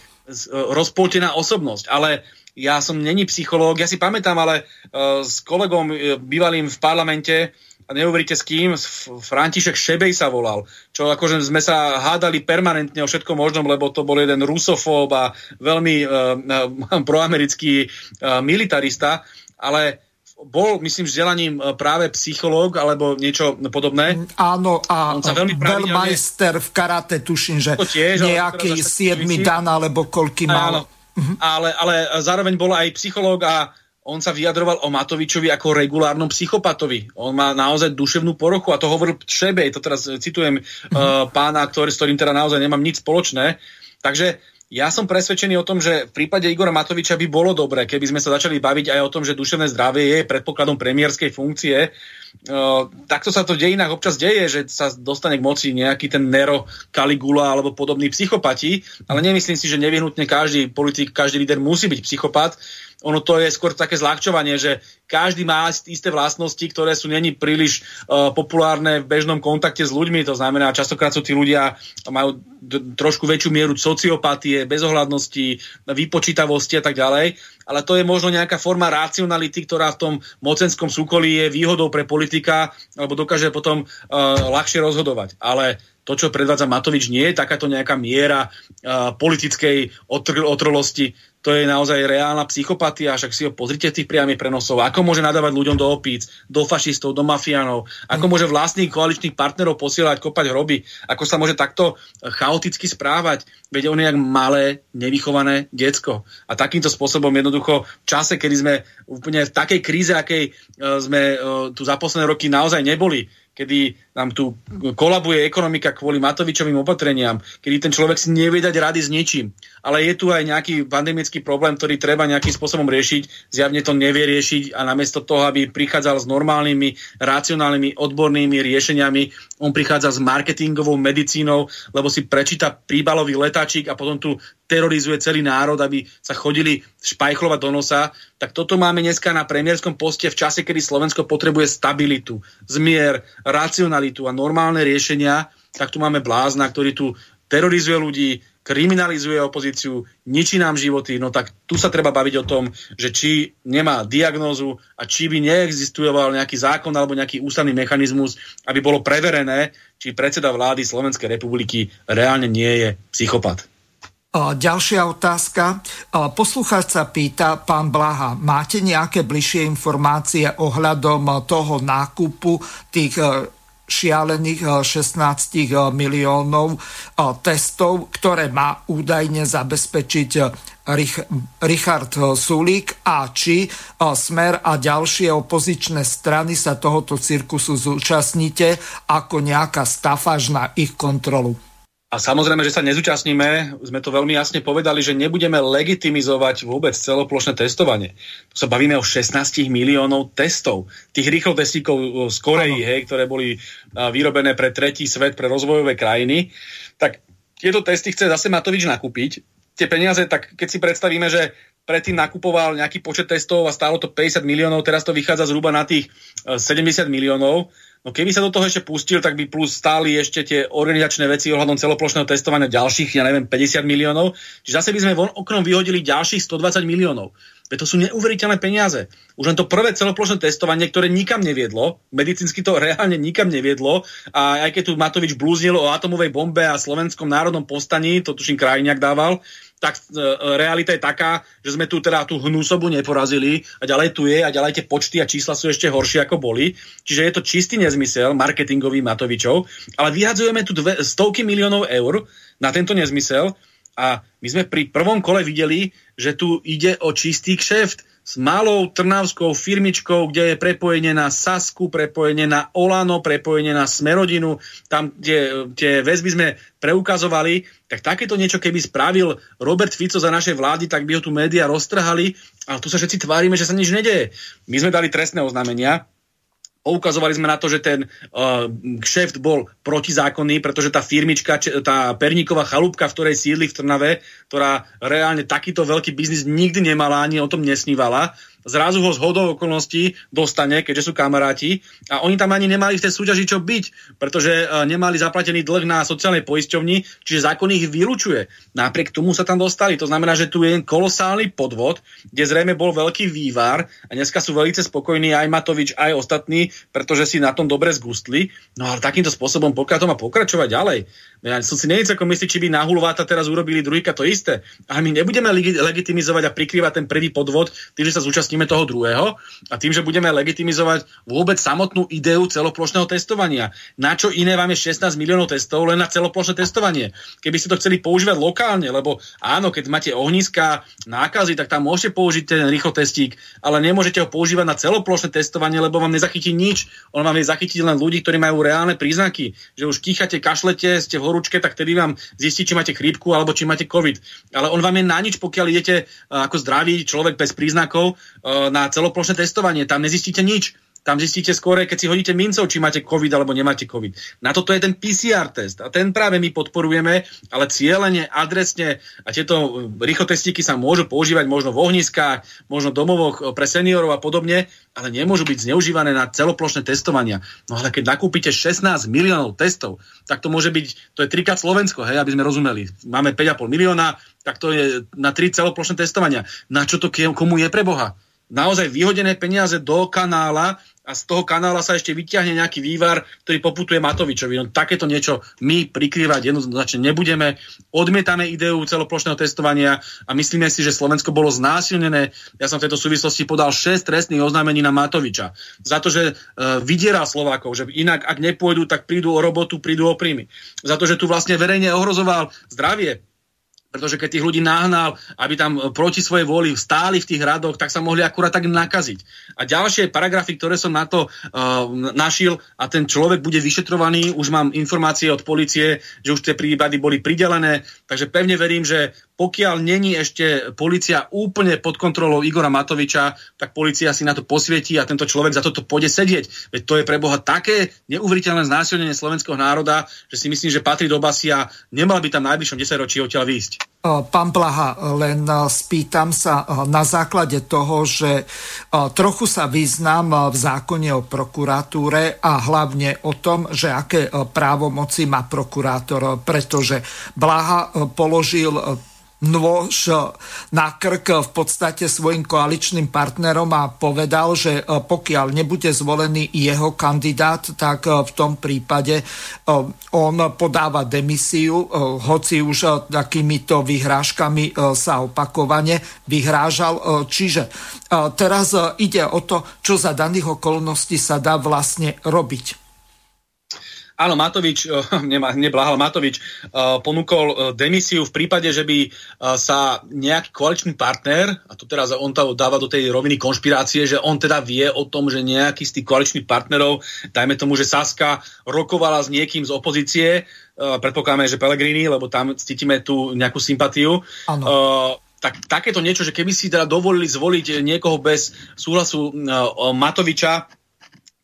S2: rozpoltená osobnosť. Ale ja som není psychológ, ja si pamätám, ale uh, s kolegom bývalým v parlamente a neuveríte s kým, František Šebej sa volal, čo akože sme sa hádali permanentne o všetkom možnom, lebo to bol jeden rusofób a veľmi uh, proamerický uh, militarista, ale bol, myslím, vzdelaním práve psychológ alebo niečo podobné.
S1: Áno, a
S2: On sa veľmi
S1: veľmajster v karate, tuším, že
S2: To tiež,
S1: nejaký
S2: teraz až
S1: 7
S2: súvisí.
S1: dan, alebo koľky mal.
S2: Áno. Ale, ale zároveň bol aj psychológ a on sa vyjadroval o Matovičovi ako regulárnom psychopatovi. On má naozaj duševnú poruchu a to hovoril Šebej, to teraz citujem uh, pána, ktorý, s ktorým teda naozaj nemám nič spoločné. Takže ja som presvedčený o tom, že v prípade Igora Matoviča by bolo dobré, keby sme sa začali baviť aj o tom, že duševné zdravie je predpokladom premiérskej funkcie. Uh, takto sa to v dejinách občas deje, že sa dostane k moci nejaký ten Nero, Caligula alebo podobný psychopati, ale nemyslím si, že nevyhnutne každý politik, každý líder musí byť psychopat. Ono to je skôr také zľahčovanie, že každý má isté vlastnosti, ktoré sú není príliš uh, populárne v bežnom kontakte s ľuďmi. To znamená, častokrát sú tí ľudia majú d- trošku väčšiu mieru sociopatie, bezohľadnosti, vypočítavosti a tak ďalej. Ale to je možno nejaká forma racionality, ktorá v tom mocenskom súkolí je výhodou pre politika, alebo dokáže potom uh, ľahšie rozhodovať. Ale to, čo predvádza Matovič, nie je takáto nejaká miera uh, politickej otr- otrolosti. To je naozaj reálna psychopatia, však si ho pozrite tých priamých prenosov. Ako môže nadávať ľuďom do opíc, do fašistov, do mafiánov, ako môže vlastných koaličných partnerov posielať, kopať hroby, ako sa môže takto chaoticky správať. Veď on je jak malé, nevychované decko. A takýmto spôsobom jednoducho v čase, kedy sme úplne v takej kríze, akej e, sme e, tu za posledné roky naozaj neboli, kedy nám tu kolabuje ekonomika kvôli Matovičovým opatreniam, kedy ten človek si nevie dať rady s ničím. Ale je tu aj nejaký pandemický problém, ktorý treba nejakým spôsobom riešiť. Zjavne to nevie riešiť a namiesto toho, aby prichádzal s normálnymi, racionálnymi, odbornými riešeniami, on prichádza s marketingovou medicínou, lebo si prečíta príbalový letáčik a potom tu terorizuje celý národ, aby sa chodili špajchlovať do nosa. Tak toto máme dneska na premiérskom poste v čase, kedy Slovensko potrebuje stabilitu, zmier, racionalitu a normálne riešenia, tak tu máme blázna, ktorý tu terorizuje ľudí, kriminalizuje opozíciu, ničí nám životy, no tak tu sa treba baviť o tom, že či nemá diagnózu a či by neexistoval nejaký zákon alebo nejaký ústavný mechanizmus, aby bolo preverené, či predseda vlády Slovenskej republiky reálne nie je psychopat.
S1: Ďalšia otázka. Poslucháč sa pýta, pán Blaha, máte nejaké bližšie informácie ohľadom toho nákupu tých e, šialených e, 16 miliónov e, testov, ktoré má údajne zabezpečiť Rich- Richard Sulík a či Smer a ďalšie opozičné strany sa tohoto cirkusu zúčastníte ako nejaká stafáž na ich kontrolu.
S2: A samozrejme, že sa nezúčastníme, sme to veľmi jasne povedali, že nebudeme legitimizovať vôbec celoplošné testovanie. Tu sa bavíme o 16 miliónov testov. Tých rýchlotestíkov z Koreji, hej, ktoré boli vyrobené pre tretí svet, pre rozvojové krajiny. Tak tieto testy chce zase Matovič nakúpiť. Tie peniaze, tak keď si predstavíme, že predtým nakupoval nejaký počet testov a stálo to 50 miliónov, teraz to vychádza zhruba na tých e, 70 miliónov, No keby sa do toho ešte pustil, tak by plus stáli ešte tie organizačné veci ohľadom celoplošného testovania ďalších, ja neviem, 50 miliónov. Čiže zase by sme von oknom vyhodili ďalších 120 miliónov. Veď to sú neuveriteľné peniaze. Už len to prvé celoplošné testovanie, ktoré nikam neviedlo, medicínsky to reálne nikam neviedlo, a aj keď tu Matovič blúznil o atomovej bombe a slovenskom národnom postaní, to tuším krajiniak dával, tak e, realita je taká, že sme tu teda tú hnúsobu neporazili a ďalej tu je a ďalej tie počty a čísla sú ešte horšie ako boli. Čiže je to čistý nezmysel marketingový Matovičov, ale vyhadzujeme tu dve, stovky miliónov eur na tento nezmysel a my sme pri prvom kole videli, že tu ide o čistý kšeft s malou trnavskou firmičkou, kde je prepojenie na Sasku, prepojenie na Olano, prepojenie na Smerodinu, tam, kde tie väzby sme preukazovali, tak takéto niečo, keby spravil Robert Fico za našej vlády, tak by ho tu médiá roztrhali, ale tu sa všetci tvárime, že sa nič nedeje. My sme dali trestné oznámenia, Poukazovali sme na to, že ten uh, kšeft bol protizákonný, pretože tá firmička, č- tá perníková chalúbka, v ktorej sídli v Trnave, ktorá reálne takýto veľký biznis nikdy nemala, ani o tom nesnívala, zrazu ho z hodou okolností dostane, keďže sú kamaráti a oni tam ani nemali v tej súťaži čo byť, pretože uh, nemali zaplatený dlh na sociálnej poisťovni, čiže zákon ich vylučuje. Napriek tomu sa tam dostali. To znamená, že tu je kolosálny podvod, kde zrejme bol veľký vývar a dneska sú veľmi spokojní aj Matovič, aj ostatní, pretože si na tom dobre zgustli. No ale takýmto spôsobom pokiaľ to má pokračovať ďalej. Ja som si neviem celkom istý, či by na Hulváta teraz urobili druhýka to isté. A my nebudeme legi- legitimizovať a prikrývať ten prvý podvod tým, že sa zúčastníme toho druhého a tým, že budeme legitimizovať vôbec samotnú ideu celoplošného testovania. Na čo iné vám je 16 miliónov testov len na celoplošné testovanie? Keby ste to chceli používať lokálne, lebo áno, keď máte ohniska, nákazy, tak tam môžete použiť ten rýchlotestík, ale nemôžete ho používať na celoplošné testovanie, lebo vám nezachytí nič. On vám vie zachytiť len ľudí, ktorí majú reálne príznaky, že už kýchate, kašlete, ste v horúčke, tak tedy vám zistí, či máte chrípku alebo či máte COVID. Ale on vám je na nič, pokiaľ idete uh, ako zdravý človek bez príznakov uh, na celoplošné testovanie. Tam nezistíte nič. Tam zistíte skôr, keď si hodíte mincov, či máte COVID alebo nemáte COVID. Na toto je ten PCR test a ten práve my podporujeme, ale cieľene, adresne a tieto rýchlotestíky sa môžu používať možno v ohniskách, možno domovoch pre seniorov a podobne, ale nemôžu byť zneužívané na celoplošné testovania. No ale keď nakúpite 16 miliónov testov, tak to môže byť, to je trikrát Slovensko, hej, aby sme rozumeli. Máme 5,5 milióna, tak to je na tri celoplošné testovania. Na čo to komu je pre Boha? Naozaj vyhodené peniaze do kanála a z toho kanála sa ešte vyťahne nejaký vývar, ktorý poputuje Matovičovi. No takéto niečo my prikrývať jednoznačne nebudeme. Odmietame ideu celoplošného testovania a myslíme si, že Slovensko bolo znásilnené. Ja som v tejto súvislosti podal 6 trestných oznámení na Matoviča. Za to, že uh, vydiera Slovákov, že inak ak nepôjdu, tak prídu o robotu, prídu o príjmy. Za to, že tu vlastne verejne ohrozoval zdravie pretože keď tých ľudí nahnal, aby tam proti svojej vôli stáli v tých radoch, tak sa mohli akurát tak nakaziť. A ďalšie paragrafy, ktoré som na to uh, našil a ten človek bude vyšetrovaný, už mám informácie od policie, že už tie prípady boli pridelené, takže pevne verím, že pokiaľ není ešte policia úplne pod kontrolou Igora Matoviča, tak policia si na to posvietí a tento človek za toto pôjde sedieť. Veď to je pre Boha také neuveriteľné znásilnenie slovenského národa, že si myslím, že patrí do basy a nemal by tam najbližšom 10 ročí odtiaľ výjsť.
S1: Pán Blaha, len spýtam sa na základe toho, že trochu sa vyznám v zákone o prokuratúre a hlavne o tom, že aké právomoci má prokurátor, pretože Blaha položil nôž na krk v podstate svojim koaličným partnerom a povedal, že pokiaľ nebude zvolený jeho kandidát, tak v tom prípade on podáva demisiu, hoci už takýmito vyhrážkami sa opakovane vyhrážal. Čiže teraz ide o to, čo za daných okolností sa dá vlastne robiť.
S2: Áno, Matovič, eh, nemá, nebláhal, Matovič eh, ponúkol eh, demisiu v prípade, že by sa nejaký koaličný partner, a to teraz on to dáva do tej roviny konšpirácie, že on teda vie o tom, že nejaký z tých koaličných partnerov, dajme tomu, že Saska rokovala s niekým z opozície, predpokladáme, že Pelegrini, lebo tam cítime tú nejakú sympatiu.
S1: Áno.
S2: tak takéto niečo, že keby si teda dovolili zvoliť niekoho bez súhlasu Matoviča,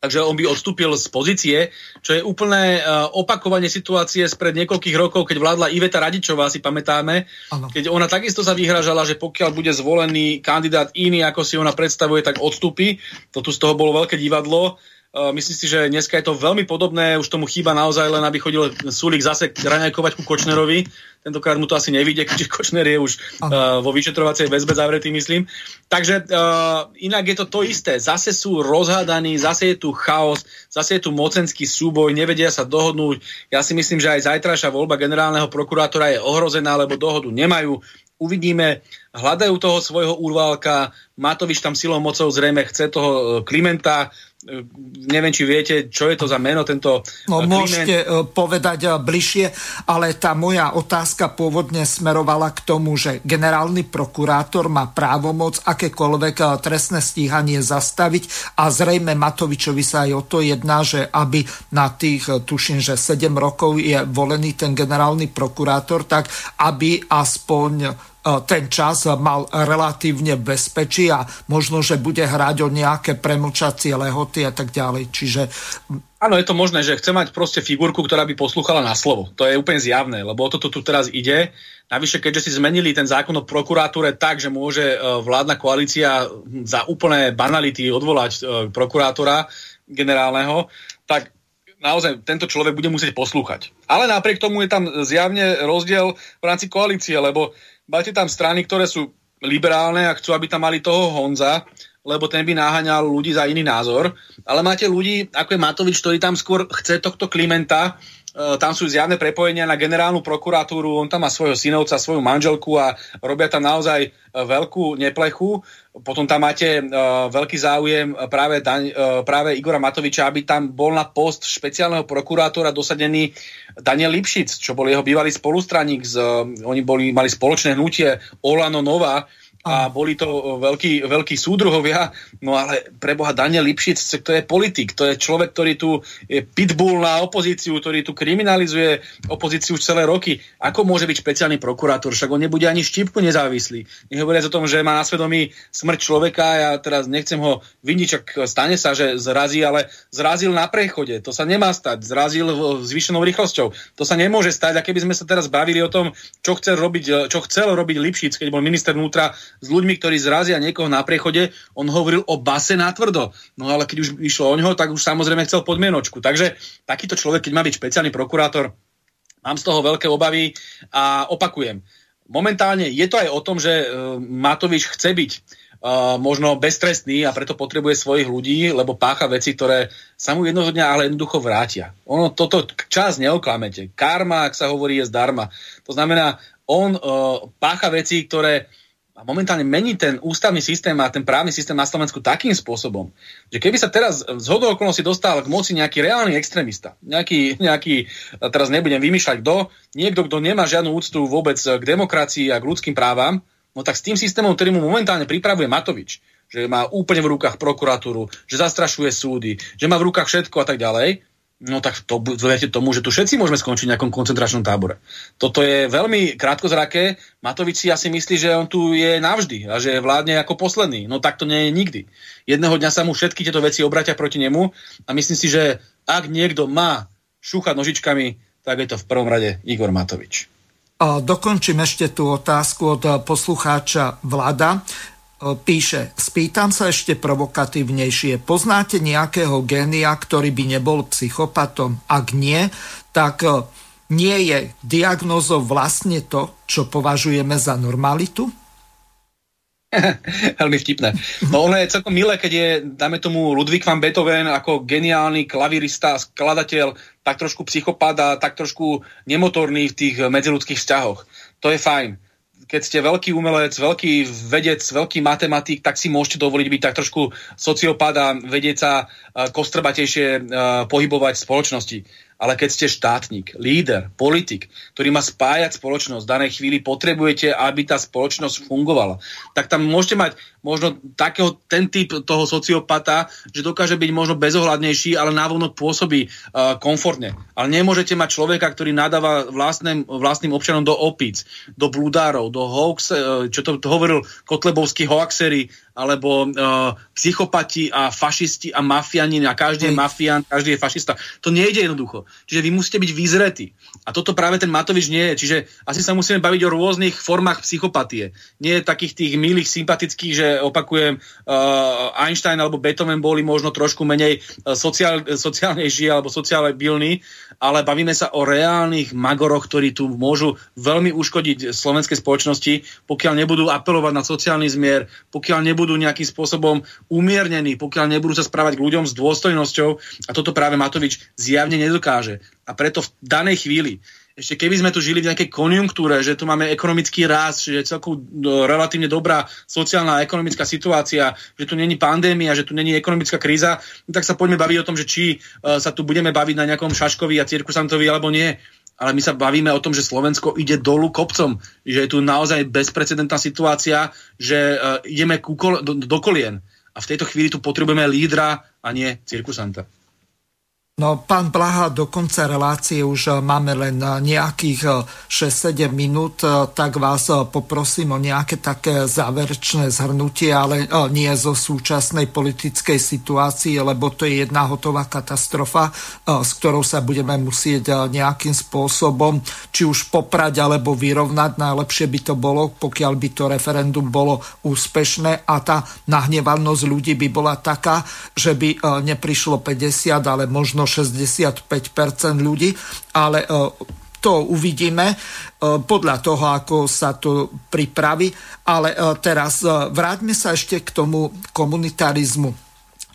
S2: takže on by odstúpil z pozície, čo je úplné uh, opakovanie situácie spred niekoľkých rokov, keď vládla Iveta Radičová, si pamätáme,
S1: Áno.
S2: keď ona takisto sa vyhražala, že pokiaľ bude zvolený kandidát iný, ako si ona predstavuje, tak odstúpi. To tu z toho bolo veľké divadlo. Uh, myslím si, že dneska je to veľmi podobné, už tomu chýba naozaj len, aby chodil Sulik zase raňajkovať ku Kočnerovi. Tentokrát mu to asi nevidie, keďže Kočner je už uh, vo vyšetrovacej väzbe zavretý, myslím. Takže uh, inak je to to isté. Zase sú rozhádaní, zase je tu chaos, zase je tu mocenský súboj, nevedia sa dohodnúť. Ja si myslím, že aj zajtrajšia voľba generálneho prokurátora je ohrozená, lebo dohodu nemajú. Uvidíme, hľadajú toho svojho úrvalka, Matovič tam silou mocou zrejme chce toho e, Klimenta, E, neviem, či viete, čo je to za meno, tento
S1: No,
S2: e, Kliment.
S1: môžete povedať bližšie, ale tá moja otázka pôvodne smerovala k tomu, že generálny prokurátor má právomoc akékoľvek trestné stíhanie zastaviť a zrejme Matovičovi sa aj o to jedná, že aby na tých, tuším, že 7 rokov je volený ten generálny prokurátor, tak aby aspoň ten čas mal relatívne bezpečí a možno, že bude hrať o nejaké premlčacie lehoty a tak ďalej. Čiže
S2: Áno, je to možné, že chce mať proste figurku, ktorá by poslúchala na slovo. To je úplne zjavné, lebo o toto tu teraz ide. Navyše, keďže si zmenili ten zákon o prokuratúre tak, že môže e, vládna koalícia za úplné banality odvolať e, prokurátora generálneho, tak naozaj tento človek bude musieť poslúchať. Ale napriek tomu je tam zjavne rozdiel v rámci koalície, lebo máte tam strany, ktoré sú liberálne a chcú, aby tam mali toho Honza, lebo ten by naháňal ľudí za iný názor. Ale máte ľudí, ako je Matovič, ktorý tam skôr chce tohto Klimenta, tam sú zjavné prepojenia na generálnu prokuratúru, on tam má svojho synovca, svoju manželku a robia tam naozaj e, veľkú neplechu. Potom tam máte uh, veľký záujem práve, daň, uh, práve Igora Matoviča, aby tam bol na post špeciálneho prokurátora dosadený Daniel Lipšic, čo bol jeho bývalý spolustraník. Z, uh, oni boli, mali spoločné hnutie Olano Nova, a boli to veľkí, veľkí súdruhovia, no ale preboha Daniel Lipšic, to je politik, to je človek, ktorý tu je pitbull na opozíciu, ktorý tu kriminalizuje opozíciu už celé roky. Ako môže byť špeciálny prokurátor? Však on nebude ani štipku nezávislý. Nehovoriac o tom, že má na svedomí smrť človeka, ja teraz nechcem ho viniť, čak stane sa, že zrazí, ale zrazil na prechode. To sa nemá stať. Zrazil zvýšenou rýchlosťou. To sa nemôže stať. A keby sme sa teraz bavili o tom, čo chcel robiť, čo chcel robiť Lipšic, keď bol minister vnútra s ľuďmi, ktorí zrazia niekoho na prechode, on hovoril o base na tvrdo. No ale keď už išlo o ňoho, tak už samozrejme chcel podmienočku. Takže takýto človek, keď má byť špeciálny prokurátor, mám z toho veľké obavy a opakujem. Momentálne je to aj o tom, že uh, Matovič chce byť uh, možno beztrestný a preto potrebuje svojich ľudí, lebo pácha veci, ktoré sa mu jednoho dňa ale jednoducho vrátia. Ono toto čas neoklamete. Karma, ak sa hovorí, je zdarma. To znamená, on uh, pácha veci, ktoré a momentálne mení ten ústavný systém a ten právny systém na Slovensku takým spôsobom, že keby sa teraz z hodou okolností dostal k moci nejaký reálny extrémista, nejaký, nejaký, teraz nebudem vymýšľať kto, niekto, kto nemá žiadnu úctu vôbec k demokracii a k ľudským právam, no tak s tým systémom, ktorý mu momentálne pripravuje Matovič, že má úplne v rukách prokuratúru, že zastrašuje súdy, že má v rukách všetko a tak ďalej, No tak to viete tomu, že tu všetci môžeme skončiť v nejakom koncentračnom tábore. Toto je veľmi krátkozraké. Matovič si asi myslí, že on tu je navždy a že vládne ako posledný. No tak to nie je nikdy. Jedného dňa sa mu všetky tieto veci obratia proti nemu a myslím si, že ak niekto má šúchať nožičkami, tak je to v prvom rade Igor Matovič.
S1: Dokončím ešte tú otázku od poslucháča Vlada. Píše, spýtam sa ešte provokatívnejšie. Poznáte nejakého génia, ktorý by nebol psychopatom? Ak nie, tak nie je diagnózou vlastne to, čo považujeme za normalitu?
S2: Veľmi vtipné. No ono je celkom milé, keď je, dáme tomu, Ludwig van Beethoven ako geniálny klavirista, skladateľ, tak trošku psychopat a tak trošku nemotorný v tých medziludských vzťahoch. To je fajn. Keď ste veľký umelec, veľký vedec, veľký matematik, tak si môžete dovoliť byť tak trošku sociopat a vedieť sa kostrbatejšie pohybovať v spoločnosti. Ale keď ste štátnik, líder, politik, ktorý má spájať spoločnosť, v danej chvíli potrebujete, aby tá spoločnosť fungovala, tak tam môžete mať možno takého, ten typ toho sociopata, že dokáže byť možno bezohľadnejší, ale návonok pôsobí uh, komfortne. Ale nemôžete mať človeka, ktorý nadáva vlastným, vlastným občanom do opíc, do bludárov, do hoax, uh, čo to, hovoril Kotlebovský hoaxery, alebo uh, psychopati a fašisti a mafiani a každý je mafián, každý je fašista. To nejde jednoducho. Čiže vy musíte byť vyzretí. A toto práve ten Matovič nie je. Čiže asi sa musíme baviť o rôznych formách psychopatie. Nie takých tých milých, sympatických, že opakujem, uh, Einstein alebo Beethoven boli možno trošku menej uh, sociál, sociálnejší alebo sociálne ale bavíme sa o reálnych magoroch, ktorí tu môžu veľmi uškodiť slovenskej spoločnosti, pokiaľ nebudú apelovať na sociálny zmier, pokiaľ nebudú nejakým spôsobom umiernení, pokiaľ nebudú sa správať k ľuďom s dôstojnosťou a toto práve Matovič zjavne nedokáže. A preto v danej chvíli ešte keby sme tu žili v nejakej konjunktúre, že tu máme ekonomický rast, že je celku no, relatívne dobrá sociálna a ekonomická situácia, že tu není pandémia, že tu není ekonomická kríza, no tak sa poďme baviť o tom, že či uh, sa tu budeme baviť na nejakom šaškovi a cirkusantovi alebo nie. Ale my sa bavíme o tom, že Slovensko ide dolu kopcom, že je tu naozaj bezprecedentná situácia, že uh, ideme kol- do, do kolien. A v tejto chvíli tu potrebujeme lídra a nie cirkusanta.
S1: No, pán Blaha, do konca relácie už e, máme len e, nejakých 6-7 minút, e, tak vás poprosím o nejaké také záverečné zhrnutie, ale nie zo súčasnej politickej situácii, lebo to je jedna hotová katastrofa, s ktorou sa budeme musieť nejakým spôsobom či už poprať alebo vyrovnať. Najlepšie by to bolo, pokiaľ by to referendum bolo úspešné a tá nahnevanosť ľudí by bola taká, že by neprišlo 50, ale možno 65% ľudí, ale e, to uvidíme e, podľa toho, ako sa to pripraví. Ale e, teraz vráťme sa ešte k tomu komunitarizmu.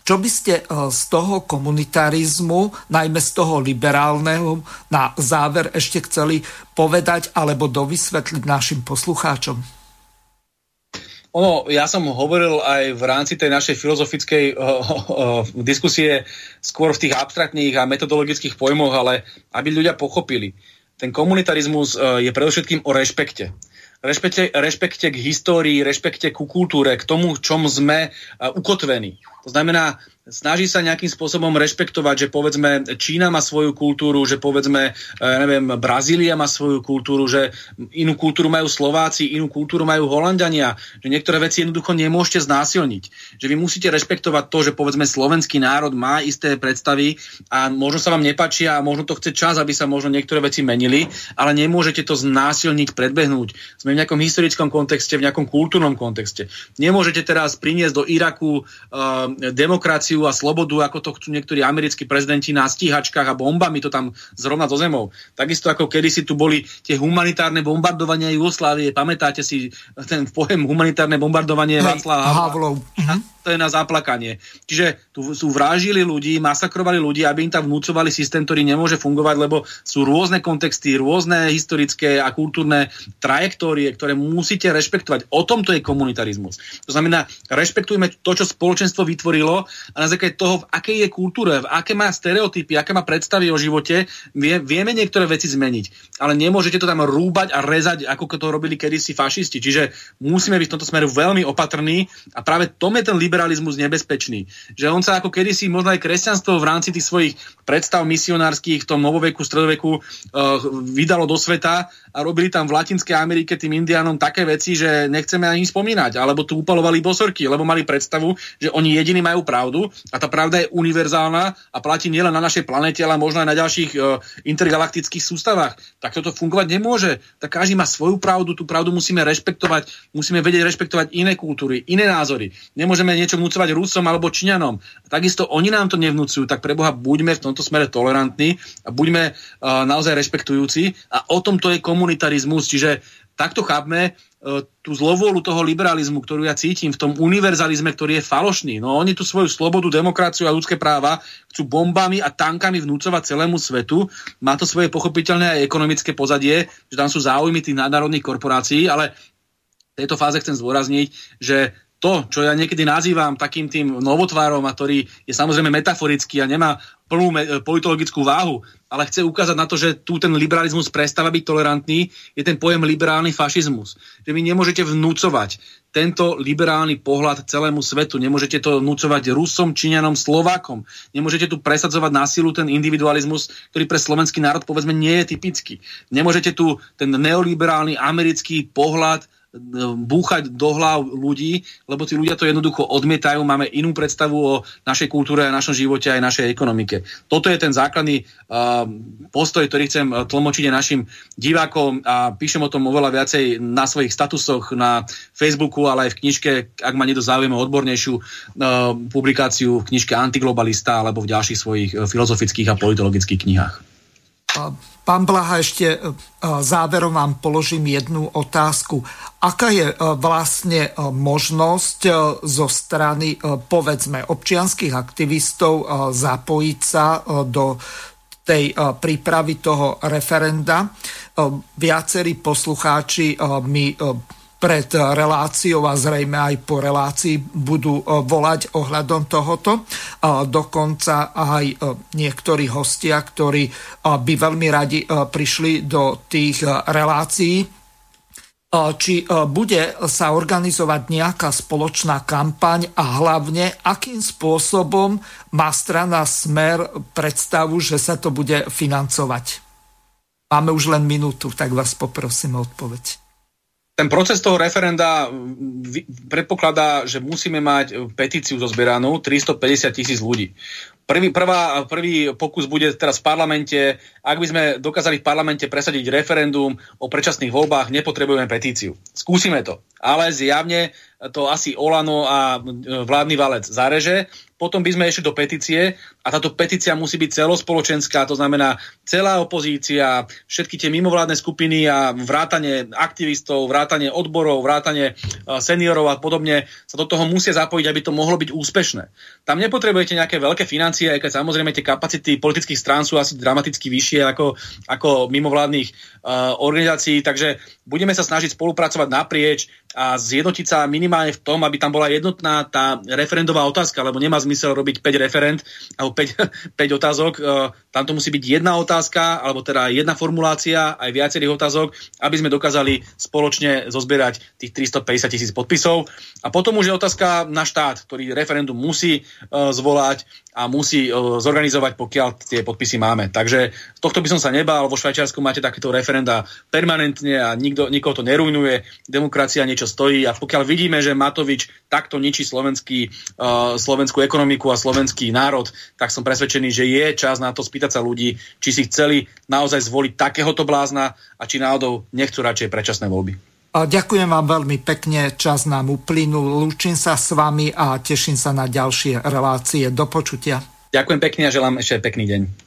S1: Čo by ste z toho komunitarizmu, najmä z toho liberálneho, na záver ešte chceli povedať alebo dovysvetliť našim poslucháčom?
S2: Ono, ja som hovoril aj v rámci tej našej filozofickej uh, uh, diskusie skôr v tých abstraktných a metodologických pojmoch, ale aby ľudia pochopili. Ten komunitarizmus uh, je predovšetkým o rešpekte. Rešpekte, rešpekte k histórii, rešpekte ku kultúre, k tomu, čom sme uh, ukotvení. To znamená, snaží sa nejakým spôsobom rešpektovať, že povedzme Čína má svoju kultúru, že povedzme, ja neviem, Brazília má svoju kultúru, že inú kultúru majú Slováci, inú kultúru majú Holandania, že niektoré veci jednoducho nemôžete znásilniť. Že vy musíte rešpektovať to, že povedzme slovenský národ má isté predstavy a možno sa vám nepačia a možno to chce čas, aby sa možno niektoré veci menili, ale nemôžete to znásilniť, predbehnúť. Sme v nejakom historickom kontexte, v nejakom kultúrnom kontexte. Nemôžete teraz priniesť do Iraku uh, demokraciu a slobodu, ako to chcú niektorí americkí prezidenti na stíhačkách a bombami to tam zrovna do zemou. Takisto ako kedysi tu boli tie humanitárne bombardovania Jugoslávie. Pamätáte si ten pojem humanitárne bombardovanie Václava
S1: Havlov.
S2: Uh-huh to je na zaplakanie. Čiže tu sú vražili ľudí, masakrovali ľudí, aby im tam vnúcovali systém, ktorý nemôže fungovať, lebo sú rôzne kontexty, rôzne historické a kultúrne trajektórie, ktoré musíte rešpektovať. O tom to je komunitarizmus. To znamená, rešpektujme to, čo spoločenstvo vytvorilo a na základe toho, v akej je kultúre, v aké má stereotypy, aké má predstavy o živote, vie, vieme niektoré veci zmeniť. Ale nemôžete to tam rúbať a rezať, ako to robili kedysi fašisti. Čiže musíme byť v tomto smeru veľmi opatrní a práve tom je ten liber liberalizmus nebezpečný. Že on sa ako kedysi možno aj kresťanstvo v rámci tých svojich predstav misionárskych v tom novoveku, stredoveku uh, vydalo do sveta a robili tam v Latinskej Amerike tým indiánom také veci, že nechceme ani spomínať. Alebo tu upalovali bosorky, lebo mali predstavu, že oni jediní majú pravdu a tá pravda je univerzálna a platí nielen na našej planete, ale možno aj na ďalších uh, intergalaktických sústavách. Tak toto fungovať nemôže. Tak každý má svoju pravdu, tú pravdu musíme rešpektovať, musíme vedieť rešpektovať iné kultúry, iné názory. Nemôžeme niečo vnúcovať Rusom alebo Číňanom. Takisto oni nám to nevnúcujú, tak preboha buďme v tomto smere tolerantní a buďme uh, naozaj rešpektujúci a o tom to je komunitarizmus, čiže takto chápme uh, tú zlovôľu toho liberalizmu, ktorú ja cítim v tom univerzalizme, ktorý je falošný. No oni tú svoju slobodu, demokraciu a ľudské práva chcú bombami a tankami vnúcovať celému svetu. Má to svoje pochopiteľné aj ekonomické pozadie, že tam sú záujmy tých nadnárodných korporácií, ale v tejto fáze chcem zdôrazniť, že to, čo ja niekedy nazývam takým tým novotvárom, a ktorý je samozrejme metaforický a nemá plnú me- politologickú váhu, ale chce ukázať na to, že tu ten liberalizmus prestáva byť tolerantný, je ten pojem liberálny fašizmus. Že vy nemôžete vnúcovať tento liberálny pohľad celému svetu, nemôžete to vnúcovať Rusom, Číňanom, Slovákom, nemôžete tu presadzovať násilu ten individualizmus, ktorý pre slovenský národ povedzme nie je typický. Nemôžete tu ten neoliberálny americký pohľad búchať do hlav ľudí, lebo tí ľudia to jednoducho odmietajú, máme inú predstavu o našej kultúre a našom živote aj našej ekonomike. Toto je ten základný uh, postoj, ktorý chcem tlmočiť aj našim divákom a píšem o tom oveľa viacej na svojich statusoch na Facebooku, ale aj v knižke, ak ma niekto o odbornejšiu uh, publikáciu v knižke Antiglobalista alebo v ďalších svojich filozofických a politologických knihách.
S1: Pán Blaha, ešte e, záverom vám položím jednu otázku. Aká je e, vlastne e, možnosť zo strany, povedzme, občianských aktivistov zapojiť sa do tej prípravy toho referenda? Viacerí poslucháči mi pred reláciou a zrejme aj po relácii budú e, volať ohľadom tohoto. Dokonca aj e, niektorí hostia, ktorí e, by veľmi radi prišli do tých relácií, či bude sa organizovať nejaká spoločná kampaň a hlavne akým spôsobom má strana Smer predstavu, že sa to bude financovať. Máme už len minútu, tak vás poprosím o odpoveď
S2: ten proces toho referenda predpokladá, že musíme mať petíciu zozbieranú 350 tisíc ľudí. Prvý, prvá, prvý pokus bude teraz v parlamente. Ak by sme dokázali v parlamente presadiť referendum o predčasných voľbách, nepotrebujeme petíciu. Skúsime to. Ale zjavne to asi Olano a vládny valec zareže potom by sme išli do petície a táto petícia musí byť celospoločenská, to znamená celá opozícia, všetky tie mimovládne skupiny a vrátanie aktivistov, vrátanie odborov, vrátanie e, seniorov a podobne sa do toho musia zapojiť, aby to mohlo byť úspešné. Tam nepotrebujete nejaké veľké financie, aj keď samozrejme tie kapacity politických strán sú asi dramaticky vyššie ako, ako mimovládnych uh, organizácií, takže budeme sa snažiť spolupracovať naprieč a zjednotiť sa minimálne v tom, aby tam bola jednotná tá referendová otázka, lebo nemá zmysel robiť 5 referent alebo 5, 5 otázok. E, tam to musí byť jedna otázka, alebo teda jedna formulácia, aj viacerých otázok, aby sme dokázali spoločne zozbierať tých 350 tisíc podpisov. A potom už je otázka na štát, ktorý referendum musí uh, zvolať a musí uh, zorganizovať, pokiaľ tie podpisy máme. Takže tohto by som sa nebal. Vo Švajčiarsku máte takéto referenda permanentne a nikto, nikoho to nerujnuje. Demokracia niečo stojí a pokiaľ vidíme, že Matovič takto ničí slovenský, uh, slovenskú ekonomiku a slovenský národ, tak som presvedčený, že je čas na to spýtať sa ľudí, či si chceli naozaj zvoliť takéhoto blázna a či náhodou nechcú radšej predčasné voľby.
S1: Ďakujem vám veľmi pekne, čas nám uplynul, lúčim sa s vami a teším sa na ďalšie relácie. Do počutia.
S2: Ďakujem pekne a želám ešte pekný deň.